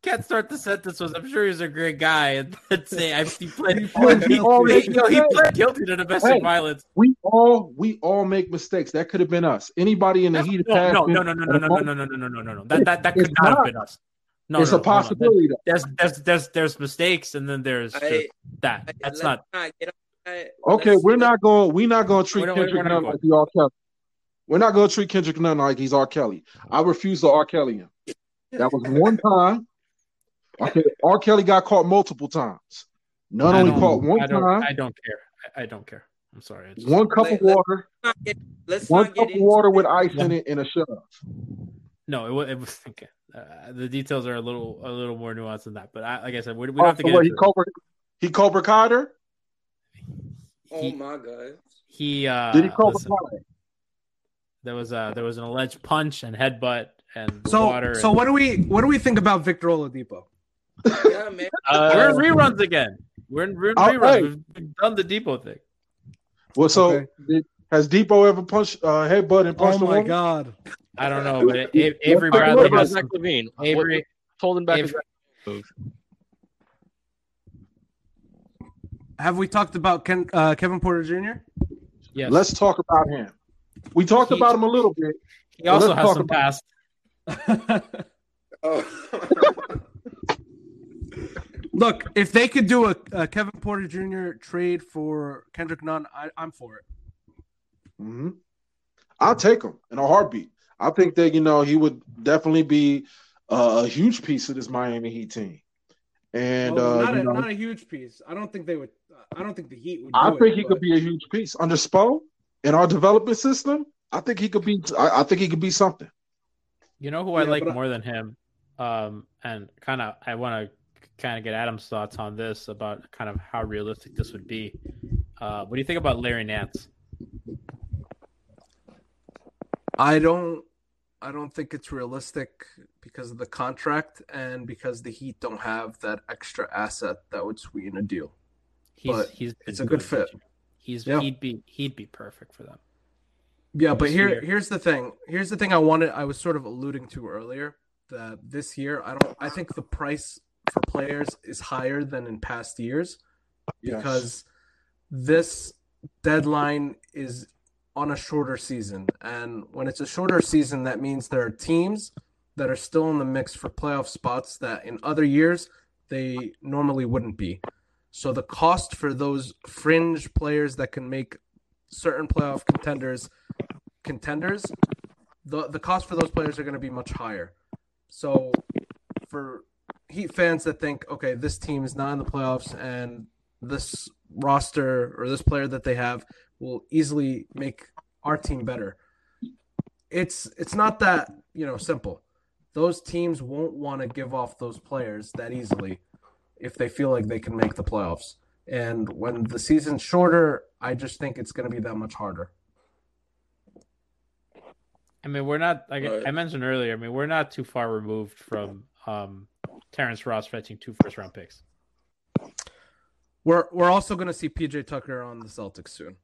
Speaker 4: can't start the sentence was. I'm sure he's a great guy, and [LAUGHS] then say I, he pled, he,
Speaker 3: pled
Speaker 4: he,
Speaker 3: guilty.
Speaker 4: he- you know, he pled guilty to domestic
Speaker 3: Hey.
Speaker 4: violence.
Speaker 3: We all we all make mistakes. That could have been us. Anybody in the heat of
Speaker 4: No, no,
Speaker 3: passion.
Speaker 4: no, no, no, no, no, no, no, no, no, no, no, no, no. That that that could
Speaker 3: It's
Speaker 4: not have been us. No,
Speaker 3: it's
Speaker 4: no,
Speaker 3: a
Speaker 4: no, no, no.
Speaker 3: possibility. though.
Speaker 4: There's there's there's there's mistakes, and then there's
Speaker 8: I,
Speaker 4: that.
Speaker 8: I-
Speaker 4: That's
Speaker 8: let's
Speaker 4: not.
Speaker 8: get on.
Speaker 3: Okay, we're not going. We're not going to treat
Speaker 4: We're not- we're
Speaker 3: Kendrick
Speaker 4: not
Speaker 3: Nunn
Speaker 4: going.
Speaker 3: like he R. Kelly. We're not going to treat Kendrick Nunn like he's R. Kelly. I refuse to R. Kelly him. That was one time. Okay, R. Kelly got caught multiple times. None
Speaker 4: I
Speaker 3: only caught one
Speaker 4: I don't.
Speaker 3: time.
Speaker 4: I don't care. I, I don't care. I'm sorry. Just-
Speaker 3: One cup of
Speaker 8: Let- let-
Speaker 3: water.
Speaker 8: not get- let's
Speaker 3: One
Speaker 8: not
Speaker 3: cup
Speaker 8: get
Speaker 3: of water with
Speaker 8: it.
Speaker 3: ice in it and a shove.
Speaker 4: No, it was. It was [LAUGHS] okay. Uh, the details are a little a little more nuanced than that. But I, like I said, we, we don't
Speaker 3: Oh,
Speaker 4: have to
Speaker 3: so
Speaker 4: get
Speaker 3: what, he
Speaker 4: it.
Speaker 3: Cobra, he Cobra Carter?
Speaker 8: Oh
Speaker 4: He,
Speaker 8: my god.
Speaker 4: he uh,
Speaker 3: Did he Cobra
Speaker 4: listen,
Speaker 3: Carter?
Speaker 4: there was a there was an alleged punch and headbutt and
Speaker 7: So,
Speaker 4: water.
Speaker 7: so
Speaker 4: and-
Speaker 7: what do we what do we think about Victor Oladipo?
Speaker 8: Yeah, man.
Speaker 2: Uh, [LAUGHS]
Speaker 4: we're in reruns again. We're in, we're in
Speaker 3: Oh,
Speaker 4: reruns.
Speaker 3: hey.
Speaker 4: We've done the Dipo thing.
Speaker 3: Well, so
Speaker 7: Okay.
Speaker 3: did, has Dipo ever punched uh, headbutt and
Speaker 7: Oh
Speaker 3: punched a
Speaker 7: my
Speaker 3: woman?
Speaker 7: god!
Speaker 4: I don't know, but A- A- Avery
Speaker 3: What
Speaker 4: Bradley
Speaker 2: what about
Speaker 4: has
Speaker 2: Zach LaVine?
Speaker 4: Avery.
Speaker 2: What, holding back
Speaker 4: Avery-
Speaker 2: his.
Speaker 7: Have we talked about Ken, uh, Kevin Porter Jr.?
Speaker 4: Yes,
Speaker 3: Let's talk about him. We talked
Speaker 4: He-
Speaker 3: about him a little bit.
Speaker 4: he also has some
Speaker 3: about-
Speaker 4: past.
Speaker 8: Oh. [LAUGHS]
Speaker 7: Look, if they could do a, a Kevin Porter Jr. trade for Kendrick Nunn, I, I'm for it.
Speaker 3: hmm I'll take him in a heartbeat. I think that you know he would definitely be uh, a huge piece of this Miami Heat team. And
Speaker 7: Well,
Speaker 3: uh,
Speaker 7: not,
Speaker 3: you
Speaker 7: a,
Speaker 3: know,
Speaker 7: not a huge piece. I don't think they would. I don't think the Heat would.
Speaker 3: I think
Speaker 7: it,
Speaker 3: he
Speaker 7: but-
Speaker 3: could be a huge piece under Spo in our development system. I think he could be. I, I think he could be something.
Speaker 4: You know who I
Speaker 7: Yeah,
Speaker 4: like
Speaker 7: but I-
Speaker 4: more than him, um, and kind of I want to kind of get Adam's thoughts on this about kind of how realistic this would be. Uh, what do you think about Larry Nance?
Speaker 7: I don't. I don't think it's realistic because of the contract and because the Heat don't have that extra asset that would sweeten a deal.
Speaker 4: He's
Speaker 7: But
Speaker 4: he's
Speaker 7: it's a good fit.
Speaker 4: He's
Speaker 7: Yeah.
Speaker 4: he'd be he'd be perfect for them.
Speaker 7: Yeah, but here
Speaker 4: year.
Speaker 7: here's the thing. Here's the thing I wanted I was sort of alluding to earlier that this year I don't I think the price for players is higher than in past years
Speaker 3: Yes.
Speaker 7: because this deadline is on a shorter season and when it's a shorter season that means there are teams that are still in the mix for playoff spots that in other years they normally wouldn't be. So the cost for those fringe players that can make certain playoff contenders contenders, the the cost for those players are going to be much higher. So for Heat fans that think, okay, this team is not in the playoffs and this roster or this player that they have will easily make our team better. It's it's not that, you know, simple. Those teams won't want to give off those players that easily if they feel like they can make the playoffs. And when the season's shorter, I just think it's going to be that much harder.
Speaker 4: I mean, we're not like
Speaker 8: Right.
Speaker 4: I mentioned earlier. I mean, we're not too far removed from um, Terrence Ross fetching two first round picks.
Speaker 7: We're we're also going to see PJ Tucker on the Celtics soon.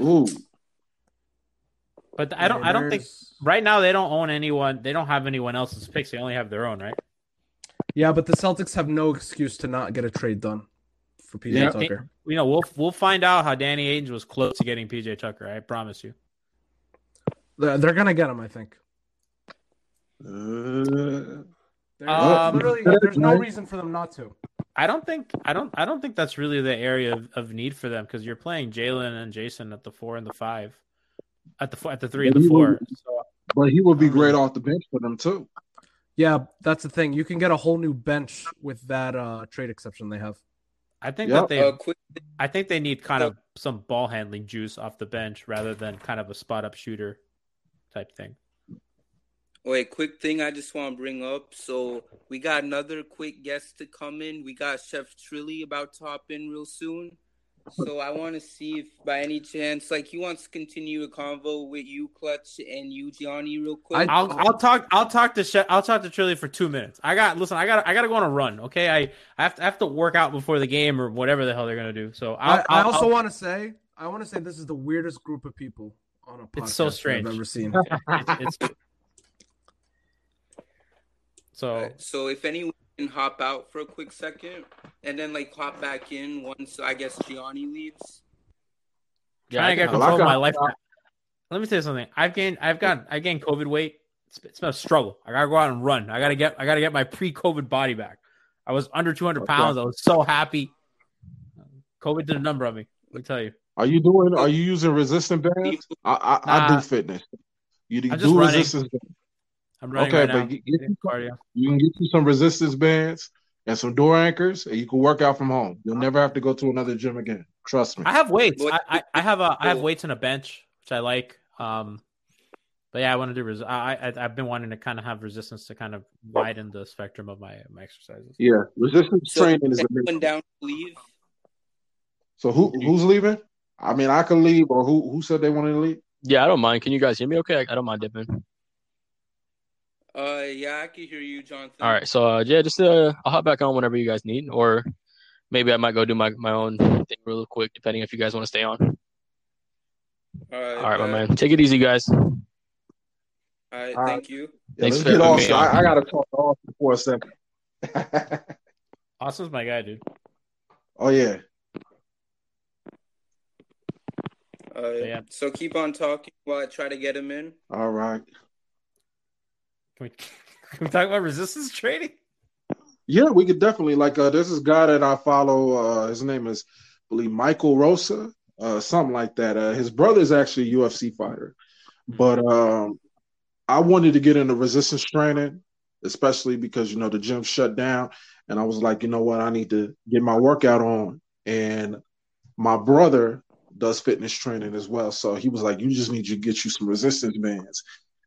Speaker 3: Ooh,
Speaker 4: But I don't. I don't think right now they don't own anyone. They don't have anyone else's picks. They only have their own, right?
Speaker 7: Yeah, but the Celtics have no excuse to not get a trade done for PJ
Speaker 3: Yeah.
Speaker 7: Tucker.
Speaker 4: You know, we'll we'll find out how Danny Ainge was close to getting PJ Tucker. I promise you.
Speaker 7: They're, they're going to get him, I think.
Speaker 3: uh,
Speaker 7: There's,
Speaker 4: Um,
Speaker 7: literally, there's no reason for them not to.
Speaker 4: I don't think I don't I don't think that's really the area of, of need for them because you're playing Jaylen and Jayson at the four and the five, at the at the three and
Speaker 3: But
Speaker 4: the four.
Speaker 3: will-
Speaker 4: So
Speaker 3: but he would be great off the bench for them too.
Speaker 7: Yeah, that's the thing. You can get a whole new bench with that uh, trade exception they have.
Speaker 4: I think
Speaker 3: Yep.
Speaker 4: that they
Speaker 8: Uh, quick,
Speaker 4: I think they need kind of some ball handling juice off the bench rather than kind of a spot up shooter type thing.
Speaker 8: Oh, wait, quick thing I just want to bring up. So we got another quick guest to come in. We got Chef Trilly about to hop in real soon. So I want to see if by any chance, like he wants to continue a convo with you, Clutch, and you, Gianni, real quick.
Speaker 4: I'll I'll talk I'll talk to She- I'll talk to Trilly for two minutes. I got listen. I got I got to go on a run. Okay, I, I have to I have to work out before the game or whatever the hell they're gonna do. So I'll,
Speaker 7: I, I
Speaker 4: I'll-
Speaker 7: also
Speaker 4: I'll-
Speaker 7: want to say, I want to say this is the weirdest group of people on a podcast [LAUGHS]
Speaker 4: It's so strange.
Speaker 7: I've ever seen.
Speaker 4: it's, it's so
Speaker 8: Alright, so if anyone can hop out for a quick second and then like hop back in once I guess Gianni leaves.
Speaker 2: Yeah,
Speaker 4: trying
Speaker 2: I
Speaker 4: to get
Speaker 2: can-
Speaker 3: Well, I
Speaker 4: control of my life. Let me tell you something. I've gained I've got I gained COVID weight. It's, it's been a struggle. I gotta go out and run. I gotta get I gotta get my pre-COVID body back. I was under 200
Speaker 3: Okay.
Speaker 4: pounds. I was so happy. COVID did a number on me. Let me tell you.
Speaker 3: Are you doing? Are you using resistance bands? I I, I do fitness. You do
Speaker 4: I'm just
Speaker 3: do resistance. bands.
Speaker 4: I'm running
Speaker 3: Okay,
Speaker 4: right now.
Speaker 3: but get, get you,
Speaker 4: Cardio.
Speaker 3: you can get you some resistance bands and some door anchors, and you can work out from home. You'll never have to go to another gym again. Trust me.
Speaker 4: I have weights. I, I, I have a I have weights and a bench, which I like. Um, but yeah, I want to do. Res- I, I I've been wanting to kind of have resistance to kind of widen the spectrum of my my exercises.
Speaker 3: Yeah, resistance
Speaker 8: So
Speaker 3: training is
Speaker 8: is
Speaker 3: amazing.
Speaker 8: anyone down to leave?
Speaker 3: So who who's leaving? I mean, I can leave, or who who said they wanted to leave?
Speaker 2: Yeah, I don't mind. Can you guys hear me? Okay, I, I don't mind dipping.
Speaker 8: Uh yeah, I can hear you, Jonathan.
Speaker 2: All right, so uh, yeah, just uh, I'll hop back on whenever you guys need, or maybe I might go do my my own thing real quick, depending if you guys want to stay on.
Speaker 8: All right,
Speaker 2: All right, my man. Take it easy, guys.
Speaker 8: All right,
Speaker 3: All right.
Speaker 8: thank you.
Speaker 3: Yeah,
Speaker 2: Thanks for
Speaker 3: get Austin.
Speaker 2: me.
Speaker 3: I, I gotta talk to Austin for a second. [LAUGHS]
Speaker 4: Austin's my guy, dude.
Speaker 3: oh yeah,
Speaker 8: Uh,
Speaker 4: yeah.
Speaker 8: So keep on talking while I try to get him in.
Speaker 3: all right.
Speaker 4: Can we, [LAUGHS] can we talk about resistance training?
Speaker 3: Yeah, we could definitely like. Uh, there's this guy that I follow. Uh, his name is, I believe, Michael Rosa, uh, something like that. Uh, his brother's actually a UFC fighter, but um, I wanted to get into resistance training, especially because you know the gym shut down, and I was like, you know what, I need to get my workout on, and my brother does fitness training as well, so he was like, you just need to get you some resistance bands.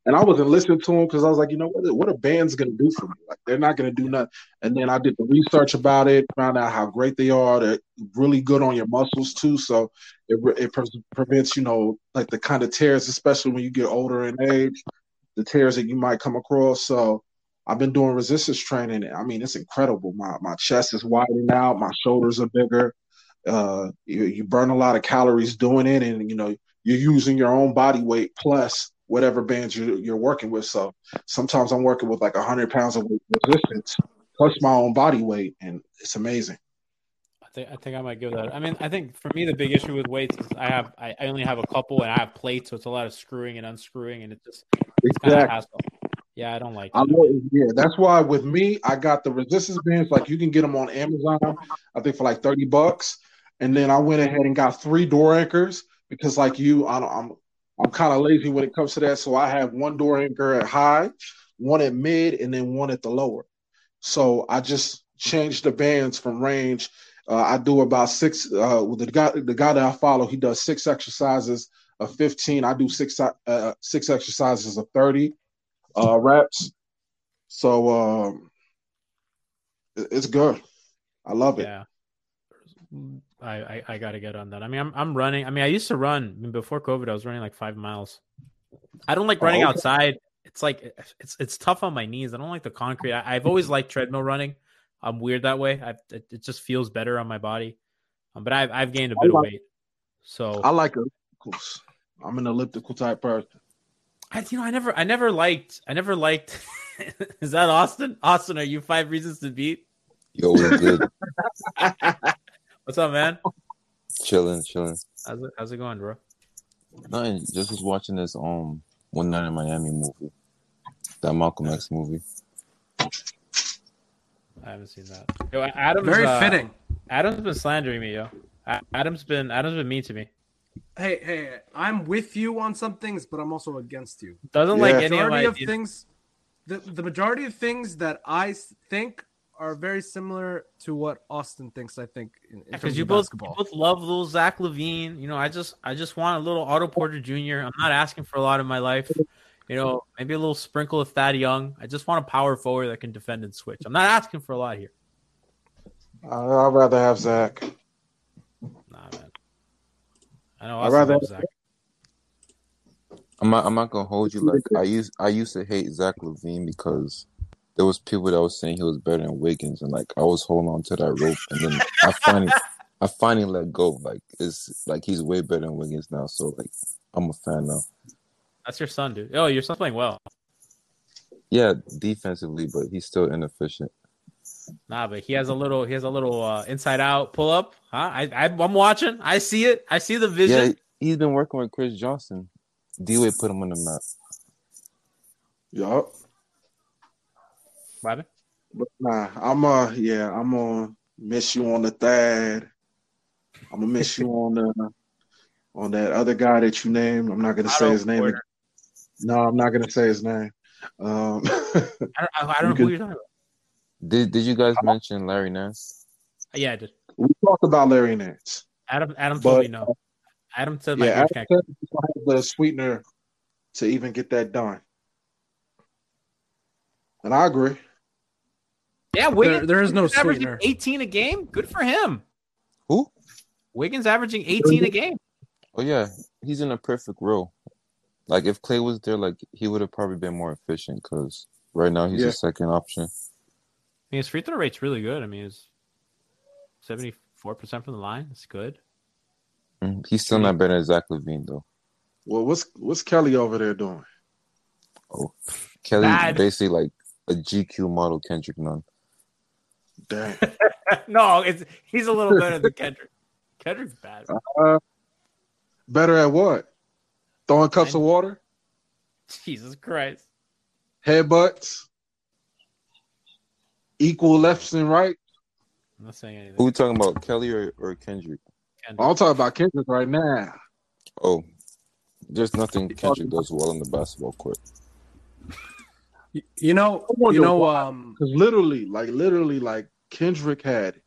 Speaker 3: And I wasn't listening to him because I was like, you know what? What a band's gonna do for me? Like they're not gonna do nothing. And then I did the research about it, found out how great they are. They're really good on your muscles too. So it it pre- prevents, you know, like the kind of tears, especially when you get older in age, the tears that you might come across. So I've been doing resistance training. I mean, it's incredible. My my chest is widening out, my shoulders are bigger. Uh, you, you burn a lot of calories doing it, and you know you're using your own body weight plus whatever bands you're, you're working with. So sometimes I'm working with like 100 pounds of resistance plus my own body weight, and it's amazing.
Speaker 4: I think I think I might give that. I mean, I think for me the big issue with weights is I have I, I only have a couple and I have plates, so it's a lot of screwing and unscrewing, and it just it's kind of
Speaker 3: Exactly.
Speaker 4: Yeah, I don't like.
Speaker 3: I know, yeah, that's why with me, I got the resistance bands. Like you can get them on Amazon, I think for like thirty bucks. And then I went ahead and got three door anchors because, like you, I don't, I'm I'm kind of lazy when it comes to that. So I have one door anchor at high, one at mid, and then one at the lower. So I just changed the bands from range. Uh, I do about six. Uh, with the guy, the guy that I follow, he does six exercises of fifteen. I do six uh, six exercises of thirty uh, reps. So um, it's good. I love it.
Speaker 4: Yeah. I, I, I got to get on that. I mean, I'm I'm running. I mean, I used to run I mean, before COVID. I was running like five miles. I don't like
Speaker 3: Oh,
Speaker 4: running
Speaker 3: okay.
Speaker 4: outside. It's like it's it's tough on my knees. I don't like the concrete. I, I've always liked treadmill running. I'm weird that way. I, it, it just feels better on my body. Um, but I've I've gained a bit of weight. So
Speaker 3: I like ellipticals. I'm an elliptical type person.
Speaker 4: I, you know, I never, I never liked, I never liked. [LAUGHS] is that Austin? Austin, are you five reasons to beat?
Speaker 9: Yo, we're good. [LAUGHS]
Speaker 4: What's up, man?
Speaker 9: chilling, chilling.
Speaker 4: How's it, how's it going, bro?
Speaker 9: Nothing. Just was watching this um one night in Miami movie. That Malcolm X movie.
Speaker 4: I haven't seen that. Yo, Adam's
Speaker 7: Very
Speaker 4: uh,
Speaker 7: fitting.
Speaker 4: Adam's been slandering me, yo. Adam's been, Adam's been mean to me.
Speaker 7: Hey, hey, I'm with you on some things, but I'm also against you.
Speaker 4: Doesn't
Speaker 3: Yeah.
Speaker 4: like
Speaker 7: The
Speaker 4: any of
Speaker 7: majority
Speaker 4: my
Speaker 7: of
Speaker 4: ideas.
Speaker 7: things, the, the majority of things that I s- think are very similar to what Austin thinks. I think in, in
Speaker 4: because you both,
Speaker 7: basketball.
Speaker 4: you both love little Zach LaVine. You know, I just, I just want a little Otto Porter Jr. I'm not asking for a lot in my life. You know, maybe a little sprinkle of Thad Young. I just want a power forward that can defend and switch. I'm not asking for a lot here.
Speaker 3: I- I'd rather have Zach.
Speaker 4: Nah, man. I know.
Speaker 3: I'd
Speaker 4: Austin
Speaker 3: rather-
Speaker 4: loves Zach.
Speaker 9: I'm not. I'm not gonna hold you. Like I used. I used to hate Zach LaVine because there was people that was saying he was better than Wiggins, and like I was holding on to that rope, and then I finally, I finally let go. Like it's like he's way better than Wiggins now. So like I'm a fan now.
Speaker 4: That's your son, dude. Oh, your son's playing well.
Speaker 9: Yeah, defensively, but he's still inefficient.
Speaker 4: Nah, but he has a little. He has a little uh, inside out pull up. Huh? I, I I'm watching. I see it. I see the vision.
Speaker 9: Yeah, he's been working with Chris Johnson. D-Wade put him on the map.
Speaker 3: Yup.
Speaker 4: Bobby?
Speaker 3: But nah, I'm uh yeah, I'm gonna miss you on the third. I'm gonna miss you on the on that other guy that you named. I'm not gonna say his name.
Speaker 4: Porter.
Speaker 3: No, I'm not gonna say his name. Um, [LAUGHS]
Speaker 4: I don't, I, I don't know
Speaker 3: You
Speaker 4: who you're talking about.
Speaker 9: Did Did you guys mention Larry Nance?
Speaker 4: Yeah, I did.
Speaker 3: we talked about Larry Nance.
Speaker 4: Adam Adam
Speaker 3: But-
Speaker 4: told me no. Adam said my
Speaker 3: Yeah,
Speaker 4: yeah,
Speaker 3: Adam said he don't have the sweetener to even get that done. And I agree.
Speaker 4: Yeah, Wiggins,
Speaker 7: There, there is no
Speaker 4: Wiggins averaging
Speaker 7: sweetener.
Speaker 4: 18 a game. Good for him.
Speaker 9: Who?
Speaker 4: Wiggins averaging 18 a game.
Speaker 9: Oh yeah, he's in a perfect role. Like if Klay was there, like he would have probably been more efficient because right now he's
Speaker 3: Yeah.
Speaker 9: a second option.
Speaker 4: I mean, his free throw rate's really good. I mean, it's 74% from the line. It's good.
Speaker 9: Mm, He's still not better than Zach LaVine though.
Speaker 3: Well, what's what's Kelly over there doing?
Speaker 9: Oh, Kelly's
Speaker 4: Bad.
Speaker 9: basically like a GQ model Kendrick Nunn.
Speaker 3: Dang. [LAUGHS]
Speaker 4: no, it's he's a little better than Kendrick. [LAUGHS] Kendrick's bad. Uh-huh.
Speaker 3: Better at what? Throwing cups of water, [LAUGHS]
Speaker 4: Jesus Christ.
Speaker 3: headbutts, equal lefts and right.
Speaker 4: I'm not saying anything.
Speaker 9: Who we talking about, Kelly or, or Kendrick?
Speaker 4: Kendrick.
Speaker 3: I'm talking about Kendrick right now.
Speaker 9: Oh, there's nothing Kendrick does well on the basketball court.
Speaker 7: You- know, you know,
Speaker 3: why.
Speaker 7: um,
Speaker 3: Because literally, like literally, like Kendrick had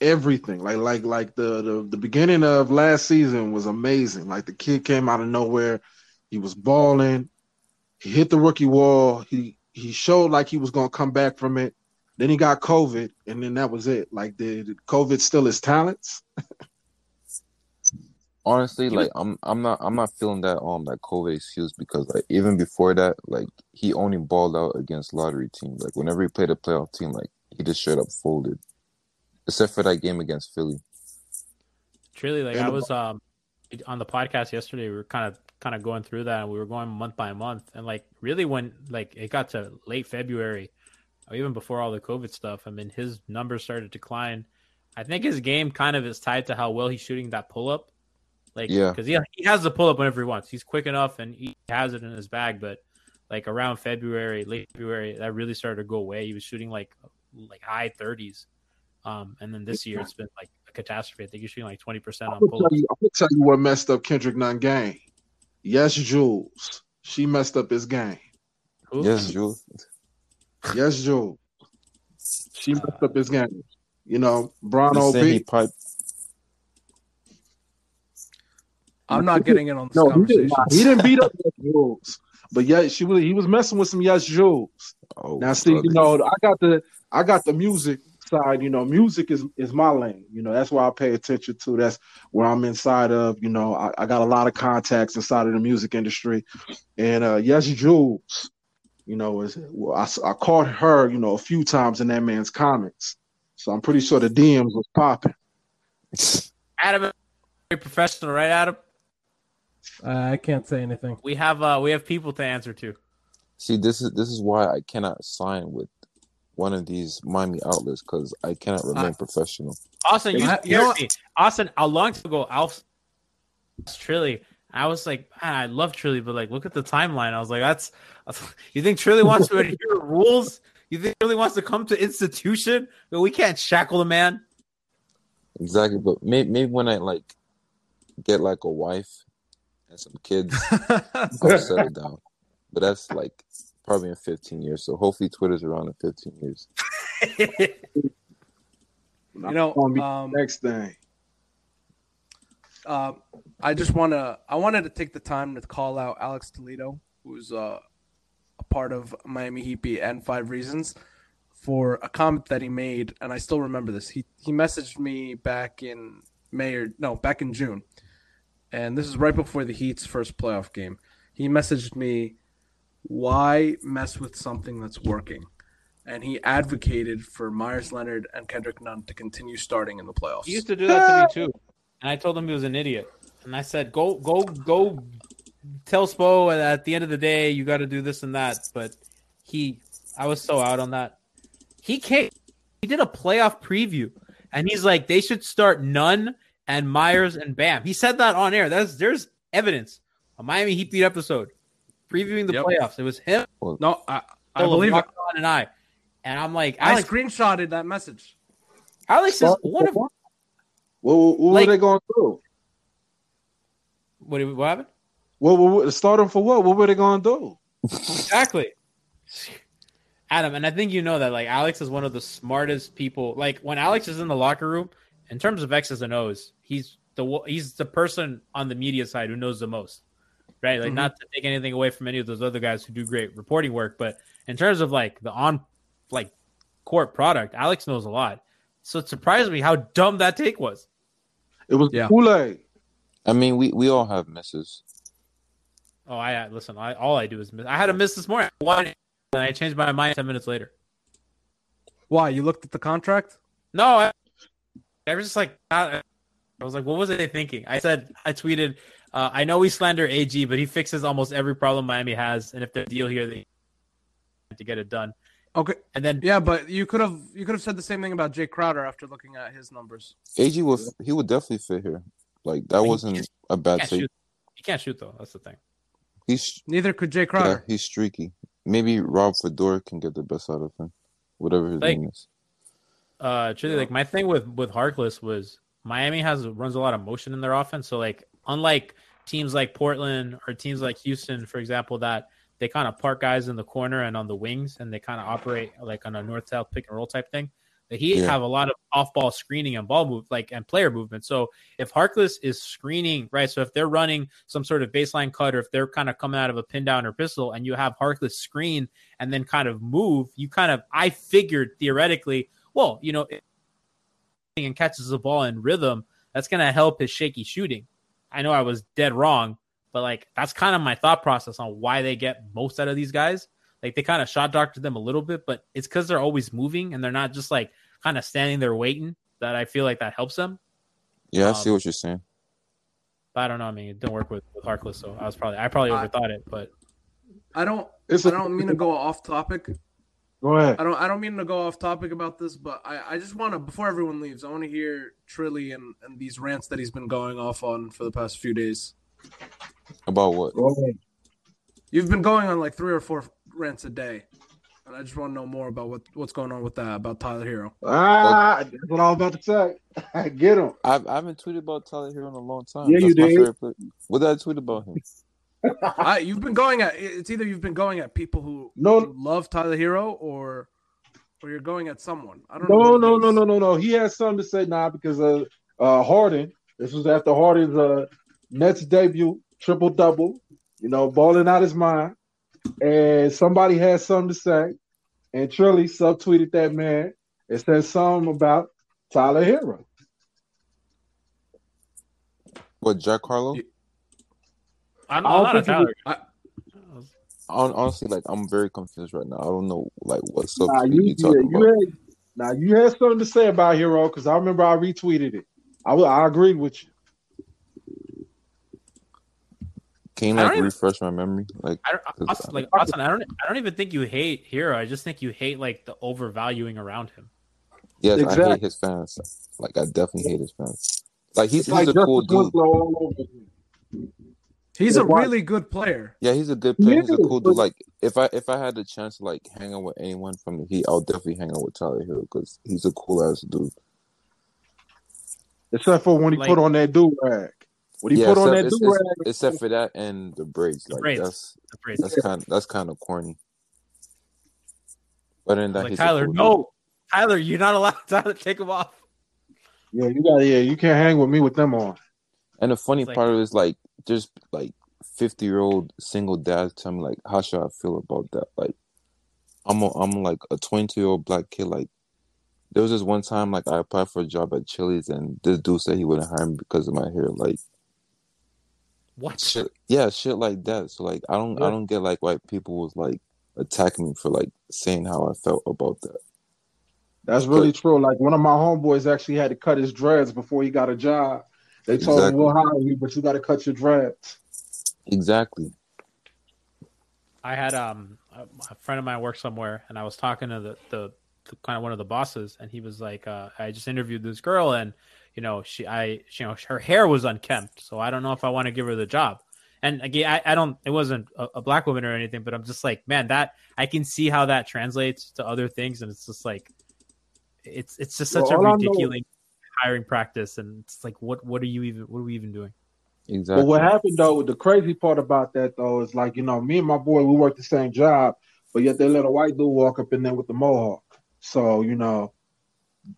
Speaker 3: everything. Like like like the, the the beginning of last season was amazing. Like the kid came out of nowhere. He was balling. He hit the rookie wall. He he showed like he was gonna come back from it. Then he got COVID, and then that was it. Like did did COVID still his talents? [LAUGHS]
Speaker 9: Honestly, like I'm I'm not I'm not feeling that um that COVID excuse because like even before that, like he only balled out against lottery teams. Like whenever he played a playoff team, like he just straight up folded. Except for that game against Philly.
Speaker 4: Truly, like
Speaker 3: And
Speaker 4: I was um on the podcast yesterday, we were kind of kind of going through that, and we were going month by month, and like really when like it got to late February, or even before all the COVID stuff, I mean his numbers started to decline. I think his game kind of is tied to how well he's shooting that pull up. Like,
Speaker 9: Yeah.
Speaker 4: because he, he has the pull up whenever he wants. He's quick enough and he has it in his bag. But like around February, late February, that really started to go away. He was shooting like like high 30s. Um, and then this year it's been like a catastrophe. I think he's shooting like 20%
Speaker 3: I'm
Speaker 4: on
Speaker 3: gonna
Speaker 4: pull
Speaker 3: tell
Speaker 4: ups.
Speaker 3: you, I'm gonna tell you what messed up Kendrick Nunn game. Yes, Jules. She messed up his game.
Speaker 9: Yes, Jules.
Speaker 3: Yes, Jules. She messed up his game. You know, Bron
Speaker 9: They say he piped.
Speaker 7: I'm not getting in on this
Speaker 3: No, he didn't. He didn't beat up Yes Jules, but yeah, she was. He was messing with some Yes Jules.
Speaker 9: Oh,
Speaker 3: Now, see, you know, I got the I got the music side. You know, music is is my lane. You know, that's why I pay attention to. That's where I'm inside of. You know, I, I got a lot of contacts inside of the music industry, and uh yes, Jules. You know, is well, I, I caught her. You know, a few times in that man's comments, so I'm pretty sure the DMs was popping.
Speaker 4: Adam, very professional, right, Adam?
Speaker 7: Uh, I can't say anything.
Speaker 4: We have uh we have people to answer to.
Speaker 9: See, this is this is why I cannot sign with one of these Miami outlets because I cannot remain professional.
Speaker 4: Austin, you
Speaker 7: I- you know
Speaker 4: me. Austin, a long time ago, Alf Trilly. I was like, man, I love Trilly, but like, look at the timeline. I was like, that's. [LAUGHS] You think Trilly wants to adhere to rules? You think Trilly wants to come to institution? But we can't shackle the man.
Speaker 9: Exactly, but maybe maybe when I like get like a wife and some kids, [LAUGHS] I'll settle down. But that's like probably in 15 years. So hopefully Twitter's around in 15 years. [LAUGHS]
Speaker 7: You know, um,
Speaker 3: next thing.
Speaker 7: uh, I just want to. I wanted to take the time to call out Alex Toledo, who's uh, a part of Miami Heat Beat and Five Reasons, for a comment that he made, and I still remember this. He he messaged me back in May or no, back in June, and this is right before the Heat's first playoff game. He messaged me, "Why mess with something that's working?" And he advocated for Meyers Leonard and Kendrick Nunn to continue starting in the playoffs.
Speaker 4: He used to do that to me too, and I told him he was an idiot. And I said, "Go, go, go, tell Spo at the end of the day you got to do this and that." But he, I was so out on that. He came, he did a playoff preview, and he's like, "They should start Nunn and Meyers and Bam." He said that on air. There's there's evidence. A Miami Heat beat episode previewing the
Speaker 7: Yep.
Speaker 4: playoffs. It was him,
Speaker 7: No, I, I believe it.
Speaker 4: On, and I. And I'm like,
Speaker 7: I
Speaker 4: Alex,
Speaker 7: screenshotted that message.
Speaker 4: Alex is one of
Speaker 3: What, what, what
Speaker 4: Like-
Speaker 3: were they going through?
Speaker 4: what, what happened?
Speaker 3: What, what, what starting for what? What were they going to do?
Speaker 4: Exactly. Adam, and I think you know that like Alex is one of the smartest people. Like when Alex is in the locker room, in terms of X's and O's, he's the he's the person on the media side who knows the most. Right? Like
Speaker 7: Mhm.
Speaker 4: not to take anything away from any of those other guys who do great reporting work, but in terms of like the on like court product, Alex knows a lot. So it surprised me how dumb that take was.
Speaker 3: It was
Speaker 7: Yeah.
Speaker 3: Kool Aid.
Speaker 9: I mean, we, we all have misses.
Speaker 4: Oh, I listen. I all I do is miss. I had a miss this morning. One, and I changed my mind ten minutes later.
Speaker 7: Why? You looked at the contract?
Speaker 4: No, I, I was just like, I I was like, what was they thinking? I said, I tweeted, uh, I know we slander AG, but he fixes almost every problem Miami has, and if the deal here, they have to get it done.
Speaker 7: Okay.
Speaker 4: And then
Speaker 7: Yeah, but you could have you could have said the same thing about Jae Crowder after looking at his numbers.
Speaker 9: AG would he would definitely fit here. Like that
Speaker 4: He
Speaker 9: wasn't a bad
Speaker 4: can't
Speaker 9: take.
Speaker 4: shoot. He can't shoot though. That's the thing.
Speaker 9: He's
Speaker 7: Neither could Jae
Speaker 9: yeah,
Speaker 7: Crowder.
Speaker 9: he's streaky. Maybe Rob Fodor can get the best out of him, whatever his
Speaker 4: Like-
Speaker 9: name is.
Speaker 4: Uh, truly, like my thing with with Harkless was Miami has runs a lot of motion in their offense. So like, unlike teams like Portland or teams like Houston, for example, that they kind of park guys in the corner and on the wings, and they kind of operate like on a north south pick and roll type thing. The Heat
Speaker 9: Yeah.
Speaker 4: have a lot of off ball screening and ball move, like and player movement. So if Harkless is screening, right? So if they're running some sort of baseline cut, or if they're kind of coming out of a pin down or pistol, and you have Harkless screen and then kind of move, you kind of I figured theoretically, well, you know, and catches the ball in rhythm, that's going to help his shaky shooting. I know I was dead wrong, but like that's kind of my thought process on why they get most out of these guys. Like they kind of shot doctor them a little bit, but it's because they're always moving and they're not just like kind of standing there waiting. That I feel like that helps them.
Speaker 9: Yeah, I
Speaker 4: Um,
Speaker 9: see what you're saying.
Speaker 4: But I don't know. I mean, it didn't work with, with Harkless, so I was probably I probably
Speaker 7: I-
Speaker 4: overthought it. But
Speaker 7: I don't.
Speaker 3: It's
Speaker 7: I
Speaker 3: a-
Speaker 7: don't mean to go off topic.
Speaker 3: Go ahead.
Speaker 7: I don't. I don't mean to go off topic about this, but I, I just want to before everyone leaves, I want to hear Trilly and, and these rants that he's been going off on for the past few days.
Speaker 9: About what?
Speaker 3: Go ahead.
Speaker 7: You've been going on like three or four rants a day, and I just want to know more about what what's going on with that about Tyler Herro.
Speaker 3: Ah, that's what I was about to say. [LAUGHS] Get him.
Speaker 9: I've, I haven't tweeted about Tyler Herro in a long time.
Speaker 3: Yeah, you
Speaker 9: That's my
Speaker 3: did.
Speaker 9: What did I tweet about him? [LAUGHS]
Speaker 7: I, you've been going at it's either you've been going at people who,
Speaker 3: No.
Speaker 7: love Tyler Herro or or you're going at someone. I don't know.
Speaker 3: No,
Speaker 7: what
Speaker 3: no, no, no, no, no. He has something to say now because uh, uh, Harden. This was after Harden's uh, Nets debut, triple double. You know, balling out his mind, and somebody had something to say, and Trilly subtweeted that man and said something about Tyler Herro.
Speaker 9: What, Jack Harlow?
Speaker 4: I'm,
Speaker 3: I
Speaker 4: I'm
Speaker 3: don't
Speaker 4: a Tyler.
Speaker 7: I-
Speaker 9: Honestly, like I'm very confused right now. I don't know like what subject
Speaker 3: Nah,
Speaker 9: you,
Speaker 3: you, yeah,
Speaker 9: talking
Speaker 3: you had, now you had something to say about Herro because I remember I retweeted it. I, wa- I agreed with you.
Speaker 9: Can you
Speaker 4: I don't
Speaker 9: like
Speaker 4: even-
Speaker 9: refresh my memory? Like,
Speaker 4: I don't,
Speaker 9: Cause
Speaker 4: Us-
Speaker 9: I-
Speaker 4: like Austin, I don't I don't even think you hate Herro. I just think you hate like the overvaluing around him.
Speaker 9: yes, I hate his fans. Like, I definitely hate his fans. Like, he's, he's
Speaker 3: like
Speaker 9: a cool
Speaker 3: Justise
Speaker 9: dude.
Speaker 3: Winslow all over again.
Speaker 7: He's a
Speaker 3: why-
Speaker 7: really good player.
Speaker 9: Yeah, he's a good player. He's a cool dude. Like, if I if I had the chance to like hang out with anyone from the Heat, I'll definitely hang out with Tyler Herro because he's a cool ass dude.
Speaker 3: Except for when he
Speaker 4: Like-
Speaker 3: put on that do rag. When he
Speaker 9: yeah,
Speaker 3: put on
Speaker 9: except,
Speaker 3: that do rag,
Speaker 9: except for that and the braids.
Speaker 4: The
Speaker 9: Like,
Speaker 4: braids.
Speaker 9: that's
Speaker 4: The praise.
Speaker 9: that's kind that's kind of corny. But in that,
Speaker 4: Like
Speaker 9: he's
Speaker 4: Tyler,
Speaker 9: cool dude.
Speaker 4: no, Tyler, you're not allowed. [LAUGHS] Tyler, take him off.
Speaker 3: yeah, you got yeah, you can't hang with me with them on.
Speaker 9: And the funny
Speaker 4: like-
Speaker 9: part is like just like fifty year old single dads tell me like how should I feel about that? Like I'm a, I'm like a twenty two year old black kid. Like there was this one time like I applied for a job at Chili's and this dude said he wouldn't hire me because of my hair. Like
Speaker 4: What?
Speaker 9: shit, yeah, shit like that. So like I don't I don't get like why people was like attacking me for like saying how I felt about that.
Speaker 3: That's really true. Like one of my homeboys actually had to cut his dreads before he got a job. They told him we'll hire you, but you got to cut your dreads.
Speaker 9: Exactly.
Speaker 4: I had um a a friend of mine work somewhere, and I was talking to the the, the kind of one of the bosses, and he was like, uh, "I just interviewed this girl, and you know, she I you know her hair was unkempt, so I don't know if I want to give her the job." And again, I, I don't. It wasn't a, a black woman or anything, but I'm just like, man, that I can see how that translates to other things, and it's just like, it's it's just such
Speaker 3: Well, all
Speaker 4: a
Speaker 3: I know-
Speaker 4: ridiculous hiring practice, and it's like, what what are you even what are we even doing?
Speaker 9: Exactly.
Speaker 3: But what happened though, the crazy part about that though is like, you know, me and my boy, we worked the same job, but yet they let a white dude walk up in there with the mohawk. So, you know,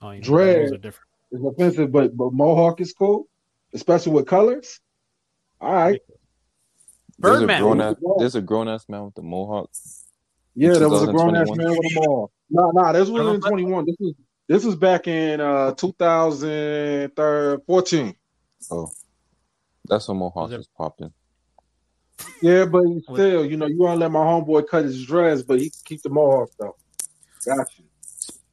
Speaker 4: Oh, you know,
Speaker 3: Dread.
Speaker 4: rules are different.
Speaker 3: it's offensive, but but mohawk is cool, especially with colors. All right.
Speaker 9: There's a
Speaker 4: Birdman.
Speaker 9: grown ass there's a grown ass man with the mohawk.
Speaker 3: Yeah, there was a grown ass man with a mohawk. No, no, this was
Speaker 4: I don't
Speaker 3: in 21. This was this was back in uh 2014.
Speaker 9: Oh. That's when Mohawk
Speaker 4: Was it-
Speaker 9: was popping.
Speaker 3: Yeah, but still, you know, you want to let my homeboy cut his dreads, but he keep the mohawk though. Gotcha.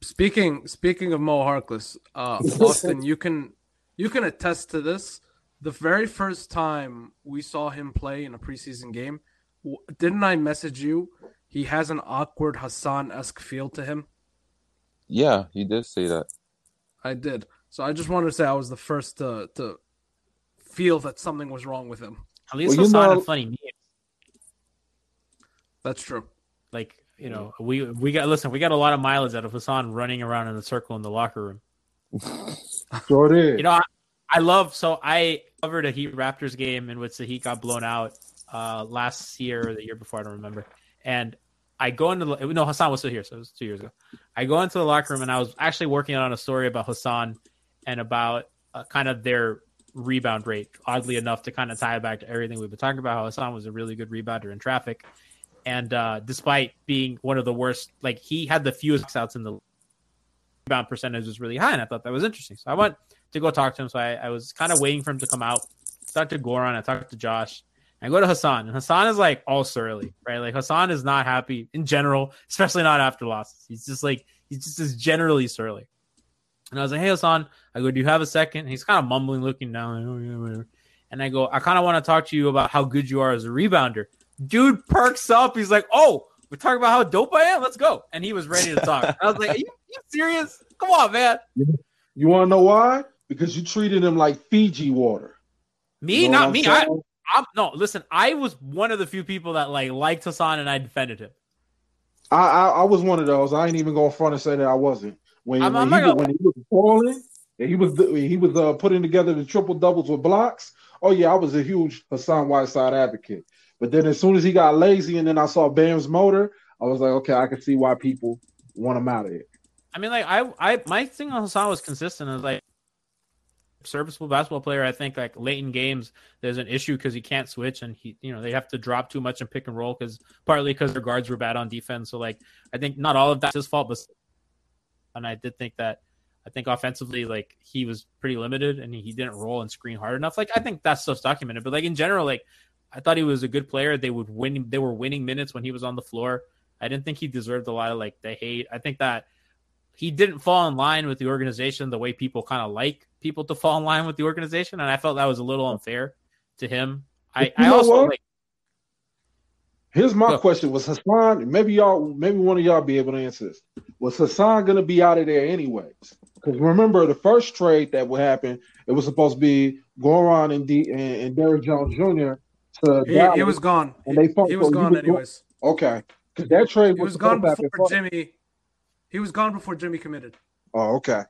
Speaker 7: Speaking speaking of mohawkless, uh, [LAUGHS] Austin, you can you can attest to this. The very first time we saw him play in a preseason game, w- didn't I message you? He has an awkward Hassan esque feel to him.
Speaker 9: Yeah, you did say that.
Speaker 7: I did. So I just wanted to say I was the first to to feel that something was wrong with him.
Speaker 4: At least
Speaker 3: Well, you
Speaker 4: Hassan
Speaker 3: know-
Speaker 4: had funny memes.
Speaker 7: That's true.
Speaker 4: Like you know, we we got listen. We got a lot of mileage out of Hassan running around in a circle in the locker room. [LAUGHS]
Speaker 3: Sure did.
Speaker 4: You know, I, I love. So I covered a Heat Raptors game in which the Heat got blown out uh, last year or the year before. I don't remember. And I go into the, no Hassan was still here, so it was two years ago. I go into the locker room and I was actually working on a story about Hassan and about uh, kind of their rebound rate. Oddly enough, to kind of tie it back to everything we've been talking about, how Hassan was a really good rebounder in traffic. And uh, despite being one of the worst, like he had the fewest outs in the rebound percentage was really high, and I thought that was interesting. So I went to go talk to him. So I, I was kind of waiting for him to come out. Talked to Goran, I talked to Josh, I go to Hassan, and Hassan is like all surly, right? Like Hassan is not happy in general, especially not after losses. He's just like he's just is generally surly. And I was like, "Hey Hassan," I go, "Do you have a second? And he's kind of mumbling, looking down, like, "Oh yeah, whatever." and I go, I kind of want to talk to you about how good you are as a rebounder. Dude perks up. He's like, oh, we're talking about how dope I am. Let's go. And he was ready to talk. I was like, are you, you serious? Come on, man.
Speaker 3: You want to know why? Because you treated him like Fiji water.
Speaker 4: Me,
Speaker 3: You know
Speaker 4: not me. I? I'm no. Listen, I was one of the few people that like liked Hassan, and I defended him.
Speaker 3: I, I I was one of those. I ain't even going to front and say that I wasn't. When,
Speaker 4: I'm-
Speaker 3: when,
Speaker 4: I'm
Speaker 3: he, was- when he was falling, and he was he was uh, putting together the triple doubles with blocks. Oh yeah, I was a huge Hassan Whiteside advocate. But then as soon as he got lazy, and then I saw Bam's motor, I was like, okay, I can see why people want him out of it.
Speaker 4: I mean, like I, I, my thing on Hassan was consistent. I was like serviceable basketball player. I think like late in games, there's an issue because he can't switch, and he, you know, they have to drop too much and pick and roll because partly because their guards were bad on defense. So like, I think not all of that's his fault, but and I did think that. I think offensively, like he was pretty limited, and he, didn't roll and screen hard enough. Like I think that stuff's documented, but like in general, like I thought he was a good player. They would win. They were winning minutes when he was on the floor. I didn't think he deserved a lot of like the hate. I think that he didn't fall in line with the organization the way people kind of like people to fall in line with the organization, and I felt that was a little unfair to him. I, I also like
Speaker 3: Here's my
Speaker 4: Go.
Speaker 3: question: Was Hassan? Maybe y'all, maybe one of y'all be able to answer this. Was Hassan going to be out of there anyways? Because remember, the first trade that would happen, it was supposed to be Goran and D and, and Derrick Jones Jr. to
Speaker 7: He,
Speaker 3: Dallas,
Speaker 7: he was gone.
Speaker 3: and they fought.
Speaker 7: He was
Speaker 3: so
Speaker 7: gone
Speaker 3: go-
Speaker 7: anyways.
Speaker 3: Okay, because that trade was,
Speaker 7: was gone
Speaker 3: supposed to
Speaker 7: before
Speaker 3: happen.
Speaker 7: Jimmy. He was gone before Jimmy committed.
Speaker 3: Oh, okay.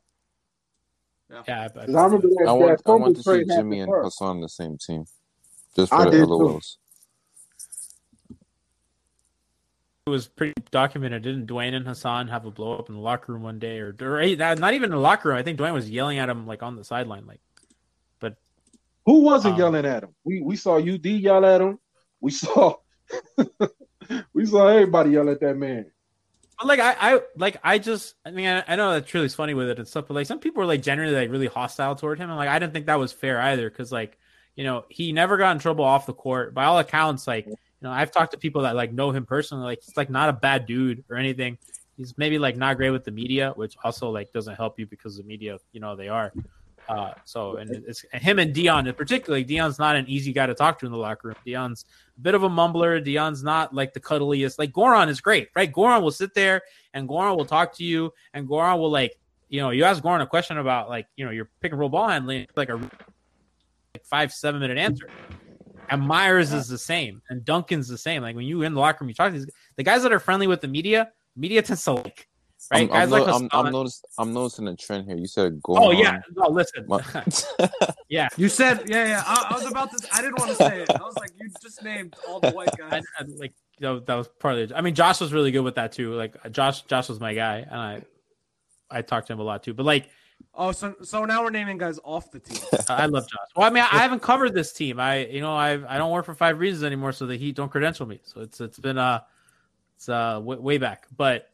Speaker 4: yeah, I,
Speaker 3: 'Cause I remember that,
Speaker 9: I want
Speaker 3: that
Speaker 9: I want to see Jimmy and
Speaker 3: first.
Speaker 9: Hassan on the same team, just
Speaker 3: I
Speaker 9: for the
Speaker 3: did too.
Speaker 9: LOLs.
Speaker 4: it was pretty documented. Didn't Dwyane and Hassan have a blow up in the locker room one day, or, or not even in the locker room? I think Dwyane was yelling at him like on the sideline, like.
Speaker 3: But who wasn't
Speaker 4: Um,
Speaker 3: yelling at him? We we saw UD yell at him. We saw [LAUGHS] we saw everybody yell at that man.
Speaker 4: But like I, I like I just I mean I, I know that Trilly's funny with it and stuff, but like some people are like generally like really hostile toward him, and like I didn't think that was fair either, because like you know he never got in trouble off the court. By all accounts, like you know I've talked to people that like know him personally, like he's like not a bad dude or anything. He's maybe like not great with the media, which also like doesn't help you because the media, you know, they are. Uh, so and it's him and Dion, particularly Dion's not an easy guy to talk to in the locker room. Dion's a bit of a mumbler. Dion's not like the cuddliest. Like Goran is great, right? Goran will sit there and Goran will talk to you, and Goran will like, you know, you ask Goran a question about like, you know, your pick and roll ball handling, like a like five seven minute answer. And Meyers is the same, and Duncan's the same. Like when you in the locker room, you talk to these the guys that are friendly with the media. Media tends to like, right?
Speaker 9: I'm, I'm,
Speaker 4: like
Speaker 9: no- I'm, I'm, notice, I'm noticing a trend here. You said go.
Speaker 4: Oh yeah, no, listen,
Speaker 9: My- [LAUGHS] [LAUGHS]
Speaker 4: yeah.
Speaker 7: You said, yeah, yeah. I, I was about to. I didn't want to say it. I was like, you just named all the white [LAUGHS] guys.
Speaker 4: I, like you know, that was partly. I mean, Josh was really good with that too. Like Josh, Josh was my guy, and I, I talked to him a lot too. But like,
Speaker 7: Oh, so so now we're naming guys off the team.
Speaker 4: I love Josh. Well, I mean, I haven't covered this team. I, you know, I I don't work for Five Reasons anymore, so the Heat don't credential me. So it's it's been uh, it's uh way, way back. But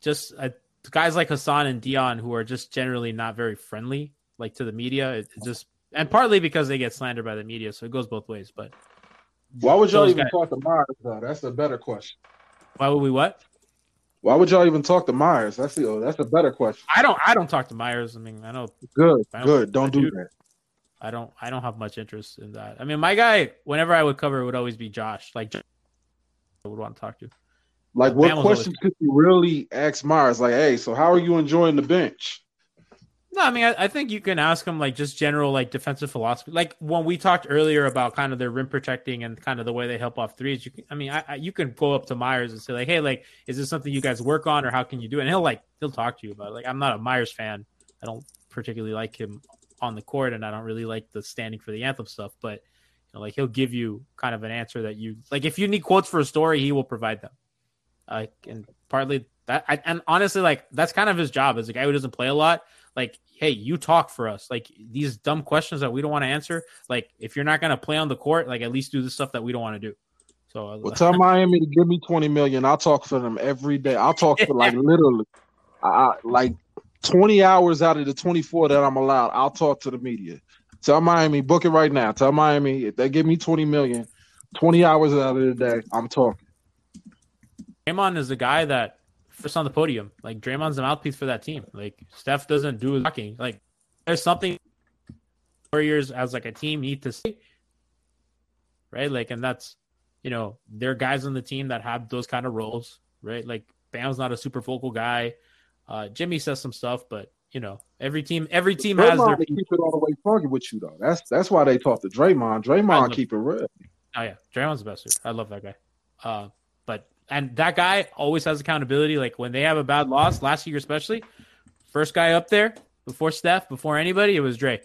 Speaker 4: just uh, guys like Hassan and Dion who are just generally not very friendly, like to the media. It, it just and partly because they get slandered by the media, so it goes both ways. But
Speaker 3: Why would y'all even
Speaker 4: guys-
Speaker 3: talk to Meyers though? That's a better question.
Speaker 4: why would we what?
Speaker 3: Why would y'all even talk to Meyers? That's the that's a better question.
Speaker 4: I don't I don't talk to Meyers. I mean, I know
Speaker 3: Good,
Speaker 4: I don't-
Speaker 3: good. Don't do
Speaker 4: do.
Speaker 3: that.
Speaker 4: I don't I don't have much interest in that. I mean, my guy, whenever I would cover, it would always be Josh. Like, I would want to talk to.
Speaker 3: Like, what
Speaker 4: was
Speaker 3: questions could you really ask Meyers? Like, hey, so how are you enjoying the bench?
Speaker 4: No, I mean, I, I think you can ask him like just general like defensive philosophy. Like when we talked earlier about kind of their rim protecting and kind of the way they help off threes. You can, I mean, I, I, you can go up to Meyers and say like, hey, like, is this something you guys work on or how can you do it? And he'll like he'll talk to you about it. Like, I'm not a Meyers fan. I don't particularly like him on the court, and I don't really like the standing for the anthem stuff. But you know, like he'll give you kind of an answer that you like. If you need quotes for a story, he will provide them. Uh, and partly that, I, and honestly, like that's kind of his job as a guy who doesn't play a lot. Like, hey, you talk for us. Like these dumb questions that we don't want to answer. Like, if you're not going to play on the court, like at least do the stuff that we don't want to do. So, uh,
Speaker 3: Well, tell Miami to give me twenty million. I'll talk for them every day. I'll talk for like [LAUGHS] literally, I, like twenty hours out of the twenty four that I'm allowed. I'll talk to the media. Tell Miami book it right now. Tell Miami if they give me twenty million, 20 hours out of the day, I'm talking.
Speaker 4: Draymond is the guy that first on the podium. Like Draymond's the mouthpiece for that team. Like Steph doesn't do his talking. Like there's something Warriors as like a team need to see, right? Like, and that's you know, there are guys on the team that have those kind of roles, right? Like Bam's not a super vocal guy. Uh, Jimmy says some stuff, but you know, every team, every team has
Speaker 3: Draymond
Speaker 4: their.
Speaker 3: to keep it all the way funky with you though. That's that's why they talk to Draymond. Draymond keep it real.
Speaker 4: Oh yeah, Draymond's the best. Dude. I love that guy. Uh, and that guy always has accountability. Like when they have a bad loss last year, especially, first guy up there before Steph, before anybody, it was Dre.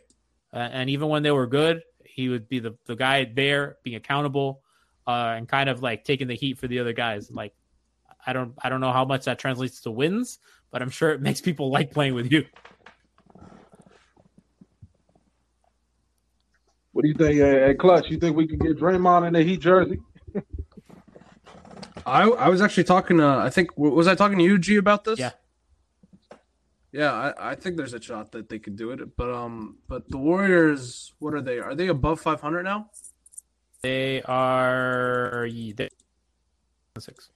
Speaker 4: Uh, and even when they were good, he would be the the guy there, being accountable, uh, and kind of like taking the heat for the other guys. Like I don't I don't know how much that translates to wins, but I'm sure it makes people like playing with you.
Speaker 3: What do you think, hey, hey, Clutch? You think we can get Draymond in the Heat jersey?
Speaker 7: I I was actually talking to I think was I talking to you G about this?
Speaker 4: Yeah.
Speaker 7: Yeah, I, I think there's a shot that they could do it, but um, but the Warriors, what are they? Are they above 500 now?
Speaker 4: They are they, six.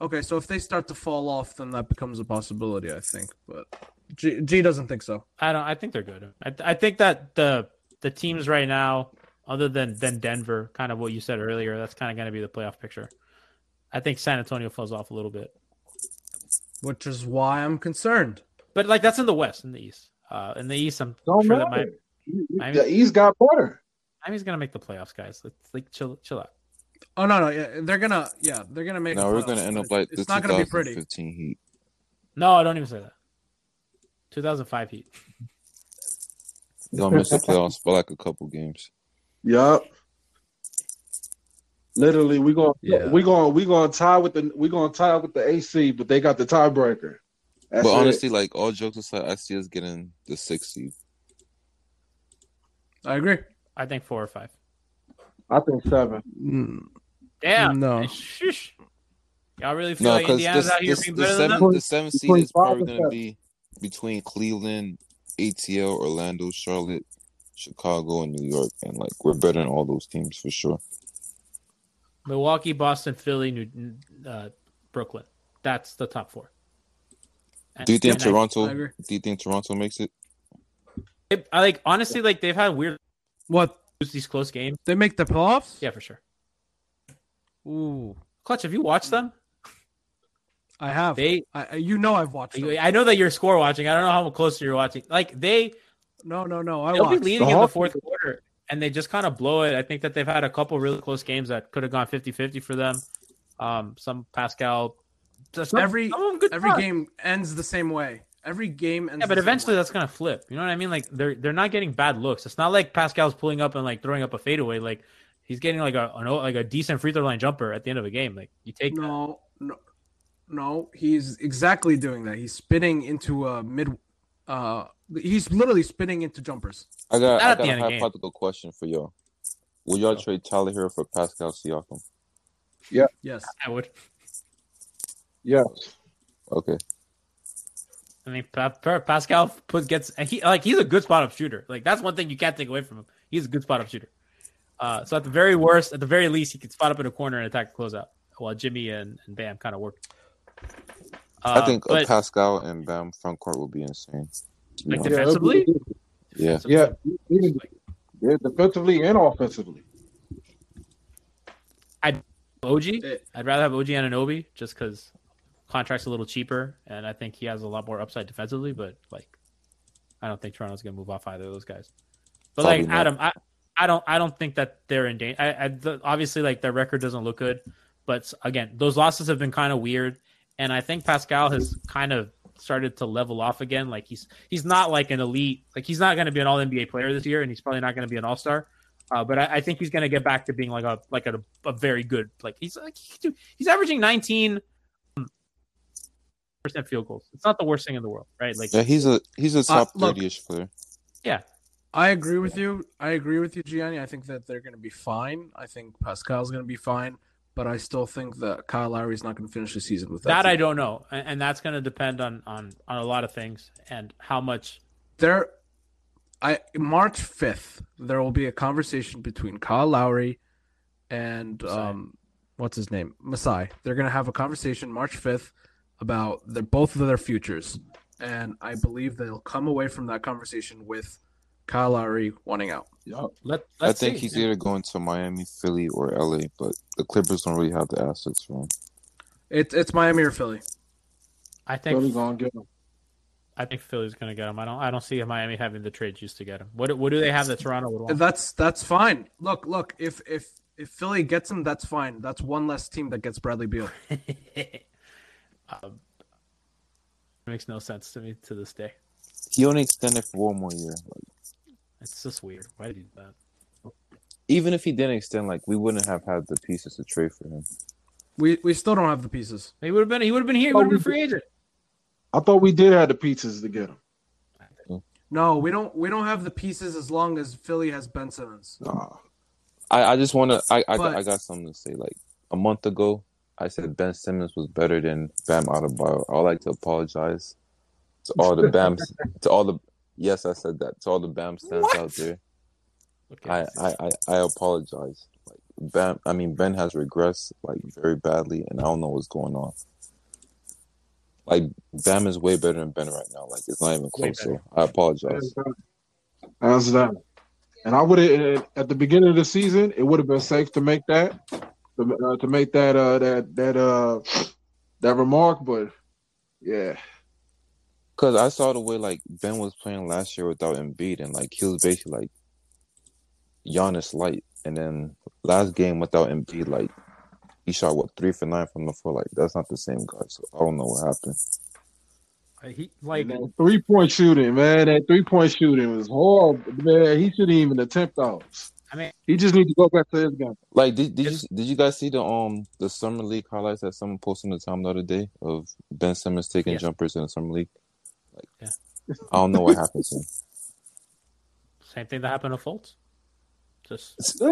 Speaker 7: Okay, so if they start to fall off, then that becomes a possibility, I think. But G, G doesn't think so.
Speaker 4: I don't. I think they're good. I, I think that the the teams right now, other than than Denver, kind of what you said earlier, that's kind of going to be the playoff picture. I think San Antonio falls off a little bit,
Speaker 7: Which is why I'm concerned.
Speaker 4: but like that's in the West, in the East. Uh, in the East, I'm
Speaker 3: Don't
Speaker 4: sure that
Speaker 3: matter.
Speaker 4: might.
Speaker 3: The East got better.
Speaker 4: Miami's going to make the playoffs, guys. Let's like chill, chill out.
Speaker 7: Oh no, no, yeah, they're gonna, yeah, they're gonna make. No,
Speaker 9: we're
Speaker 7: playoffs,
Speaker 9: gonna end up like
Speaker 7: it's
Speaker 9: the
Speaker 7: not gonna be pretty.
Speaker 9: 2015 Heat.
Speaker 4: No, I don't even say that. 2005 Heat.
Speaker 9: Don't miss the playoffs for like a couple games.
Speaker 3: Yup. Literally, we going
Speaker 7: Yeah.
Speaker 3: we going we going to tie with the we going to tie with the AC, but they got the tiebreaker. That's
Speaker 9: but
Speaker 3: it.
Speaker 9: honestly, like all jokes aside, I see us getting the sixth seed.
Speaker 7: I agree.
Speaker 4: I think four or five.
Speaker 3: I think seven.
Speaker 7: Mm,
Speaker 4: Damn.
Speaker 7: No. [LAUGHS]
Speaker 4: Shush. Y'all really feel
Speaker 9: No,
Speaker 4: like
Speaker 9: because
Speaker 4: Indiana's
Speaker 9: this,
Speaker 4: out here
Speaker 9: this,
Speaker 4: being
Speaker 9: the
Speaker 4: better than them?
Speaker 9: seventh the seventh seed is probably gonna be between Cleveland, ATL, Orlando, Charlotte, Chicago, and New York, and like we're better than all those teams for sure.
Speaker 4: Milwaukee, Boston, Philly, New, uh, Brooklyn. That's the top four.
Speaker 9: Do you think
Speaker 4: And
Speaker 9: Toronto?
Speaker 7: I
Speaker 9: do you think Toronto makes it?
Speaker 4: I, I like honestly like they've had weird
Speaker 7: What
Speaker 4: these close games.
Speaker 7: they make the playoffs?
Speaker 4: Yeah, for sure.
Speaker 7: Ooh,
Speaker 4: Clutch, have you watched them?
Speaker 7: I have.
Speaker 4: They,
Speaker 7: I, I- you know, I've watched. Them.
Speaker 4: I know that you're score watching. I don't know how close you're watching. Like they,
Speaker 7: No, no, no. I
Speaker 4: they'll be
Speaker 7: watched.
Speaker 4: leading
Speaker 3: The
Speaker 4: in the fourth quarter, and they just kind of blow it. I think that they've had a couple really close games that could have gone 50-50 for them. Um, some Pascal, some,
Speaker 7: Every-
Speaker 4: some good
Speaker 7: Every game ends the same way. Every game ends.
Speaker 4: Yeah, but eventually that's gonna flip. You know what I mean? Like they're they're not getting bad looks. It's not like Pascal's pulling up and like throwing up a fadeaway. Like he's getting like a an, like a decent free throw line jumper at the end of a game. Like you take that.
Speaker 7: No, no, no. He's exactly doing that. He's spinning into a mid. Uh, he's literally spinning into jumpers.
Speaker 9: I got,
Speaker 4: Not
Speaker 9: I got a
Speaker 4: end game.
Speaker 9: hypothetical question for y'all. Will y'all trade Tyler Herro for Pascal Siakam? Yeah.
Speaker 7: Yes.
Speaker 4: I would.
Speaker 3: Yes.
Speaker 9: Okay.
Speaker 4: I mean, Pa- Pa- Pascal put gets and he like he's a good spot up shooter. Like that's one thing you can't take away from him. He's a good spot up shooter. Uh, so at the very worst, at the very least, he could spot up in a corner and attack the closeout while Jimmy and, and Bam kind of work. Uh,
Speaker 9: I think a
Speaker 4: but
Speaker 9: Pascal and Bam front court will be insane. To be
Speaker 4: Like
Speaker 9: honest.
Speaker 4: Defensively?
Speaker 9: Yeah.
Speaker 3: Yeah. Yeah, defensively and offensively.
Speaker 4: OG,
Speaker 7: Eh.
Speaker 4: I'd rather have OG Anunoby just because contract's a little cheaper, and I think he has a lot more upside defensively. But like, I don't think Toronto's gonna move off either of those guys. But
Speaker 9: Probably
Speaker 4: like
Speaker 9: not.
Speaker 4: Adam, I, I don't I don't think that they're in danger. I, I the, obviously like their record doesn't look good, but again, those losses have been kind of weird, and I think Pascal has kind of started to level off again. Like he's he's not like an elite, like he's not going to be an All NBA player this year, and he's probably not going to be an All Star. Uh, but I, I think he's going to get back to being like a like a, a very good like he's like he he's averaging 19 percent field goals. It's not the worst thing in the world, right? Like
Speaker 9: Yeah, he's a he's a top
Speaker 7: look-
Speaker 9: thirty ish player.
Speaker 7: Yeah, I agree with you. I agree with you, Gianni. I think that they're going to be fine. I think Pascal's going to be fine, but I still think that Kyle Lowry is not going to finish the season with that.
Speaker 4: that I don't know, and, and that's going to depend on on on a lot of things and how much.
Speaker 7: There, I March fifth, there will be a conversation between Kyle Lowry and
Speaker 4: Masai.
Speaker 7: um, what's his name, Masai. They're going to have a conversation March fifth about their both of their futures, and I believe they'll come away from that conversation with Kyle Lowry wanting out.
Speaker 3: Yup.
Speaker 4: Let,
Speaker 9: I
Speaker 4: let's
Speaker 9: think
Speaker 4: see.
Speaker 9: he's either going to Miami, Philly, or LA, but the Clippers don't really have the assets for him.
Speaker 7: It's it's Miami or Philly.
Speaker 4: I think
Speaker 3: Philly gonna get him.
Speaker 4: I think Philly's going to get him. I don't I don't see Miami having the trade juice to get him. What what do they have that Toronto would want?
Speaker 7: That's that's fine. Look, look. If if if Philly gets him, that's fine. That's one less team that gets Bradley Beal. [LAUGHS]
Speaker 4: um, makes no sense to me to this day.
Speaker 9: He only extended for one more year. Like,
Speaker 4: It's just weird. Why did he do that?
Speaker 9: even if he didn't extend, like we wouldn't have had the pieces to trade for him.
Speaker 7: We we still don't have the pieces.
Speaker 4: He would have been. He would have been here. He would have been free agent.
Speaker 3: I thought we did have the pieces to get him. Mm-hmm.
Speaker 7: No, we don't. We don't have the pieces as long as Philly has Ben Simmons.
Speaker 3: Nah.
Speaker 9: I, I just want to. I I, got,
Speaker 7: But-
Speaker 9: I got something to say. Like a month ago, I said Ben Simmons was better than Bam Adebayo. I would like to apologize to all the Bams, to all the. Yes, I said that to all the Bam stands out there.
Speaker 4: Okay.
Speaker 9: I, I, I, I apologize. Like Bam, I mean Ben has regressed like very badly, and I don't know what's going on. Like Bam is way better than Ben right now. Like it's not even close. So I apologize.
Speaker 3: How's that? And I would have at the beginning of the season, it would have been safe to make that, to, uh, to make that uh that that uh that remark, but yeah,
Speaker 9: Cause I saw the way like Ben was playing last year without Embiid, and like he was basically like Giannis light. And then last game without Embiid, like he shot what three for nine from the floor. Like that's not the same guy. So I don't know what happened.
Speaker 4: He like
Speaker 3: three point shooting, man. That three point shooting was horrible, man. He shouldn't even attempt those.
Speaker 4: I mean,
Speaker 3: He just need to go back to his game.
Speaker 9: Like did did you did you guys see the um the summer league highlights that someone posted in the time the other day of Ben Simmons taking
Speaker 4: Yeah.
Speaker 9: jumpers in the summer league? Like
Speaker 4: Yeah.
Speaker 9: I don't know what [LAUGHS] happens. to him.
Speaker 4: same thing that happened to Fultz. Just [LAUGHS]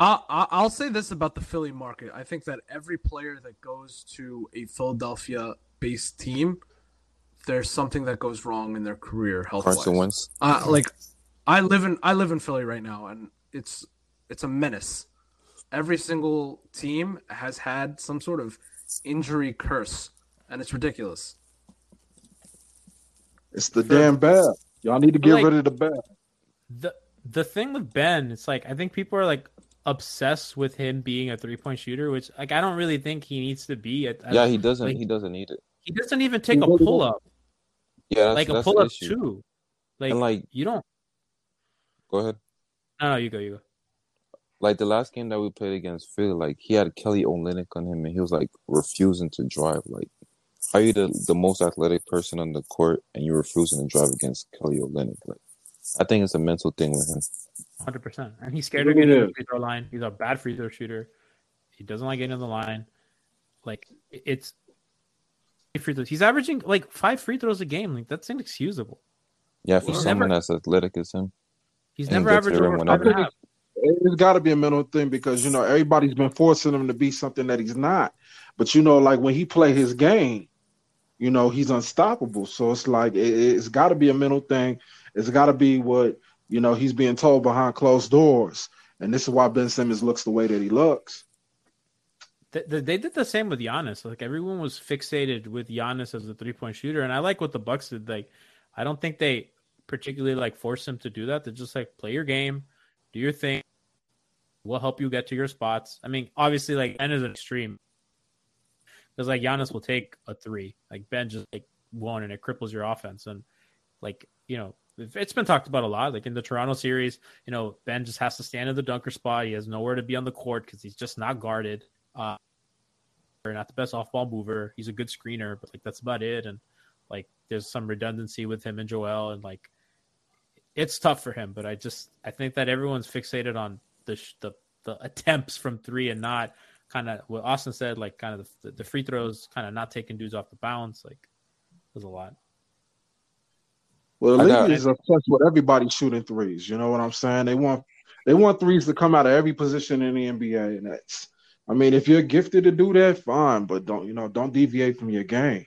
Speaker 7: I, I I'll say this about the Philly market. I think that every player that goes to a Philadelphia-based team, there's something that goes wrong in their career health
Speaker 9: Carson
Speaker 7: wise.
Speaker 9: Wentz.
Speaker 7: Uh, like I live in I live in Philly right now, and it's it's a menace. Every single team has had some sort of injury curse, and it's ridiculous.
Speaker 3: It's the damn bad. Y'all need to get
Speaker 4: Like-
Speaker 3: rid of the bad.
Speaker 4: the the thing with Ben, it's like I think people are like obsessed with him being a three point shooter, which like I don't really think he needs to be. At,
Speaker 9: Yeah, he doesn't
Speaker 4: like,
Speaker 9: he doesn't need it.
Speaker 4: he doesn't even take a
Speaker 3: He really
Speaker 4: pull up,
Speaker 9: Yeah, that's,
Speaker 4: like a pull up
Speaker 9: issue.
Speaker 4: too. Like,
Speaker 9: And like
Speaker 4: you don't.
Speaker 9: go ahead.
Speaker 4: No, no, you go, you go.
Speaker 9: like the last game that we played against Philly, like he had Kelly Olynyk on him, and he was like refusing to drive. Like, are you the the most athletic person on the court, and you're refusing to drive against Kelly Olynyk? Like, I think it's a mental thing with him.
Speaker 4: Hundred percent. And he's scared
Speaker 3: It
Speaker 4: to get the free throw line. He's a bad free throw shooter. He doesn't like getting in the line. Like it- it's free throws. He's averaging like five free throws a game. Like that's inexcusable.
Speaker 9: Yeah, for
Speaker 4: He's
Speaker 9: someone
Speaker 4: never-
Speaker 9: as athletic as him,
Speaker 4: He's never
Speaker 9: gets
Speaker 4: averaged
Speaker 9: there
Speaker 4: over
Speaker 9: whenever.
Speaker 4: five and a half.
Speaker 3: It's got to be a mental thing because you know everybody's been forcing him to be something that he's not. But you know, like when he play his game, you know he's unstoppable. So it's like it, it's got to be a mental thing. It's got to be what you know he's being told behind closed doors, and this is why Ben Simmons looks the way that he looks.
Speaker 4: They, they they did the same with Giannis. Like everyone was fixated with Giannis as a three point shooter, and I like what the Bucks did. Like, I don't think they particularly like forced him to do that. They're just like play your game, do your thing. We'll help you get to your spots. I mean, obviously, like Ben is an extreme because like Giannis will take a three, like Ben just like one, and it cripples your offense. And like you know, it's been talked about a lot. Like in the Toronto series, you know, Ben just has to stand in the dunker spot. He has nowhere to be on the court because he's just not guarded. Uh, not the best off ball mover. He's a good screener, but like that's about it. And like there's some redundancy with him and Joel, and like it's tough for him. But I just I think that everyone's fixated on the the the attempts from three and not kind of what Austin said, like kind of the, the free throws, kind of not taking dudes off the bounce. Like there's a lot.
Speaker 3: Well, the
Speaker 9: I
Speaker 3: league
Speaker 9: got-
Speaker 3: is obsessed with everybody shooting threes. You know what I'm saying? They want they want threes to come out of every position in the NBA, and that's. I mean, if you're gifted to do that, fine, but don't you know? Don't deviate from your game.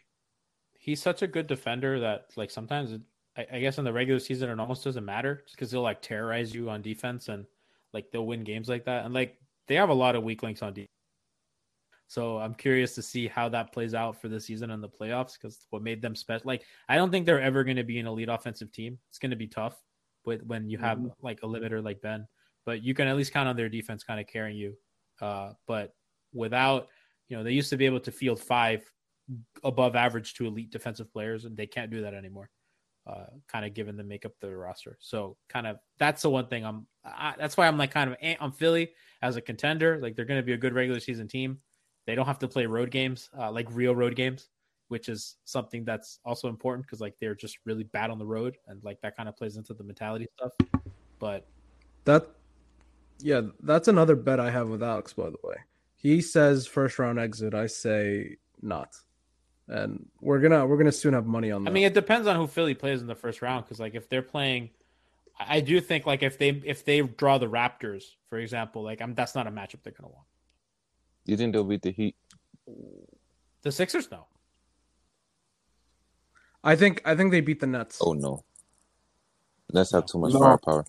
Speaker 4: He's such a good defender that like sometimes it, I, I guess in the regular season it almost doesn't matter just because he'll like terrorize you on defense and like they'll win games like that. And like they have a lot of weak links on defense. So I'm curious to see how that plays out for the season and the playoffs because what made them special. Like I don't think they're ever going to be an elite offensive team. It's going to be tough with when you have like a limiter like Ben, but you can at least count on their defense kind of carrying you. Uh, but without, you know, they used to be able to field five above average to elite defensive players, and they can't do that anymore. Uh, kind of given the makeup of the roster. So kind of that's the one thing I'm. I, that's why I'm like kind of I'm Philly as a contender. Like they're going to be a good regular season team. They don't have to play road games, uh, like real road games, which is something that's also important because like they're just really bad on the road, and like that kind of plays into the mentality stuff. But
Speaker 7: That, yeah, that's another bet I have with Alex. By the way, he says first round exit. I say not, and we're gonna we're gonna soon have money on that.
Speaker 4: I mean, it depends on who Philly plays in the first round because like if they're playing. I I do think like if they if they draw the Raptors, for example, like I'm that's not a matchup they're gonna want.
Speaker 9: You think they'll beat the Heat?
Speaker 4: The Sixers, no.
Speaker 7: I think I think they beat the Nets.
Speaker 9: Oh no. Nets have too much
Speaker 3: No.
Speaker 9: firepower.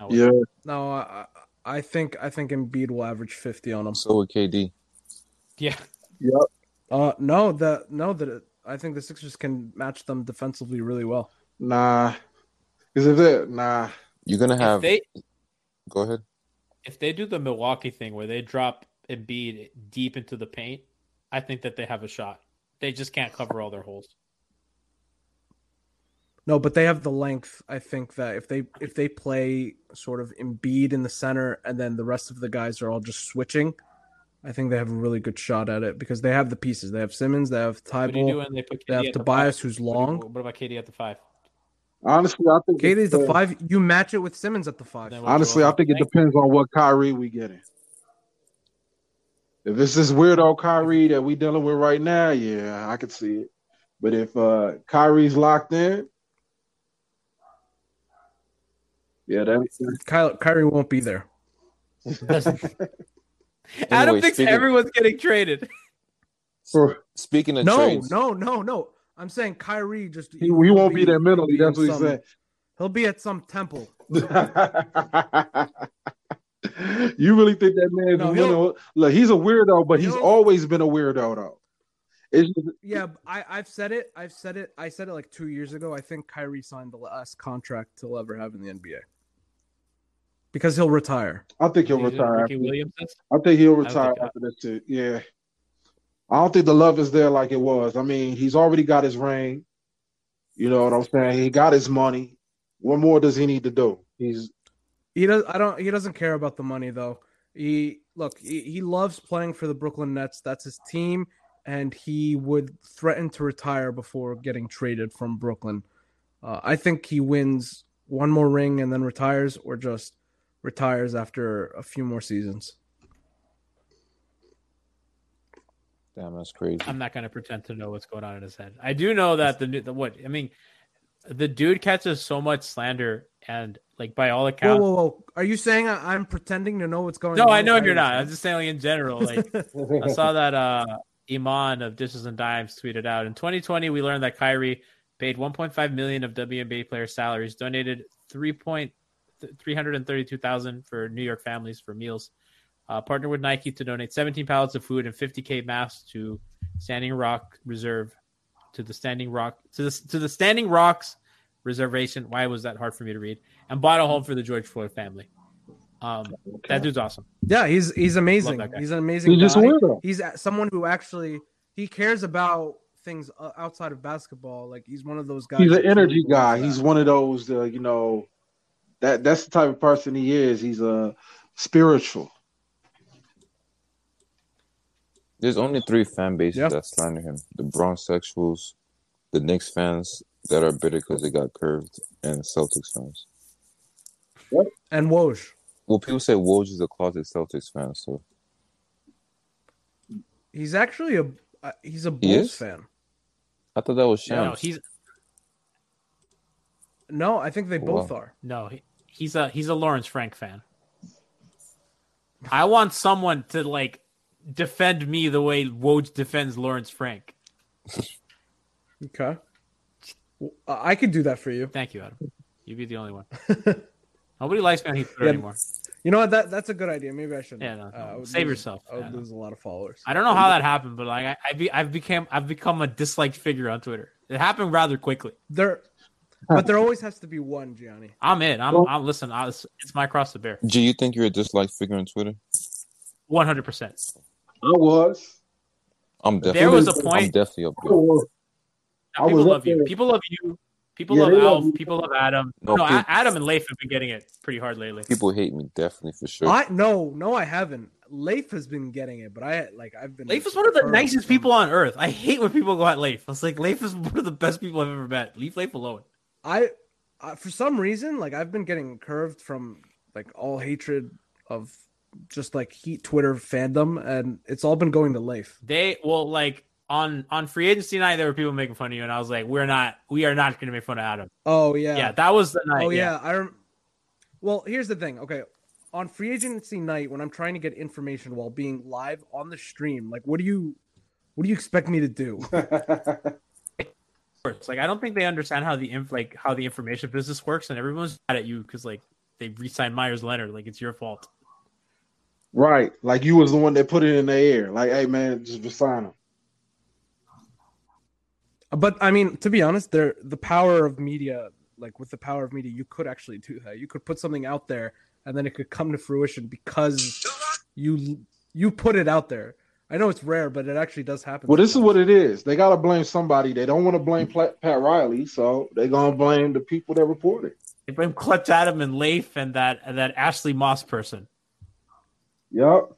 Speaker 4: no
Speaker 3: Yeah,
Speaker 7: No, I, I think I think Embiid will average fifty on them.
Speaker 9: So with KD.
Speaker 4: Yeah. Yep.
Speaker 7: Uh, no, the no that I think the Sixers can match them defensively really well.
Speaker 3: nah. Is it it? Nah.
Speaker 9: You're gonna
Speaker 4: If
Speaker 9: have
Speaker 4: they
Speaker 9: go ahead.
Speaker 4: if they do the Milwaukee thing where they drop Embiid deep into the paint, I think that they have a shot. They just can't cover all their holes.
Speaker 7: No, but they have the length. I think that if they if they play sort of Embiid in the center and then the rest of the guys are all just switching, I think they have a really good shot at it because they have the pieces. They have Simmons, they have
Speaker 4: What do you do they put
Speaker 7: they have
Speaker 4: KD at the
Speaker 7: Tobias, who's
Speaker 4: What do you-
Speaker 7: long.
Speaker 4: What about KD at the five?
Speaker 3: Honestly, I think
Speaker 7: KD's the five. You match it with Simmons at the five.
Speaker 3: Honestly, I think it depends on what Kyrie we getting. If it's this weirdo Kyrie that we dealing with right now, yeah, I could see it. But if uh Kyrie's locked in, yeah, that
Speaker 7: Kyle, Kyrie won't be there. [LAUGHS]
Speaker 4: Adam
Speaker 9: Anyway,
Speaker 4: thinks
Speaker 9: speaking-
Speaker 4: everyone's getting traded.
Speaker 3: for
Speaker 9: Speaking of
Speaker 7: No,
Speaker 9: trades,
Speaker 7: no, no, no. I'm saying Kyrie just
Speaker 3: he, he won't be there mentally. That's what
Speaker 7: in
Speaker 3: he
Speaker 7: some-
Speaker 3: said.
Speaker 7: He'll be at some temple. [LAUGHS] [LAUGHS]
Speaker 3: you really think that man's
Speaker 7: No,
Speaker 3: a
Speaker 7: he'll-
Speaker 3: Look, he's a weirdo, but he's always been a weirdo though. It's just,
Speaker 7: Yeah, I, have said it. I've said it. I said it like two years ago. I think Kyrie signed the last contract he'll ever have in the NBA because he'll retire.
Speaker 3: I think he'll retire. After,
Speaker 4: Williams?
Speaker 3: I think he'll retire
Speaker 4: think-
Speaker 3: after this too. Yeah. I don't think the love is there like it was. I mean, he's already got his ring. You know what I'm saying? He got his money. What more does he need to do? He's
Speaker 7: He does. I don't. He doesn't care about the money though. He look. He, he loves playing for the Brooklyn Nets. That's his team, and he would threaten to retire before getting traded from Brooklyn. Uh, I think he wins one more ring and then retires, or just retires after a few more seasons.
Speaker 9: damn, that's crazy.
Speaker 4: I'm not going to pretend to know what's going on in his head. I do know that the, the what I mean, the dude catches so much slander, and like by all accounts,
Speaker 7: whoa, whoa! whoa. Are you saying I, I'm pretending to know what's going
Speaker 4: no,
Speaker 7: on?
Speaker 4: No, I know you're not. I'm just saying like, in general. Like I saw [LAUGHS] that uh Iman of Dishes and Dimes tweeted out in 2020. We learned that Kyrie paid 1.5 million of WNBA player salaries, donated 3 point 332,000 for New York families for meals. Uh, partnered with Nike to donate 17 pallets of food and 50k masks to Standing Rock Reserve, to the Standing Rock to the to the Standing Rocks Reservation. Why was that hard for me to read? And bought a home for the George Floyd family. Um, that dude's awesome.
Speaker 7: Yeah, he's he's amazing.
Speaker 4: Love that guy.
Speaker 7: He's an amazing.
Speaker 3: He's just a weirdo.
Speaker 7: He's someone who actually he cares about things uh, outside of basketball. Like he's one of those guys.
Speaker 3: he's an energy
Speaker 7: truly
Speaker 3: guy. He's one of those uh, you know that that's the type of person he is. He's a spiritual.
Speaker 9: There's only three fan bases
Speaker 7: Yeah.
Speaker 9: that slander him: the Bronx sexuals, the Knicks fans that are bitter because they got curved, and Celtics fans. What?
Speaker 7: And Woj.
Speaker 9: Well, people say Woj is a closet Celtics fan, so
Speaker 7: He's actually a uh, he's a
Speaker 9: He
Speaker 7: Bulls
Speaker 9: is?
Speaker 7: fan.
Speaker 9: I thought that was
Speaker 4: No,
Speaker 9: Shams.
Speaker 4: he's
Speaker 7: No, I think they both are.
Speaker 4: No, he, he's a he's a Lawrence Frank fan. I want someone to like defend me the way Woj defends Lawrence Frank.
Speaker 7: Okay. Well, uh, I could do that for you.
Speaker 4: Thank you, Adam. You'd be the only one. [LAUGHS] Nobody likes me on Heat Twitter
Speaker 7: Yeah.
Speaker 4: anymore.
Speaker 7: You You know what? That that's a good idea. Maybe I should.
Speaker 4: Yeah, no,
Speaker 7: uh,
Speaker 4: no.
Speaker 7: I would
Speaker 4: Save
Speaker 7: lose-
Speaker 4: yourself.
Speaker 7: I would
Speaker 4: Yeah, no.
Speaker 7: a lot of followers.
Speaker 4: I don't know how that happened, but like I, I be, I've become I've become a disliked figure on Twitter. It happened rather quickly.
Speaker 7: There, but there always has to be one, Gianni.
Speaker 4: I'm in. I'm.
Speaker 3: Well-
Speaker 4: I'm listen. I, it's, it's my cross to bear.
Speaker 9: Do you think you're a disliked figure on Twitter?
Speaker 4: One hundred percent.
Speaker 3: I was.
Speaker 9: I'm definitely.
Speaker 4: There was a
Speaker 9: I'm
Speaker 4: point.
Speaker 9: definitely up
Speaker 3: I
Speaker 9: there.
Speaker 3: Was. I
Speaker 4: People
Speaker 3: was
Speaker 4: love you.
Speaker 3: there.
Speaker 4: People love you. People
Speaker 3: Yeah,
Speaker 4: love
Speaker 3: they love
Speaker 4: Alf. People love Adam.
Speaker 9: No,
Speaker 4: No,
Speaker 9: people-
Speaker 4: Adam and Leif have been getting it pretty hard lately.
Speaker 9: People hate me, definitely for sure.
Speaker 7: I no, no, I haven't. Leif has been getting it, but I like I've been.
Speaker 4: Leif is one of the
Speaker 7: Or-
Speaker 4: nicest people on earth. I hate when people go at Leif. I was like, Leif is one of the best people I've ever met. Leave Leif alone.
Speaker 7: I, uh, for some reason, like I've been getting curved from like all hatred of just like heat Twitter fandom, and it's all been going to Leif.
Speaker 4: They well, like on on free agency night, there were people making fun of you, and I was like, we're not, we are not going to make fun of Adam.
Speaker 7: Oh yeah,
Speaker 4: Yeah, that was the night.
Speaker 7: Oh yeah, I. Rem- well, here's the thing. Okay, on free agency night, when I'm trying to get information while being live on the stream, like, what do you, what do you expect me to do? [LAUGHS]
Speaker 4: It's like I don't think they understand how the inf- like how the information business works, and everyone's mad at you because like they re-signed Meyers Leonard. Like it's your fault.
Speaker 3: Right. Like you was the one that put it in the air. Like, hey man, just resign him.
Speaker 7: But I mean, to be honest, there the power of media, like with the power of media, you could actually do that. You could put something out there, and then it could come to fruition because you you put it out there. I know it's rare, but it actually does happen.
Speaker 3: Well, this is what it is. They gotta blame somebody. They don't want to blame Pat Riley, so they're gonna blame the people that reported.
Speaker 4: They blame Clutch Adam and Leif and that and that Ashley Moss person.
Speaker 3: Yep.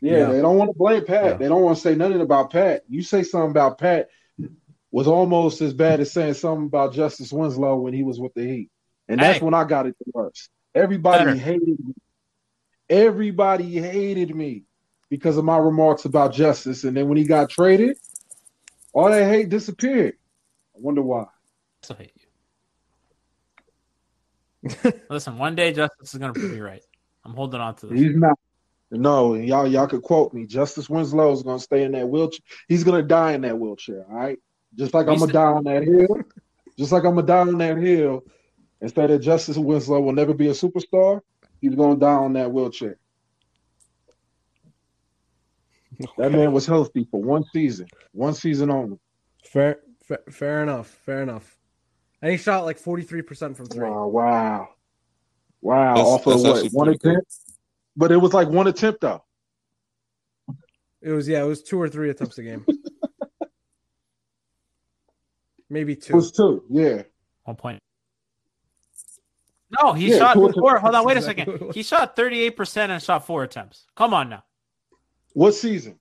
Speaker 3: Yeah,
Speaker 7: Yeah.
Speaker 3: they don't want to blame Pat.
Speaker 7: Yeah.
Speaker 3: They don't want to say nothing about Pat. You say something about Pat was almost as bad as saying something about Justise Winslow when he was with the Heat. And that's
Speaker 4: Hey.
Speaker 3: when I got it the worst. Everybody
Speaker 4: Better.
Speaker 3: hated me. Everybody hated me because of my remarks about Justise. And then when he got traded, all that hate disappeared. I wonder why.
Speaker 4: I still hate you. [LAUGHS] Listen, one day Justise is gonna prove me right. I'm holding on to this.
Speaker 3: He's not. No, y'all y'all could quote me. Justise Winslow is gonna stay in that wheelchair. He's gonna die in that wheelchair. All right, just like I'm gonna
Speaker 4: the-
Speaker 3: die on that hill. Just like I'm gonna die on that hill. Instead of Justise Winslow will never be a superstar, he's gonna die on that wheelchair. That man was healthy for one season, one season only.
Speaker 7: fair, fair, fair enough, fair enough. And he shot like forty three percent from three.
Speaker 3: Wow, wow, wow!
Speaker 9: That's-
Speaker 3: Off of what one
Speaker 9: pretty good.
Speaker 3: attempt, but it was like one attempt though.
Speaker 7: It was yeah, it was two or three attempts a game. [LAUGHS] Maybe
Speaker 3: It
Speaker 7: two.
Speaker 3: was two, yeah.
Speaker 4: One point. No, he
Speaker 3: Yeah,
Speaker 4: shot
Speaker 3: two
Speaker 4: four. Hold on, wait a
Speaker 7: That's exactly what it
Speaker 4: second. [LAUGHS] He shot 38% and shot four attempts. Come on now.
Speaker 3: What season?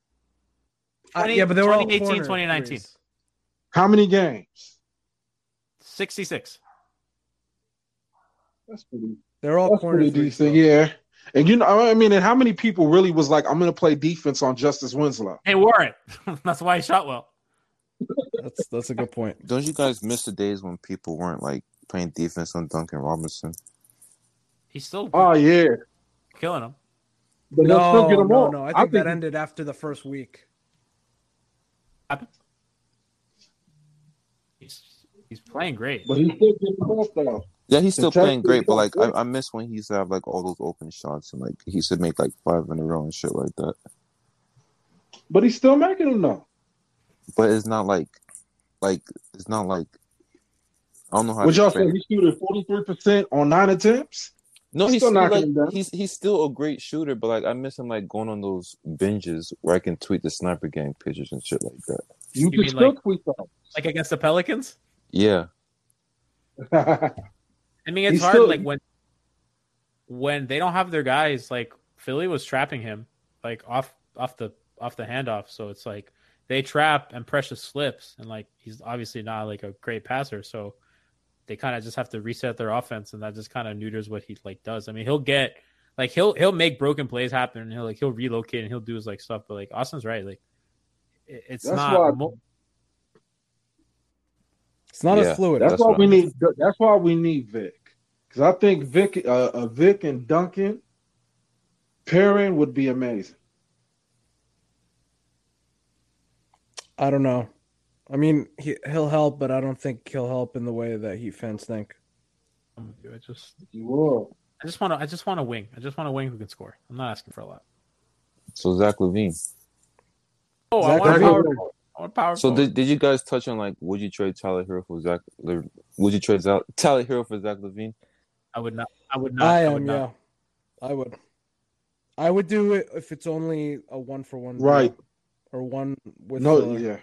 Speaker 7: Uh, yeah, but they were all
Speaker 4: 2018,
Speaker 7: corner
Speaker 4: 2019.
Speaker 7: threes.
Speaker 3: How many games?
Speaker 4: 66.
Speaker 3: That's pretty.
Speaker 7: They're all corner
Speaker 3: pretty decent,
Speaker 7: though.
Speaker 3: yeah. And you know, I mean, and how many people really was like, I'm gonna play defense on Justise Winslow?
Speaker 4: Hey, Warren. [LAUGHS] That's why he shot well.
Speaker 7: That's that's a good point.
Speaker 9: Don't you guys miss the days when people weren't like playing defense on Duncan Robinson?
Speaker 4: He's still
Speaker 3: Oh yeah,
Speaker 4: killing him.
Speaker 3: but they'll still
Speaker 7: No,
Speaker 3: get them
Speaker 7: no,
Speaker 3: off.
Speaker 7: no. I think, that ended after the first week.
Speaker 4: He's he's playing great.
Speaker 3: but he's still getting them off though.
Speaker 9: Yeah, he's still
Speaker 3: Kentucky
Speaker 9: playing great, but like I, I miss when he used to have like all those open shots and like he used to make like five in a row and shit like that.
Speaker 3: But he's still making them though.
Speaker 9: But it's not like, like it's not like I don't know how.
Speaker 3: Would y'all say he's shooting 43 percent on nine attempts?
Speaker 9: No,
Speaker 3: He's
Speaker 9: he's
Speaker 3: still
Speaker 9: still
Speaker 3: knocking
Speaker 9: like
Speaker 3: down.
Speaker 9: he's he's still a great shooter, but like I miss him like going on those binges where I can tweet the sniper gang pictures and shit like that.
Speaker 3: You,
Speaker 4: You
Speaker 3: can still
Speaker 4: like-
Speaker 3: tweet
Speaker 4: Like against the Pelicans?
Speaker 9: Yeah.
Speaker 4: I mean, it's
Speaker 3: He's
Speaker 4: hard
Speaker 3: still-
Speaker 4: like when when they don't have their guys, like Philly was trapping him like off off the off the handoff. So it's like they trap and Precious slips and like he's obviously not like a great passer, so they kind of just have to reset their offense and that just kind of neuters what he like does. I mean, he'll get like he'll he'll make broken plays happen and he'll like he'll relocate and he'll do his like stuff, but like Austin's right, like it- it's
Speaker 3: That's
Speaker 4: not
Speaker 3: why-
Speaker 4: mo-
Speaker 7: It's not
Speaker 9: Yeah.
Speaker 7: as fluid.
Speaker 3: That's,
Speaker 9: That's
Speaker 3: why we
Speaker 9: I
Speaker 3: need. That's why we need Vic. Because I think Vic, uh, uh, Vic and Duncan pairing would be amazing.
Speaker 7: I don't know. I mean, he, he'll help, but I don't think he'll help in the way that Heat fans think.
Speaker 4: I just
Speaker 3: You will.
Speaker 4: I just want to. I just want a wing. I just want a wing who can score. I'm not asking for a lot.
Speaker 9: So Zach LaVine.
Speaker 4: Oh, I want
Speaker 7: LaVine.
Speaker 4: power. I want power.
Speaker 9: So did, did you guys touch on like would you trade Tyler Herro for Zach? Le- Would you trade Zach, Tyler Herro for Zach LaVine?
Speaker 4: I would not. I would not.
Speaker 7: I
Speaker 4: would
Speaker 7: am,
Speaker 4: not.
Speaker 7: yeah. I would. I would do it if it's only a one for one. deal,
Speaker 3: Right.
Speaker 7: Or one with
Speaker 3: No,
Speaker 7: uh,
Speaker 3: yeah.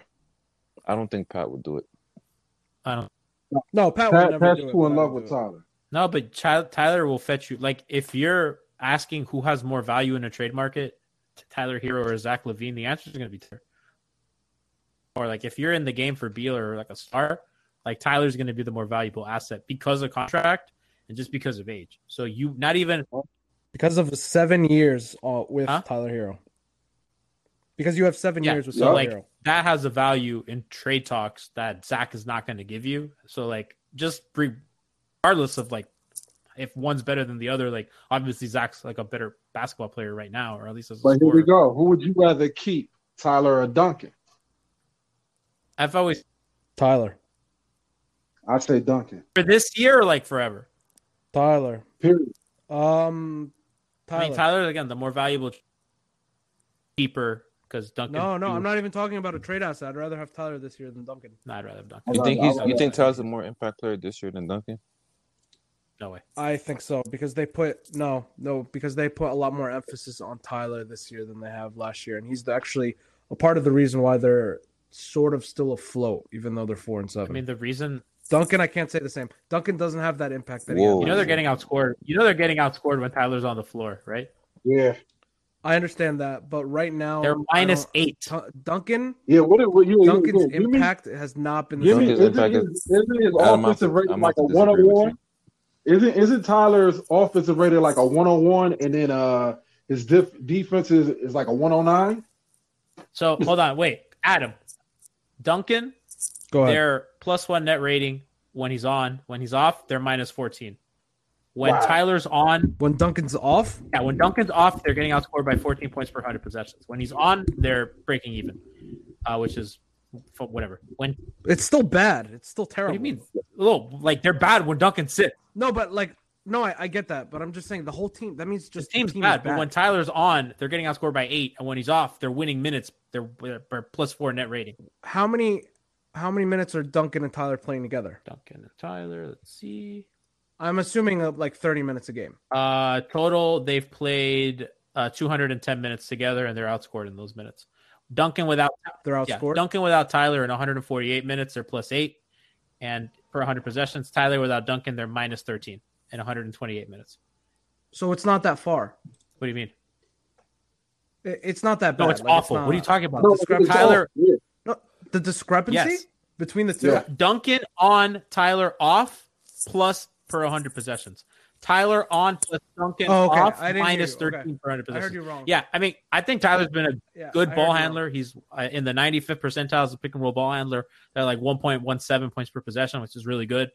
Speaker 9: I don't think Pat would do it.
Speaker 4: I don't.
Speaker 7: No, Pat would never
Speaker 3: Pat's
Speaker 7: do it.
Speaker 3: too in
Speaker 7: Pat
Speaker 3: love with. Tyler.
Speaker 4: No, but Ty- Tyler will fetch you. Like if you're asking who has more value in a trade market, Tyler Herro or Zach LaVine, the answer is going to be Tyler. Or like if you're in the game for Beal or like a star, like Tyler's going to be the more valuable asset because of contract and just because of age. So you not even
Speaker 7: Because of the seven years uh, with
Speaker 4: Huh?
Speaker 7: Tyler Herro. Because you have seven
Speaker 4: Yeah,
Speaker 7: years with
Speaker 4: so
Speaker 7: Tyler
Speaker 4: like
Speaker 7: Herro.
Speaker 4: that has a value in trade talks that Zach is not going to give you. So like just regardless of like if one's better than the other, like obviously Zach's like a better basketball player right now, or at least as a
Speaker 3: But here we go. Who would you rather keep, Tyler or Duncan?
Speaker 4: I've always
Speaker 7: Tyler.
Speaker 3: I'd say Duncan.
Speaker 4: for this year or like forever.
Speaker 7: Tyler.
Speaker 3: Period.
Speaker 7: Um Tyler.
Speaker 4: I mean, Tyler again, the more valuable, cheaper because Duncan.
Speaker 7: no, no,
Speaker 4: you-
Speaker 7: I'm not even talking about a trade asset. I'd rather have Tyler this year than Duncan.
Speaker 4: No, I'd rather have Duncan.
Speaker 9: You think he's you think Tyler's a more impact player this year than Duncan?
Speaker 4: No way.
Speaker 7: I think so because they put no, no, because they put a lot more emphasis on Tyler this year than they have last year, and he's actually a part of the reason why they're sort of still afloat, even though they're four and seven.
Speaker 4: I mean, the reason
Speaker 7: Duncan, I can't say the same. Duncan doesn't have that impact that he
Speaker 9: Whoa.
Speaker 7: had.
Speaker 4: you know they're getting outscored. You know they're getting outscored when Tyler's on the floor, right?
Speaker 3: Yeah.
Speaker 7: I understand that, but right now
Speaker 4: They're
Speaker 7: I
Speaker 4: minus
Speaker 7: don't-
Speaker 4: eight.
Speaker 7: Tu- Duncan,
Speaker 3: Yeah. What? What? You,
Speaker 7: Duncan's
Speaker 3: yeah, give me-
Speaker 7: impact has not been the
Speaker 3: Give me,
Speaker 7: same.
Speaker 9: Duncan's
Speaker 3: isn't,
Speaker 9: impact
Speaker 3: his, isn't his
Speaker 9: I'm
Speaker 3: offensive rating
Speaker 9: I'm
Speaker 3: like a
Speaker 9: to
Speaker 3: one
Speaker 9: disagree
Speaker 3: on
Speaker 9: with
Speaker 3: one? Isn't isn't Tyler's offensive rating like a one on one, and then uh his def- defense is, is like a one on nine?
Speaker 4: So hold on, wait, Adam, Duncan,
Speaker 7: Go ahead.
Speaker 4: they're plus one net rating when he's on. When he's off, they're minus fourteen. When
Speaker 3: Wow.
Speaker 4: Tyler's on,
Speaker 7: When Duncan's off,
Speaker 4: yeah, when Duncan's off, they're getting outscored by 14 points per 100 possessions. When he's on, they're breaking even, uh, which is whatever. When
Speaker 7: it's still bad. It's still
Speaker 4: what do
Speaker 7: terrible.
Speaker 4: you mean? Oh, like they're bad when Duncan sits.
Speaker 7: No, but like, no, I, I get that, but I'm just saying the whole team. That means
Speaker 4: The
Speaker 7: just
Speaker 4: team's
Speaker 7: the team
Speaker 4: bad,
Speaker 7: is
Speaker 4: but when Tyler's on, they're getting outscored by eight, and when he's off, they're winning minutes. They're, they're plus four net rating.
Speaker 7: how many how many minutes are Duncan and Tyler playing together?
Speaker 4: Duncan and Tyler. Let's see.
Speaker 7: I'm assuming uh, like 30 minutes a game.
Speaker 4: Uh, total, they've played uh, 210 minutes together, and they're outscored in those minutes. Duncan without
Speaker 7: They're
Speaker 4: yeah,
Speaker 7: outscored.
Speaker 4: Duncan without Tyler in 148 minutes, they're plus eight, and per 100 possessions. Tyler without Duncan, they're minus 13 in 128 minutes.
Speaker 7: so it's not that far.
Speaker 4: What do you mean?
Speaker 7: It- It's not that bad.
Speaker 4: No, it's
Speaker 7: Like,
Speaker 4: awful.
Speaker 7: not-
Speaker 4: what are you talking about?
Speaker 3: No,
Speaker 7: discrepancy.
Speaker 4: Tyler-
Speaker 3: all- yeah.
Speaker 7: The discrepancy
Speaker 4: Yes.
Speaker 7: between the two.
Speaker 3: Yeah.
Speaker 4: Duncan on, Tyler off, plus per 100 possessions. Tyler on plus Duncan
Speaker 7: Oh, okay.
Speaker 4: off,
Speaker 7: I didn't hear
Speaker 4: minus
Speaker 7: you. Okay.
Speaker 4: 13 per 100
Speaker 7: I heard
Speaker 4: possessions.
Speaker 7: you wrong.
Speaker 4: Yeah, I mean, I think Tyler's been a
Speaker 7: Yeah,
Speaker 4: good
Speaker 7: I
Speaker 4: ball handler. He's uh, in the 95th percentile as a pick and roll ball handler. They're like 1.17 points per possession, which is really good.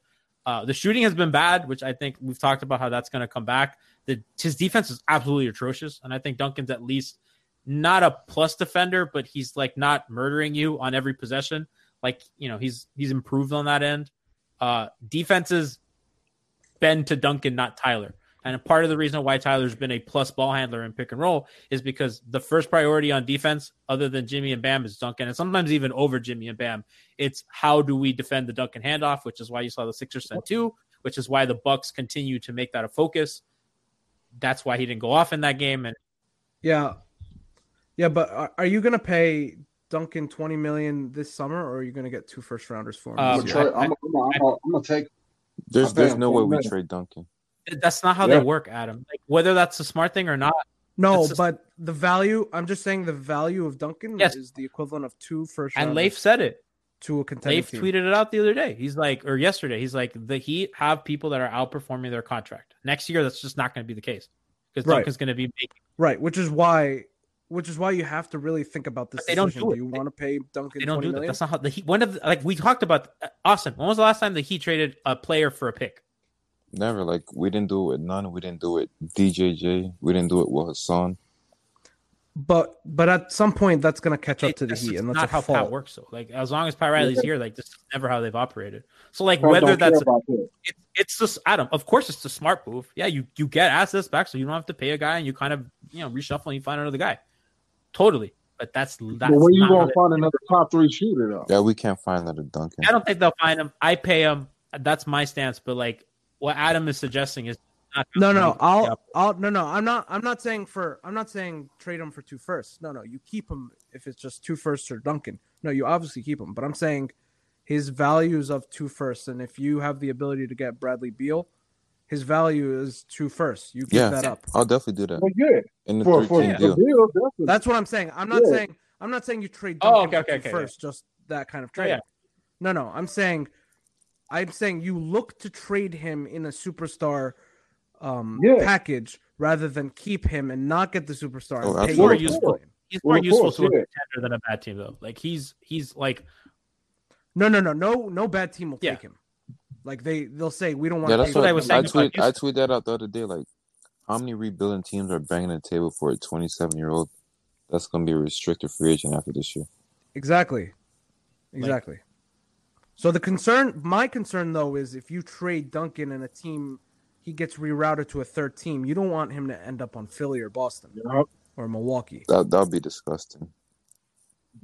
Speaker 4: Uh, the shooting has been bad, which I think we've talked about how that's going to come back. The, his defense is absolutely atrocious, and I think Duncan's at least not a plus defender, but he's like not murdering you on every possession. Like you know, he's he's improved on that end. Uh, defenses bend to Duncan, not Tyler. And a part of the reason why Tyler's been a plus ball handler in pick and roll is because the first priority on defense, other than Jimmy and Bam, is Duncan, and sometimes even over Jimmy and Bam. It's how do we defend the Duncan handoff, which is why you saw the Sixers send two, which is why the Bucks continue to make that a focus. That's why he didn't go off in that game. And
Speaker 7: Yeah, yeah, but are, are you gonna pay Duncan 20 million this summer, or are you gonna get two first rounders for him?
Speaker 4: Um,
Speaker 3: I'm
Speaker 7: this
Speaker 3: gonna,
Speaker 7: year?
Speaker 3: I'm, I'm, I'm gonna take.
Speaker 9: There's there's no way we trade Duncan.
Speaker 4: that's not how
Speaker 3: Yeah.
Speaker 4: they work, Adam. Like whether that's a smart thing or not.
Speaker 7: no,
Speaker 4: it's just-
Speaker 7: but the value. I'm just saying the value of Duncan
Speaker 4: Yes.
Speaker 7: is the equivalent of two first
Speaker 4: And Leif said it.
Speaker 7: to a contending
Speaker 4: Leif
Speaker 7: team.
Speaker 4: tweeted it out the other day. He's like, or yesterday, he's like, the Heat have people that are outperforming their contract. Next year, that's just not going to be the case because
Speaker 7: Right.
Speaker 4: Duncan's going to be making.
Speaker 7: Right, which is why, which is why you have to really think about this.
Speaker 4: But they don't
Speaker 7: decision.
Speaker 4: do it.
Speaker 7: you want to pay Duncan?
Speaker 4: They don't
Speaker 7: 20
Speaker 4: do that.
Speaker 7: million?
Speaker 4: That's not how the Heat. When have like we talked about uh, Austin? When was the last time the Heat traded a player for a pick?
Speaker 9: Never like we didn't do it with none. We didn't do it DJJ. We didn't do it with Hassan.
Speaker 7: but but at some point that's gonna catch up
Speaker 4: It-
Speaker 7: to the
Speaker 4: that's
Speaker 7: Heat, and that's
Speaker 4: not how
Speaker 7: fault.
Speaker 4: Pat works. though. like as long as Pat Riley's here, like this is never how they've operated. So like
Speaker 3: Pat
Speaker 4: whether that's
Speaker 3: about that.
Speaker 4: it's it's just Adam. Of course, it's a smart move. Yeah, you you get assets back, so you don't have to pay a guy, and you kind of you know reshuffle and you find another guy. Totally, but that's that's.
Speaker 3: But where you
Speaker 4: not
Speaker 3: gonna
Speaker 4: they-
Speaker 3: find another top three shooter though?
Speaker 9: Yeah, we can't find another Duncan.
Speaker 4: I don't think they'll find him. I pay him. That's my stance. But like what Adam is suggesting is not
Speaker 7: No, no, I'll, I'll, no, no. I'm not, I'm not saying for, I'm not saying trade him for two firsts. No, no, you keep him if it's just two firsts or Duncan. No, you obviously keep him. But I'm saying his values of two firsts, and if you have the ability to get Bradley Beal, his value is two first. You keep
Speaker 9: Yeah.
Speaker 7: that up.
Speaker 9: I'll definitely do that
Speaker 3: Well, yeah,
Speaker 9: in the
Speaker 3: for for,
Speaker 9: thirteen
Speaker 3: for
Speaker 9: deal.
Speaker 3: Bill, definitely.
Speaker 7: That's what I'm saying. I'm not
Speaker 3: Yeah.
Speaker 7: saying, I'm not saying you trade
Speaker 4: Oh,
Speaker 7: Duncan
Speaker 4: okay,
Speaker 7: for
Speaker 4: okay,
Speaker 7: two
Speaker 4: okay,
Speaker 7: firsts, just that kind of
Speaker 4: Oh,
Speaker 7: trade.
Speaker 4: yeah.
Speaker 7: No, no, I'm saying, I'm saying you look to trade him in a superstar um,
Speaker 3: Yeah.
Speaker 7: package rather than keep him and not get the superstar.
Speaker 9: Oh,
Speaker 7: and pay
Speaker 9: absolutely.
Speaker 7: him
Speaker 4: more useful. He's more
Speaker 3: of
Speaker 4: useful
Speaker 3: course,
Speaker 4: to a contender than a bad team, though. Like he's he's like
Speaker 7: No, no, no, no, no bad team will
Speaker 4: Yeah.
Speaker 7: take him. Like they, they'll say we don't want.
Speaker 9: Yeah,
Speaker 7: to
Speaker 9: that's what
Speaker 4: what I
Speaker 9: I,
Speaker 4: was
Speaker 9: I
Speaker 4: saying about
Speaker 9: tweet. I
Speaker 4: Houston.
Speaker 9: tweeted that out the other day. Like, how many rebuilding teams are banging the table for a 27 year old that's going to be a restricted free agent after this year?
Speaker 7: Exactly, exactly. so the concern, my concern though, is if you trade Duncan and a team, he gets rerouted to a third team. You don't want him to end up on Philly or Boston
Speaker 3: Yeah.
Speaker 7: or Milwaukee.
Speaker 9: That that'd be disgusting.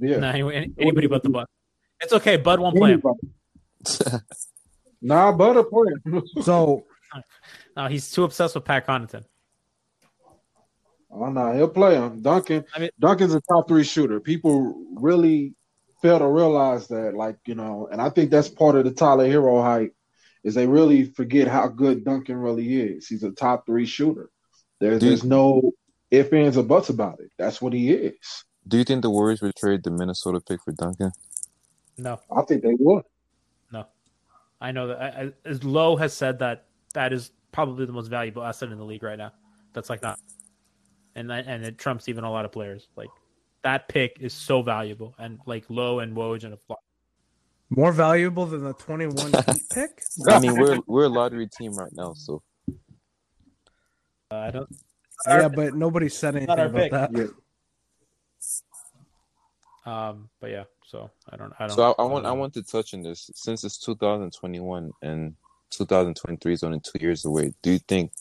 Speaker 3: yeah.
Speaker 4: nah, anybody but the Buck. It's okay. Bud won't play him. [LAUGHS]
Speaker 3: Nah, butter play. [LAUGHS]
Speaker 7: So [LAUGHS]
Speaker 4: No, he's too obsessed with Pat Connaughton.
Speaker 3: Oh no, he'll play him. Duncan.
Speaker 4: I mean-
Speaker 3: Duncan's a top three shooter. People really fail to realize that, like you know, and I think that's part of the Tyler Herro hype is they really forget how good Duncan really is. He's a top three shooter. There's
Speaker 9: Dude.
Speaker 3: there's no ifs ands or buts about it. That's what he is.
Speaker 9: Do you think the Warriors would trade the Minnesota pick for Duncan?
Speaker 4: No,
Speaker 3: I think they would.
Speaker 4: No. I know that I, I, as Lowe has said that that is probably the most valuable asset in the league right now. That's like not, and that, and it trumps even a lot of players. Like that pick is so valuable, and like Lowe and Woj and a flop.
Speaker 7: more valuable than the twenty-one [LAUGHS] pick.
Speaker 9: I mean, we're we're a lottery team right now, so
Speaker 4: Uh, I don't.
Speaker 7: Yeah, but nobody said anything about
Speaker 4: pick.
Speaker 7: that.
Speaker 3: Yeah.
Speaker 4: Um, but yeah, so I don't. I don't.
Speaker 9: so I, I want
Speaker 4: don't
Speaker 9: I want to touch on this since it's 2021 and 2023 is only two years away. Do you think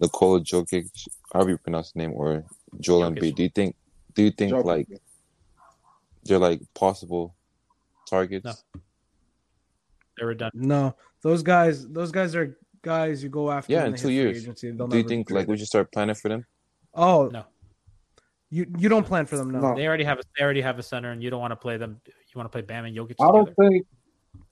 Speaker 9: Nikola Jokic, however you pronounce the name, or Joel
Speaker 4: Jokic.
Speaker 9: Embiid, do you think do you think
Speaker 3: Jokic.
Speaker 9: like they're like possible targets?
Speaker 4: No. They were done.
Speaker 7: No, those guys, those guys are guys you go after.
Speaker 9: Yeah,
Speaker 7: when
Speaker 9: in two years.
Speaker 7: Agency.
Speaker 9: Do you think like we
Speaker 7: traded.
Speaker 9: should start planning for them?
Speaker 7: Oh
Speaker 4: No.
Speaker 7: You you don't plan for them. No.
Speaker 3: No.
Speaker 4: They already have a. They already have a center, and you don't want to play them. You want to play Bam and Jokic
Speaker 3: I don't
Speaker 4: together.
Speaker 3: think.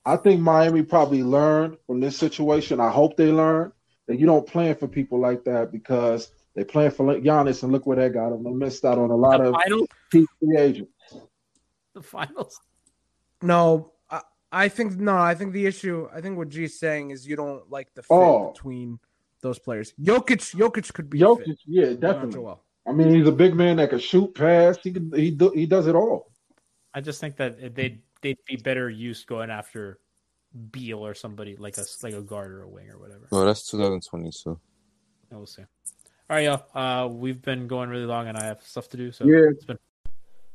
Speaker 3: I think Miami probably learned from this situation. I hope they learn that you don't plan for people like that because they plan for Giannis and look where that got them. They missed out on a lot
Speaker 4: The
Speaker 3: of
Speaker 4: finals.
Speaker 3: key free agents.
Speaker 4: The finals.
Speaker 7: No, I, I think no. I think the issue. I think what G's saying is you don't like the fit
Speaker 3: Oh.
Speaker 7: between those players. Jokic, Jokic could be
Speaker 3: Jokic,
Speaker 7: a fit.
Speaker 3: yeah, definitely.
Speaker 7: Joel.
Speaker 3: I mean, he's a big man that can shoot, pass. He can, he do, he does it all.
Speaker 4: I just think that they'd they'd be better used going after Beal or somebody like a like a guard or a wing or whatever.
Speaker 9: Well, that's 2022.
Speaker 4: We'll see. All right, y'all. Uh, we've been going really long, and I have stuff to do. So
Speaker 3: Yeah.
Speaker 4: it's been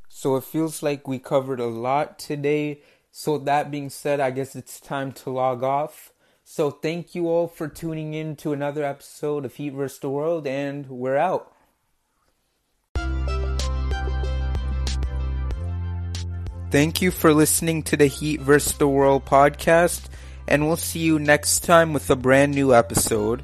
Speaker 1: So it feels like we covered a lot today. So that being said, I guess it's time to log off. So thank you all for tuning in to another episode of Heat vs. the World, and we're out. Thank you for listening to the Heat vs. the World podcast, and we'll see you next time with a brand new episode.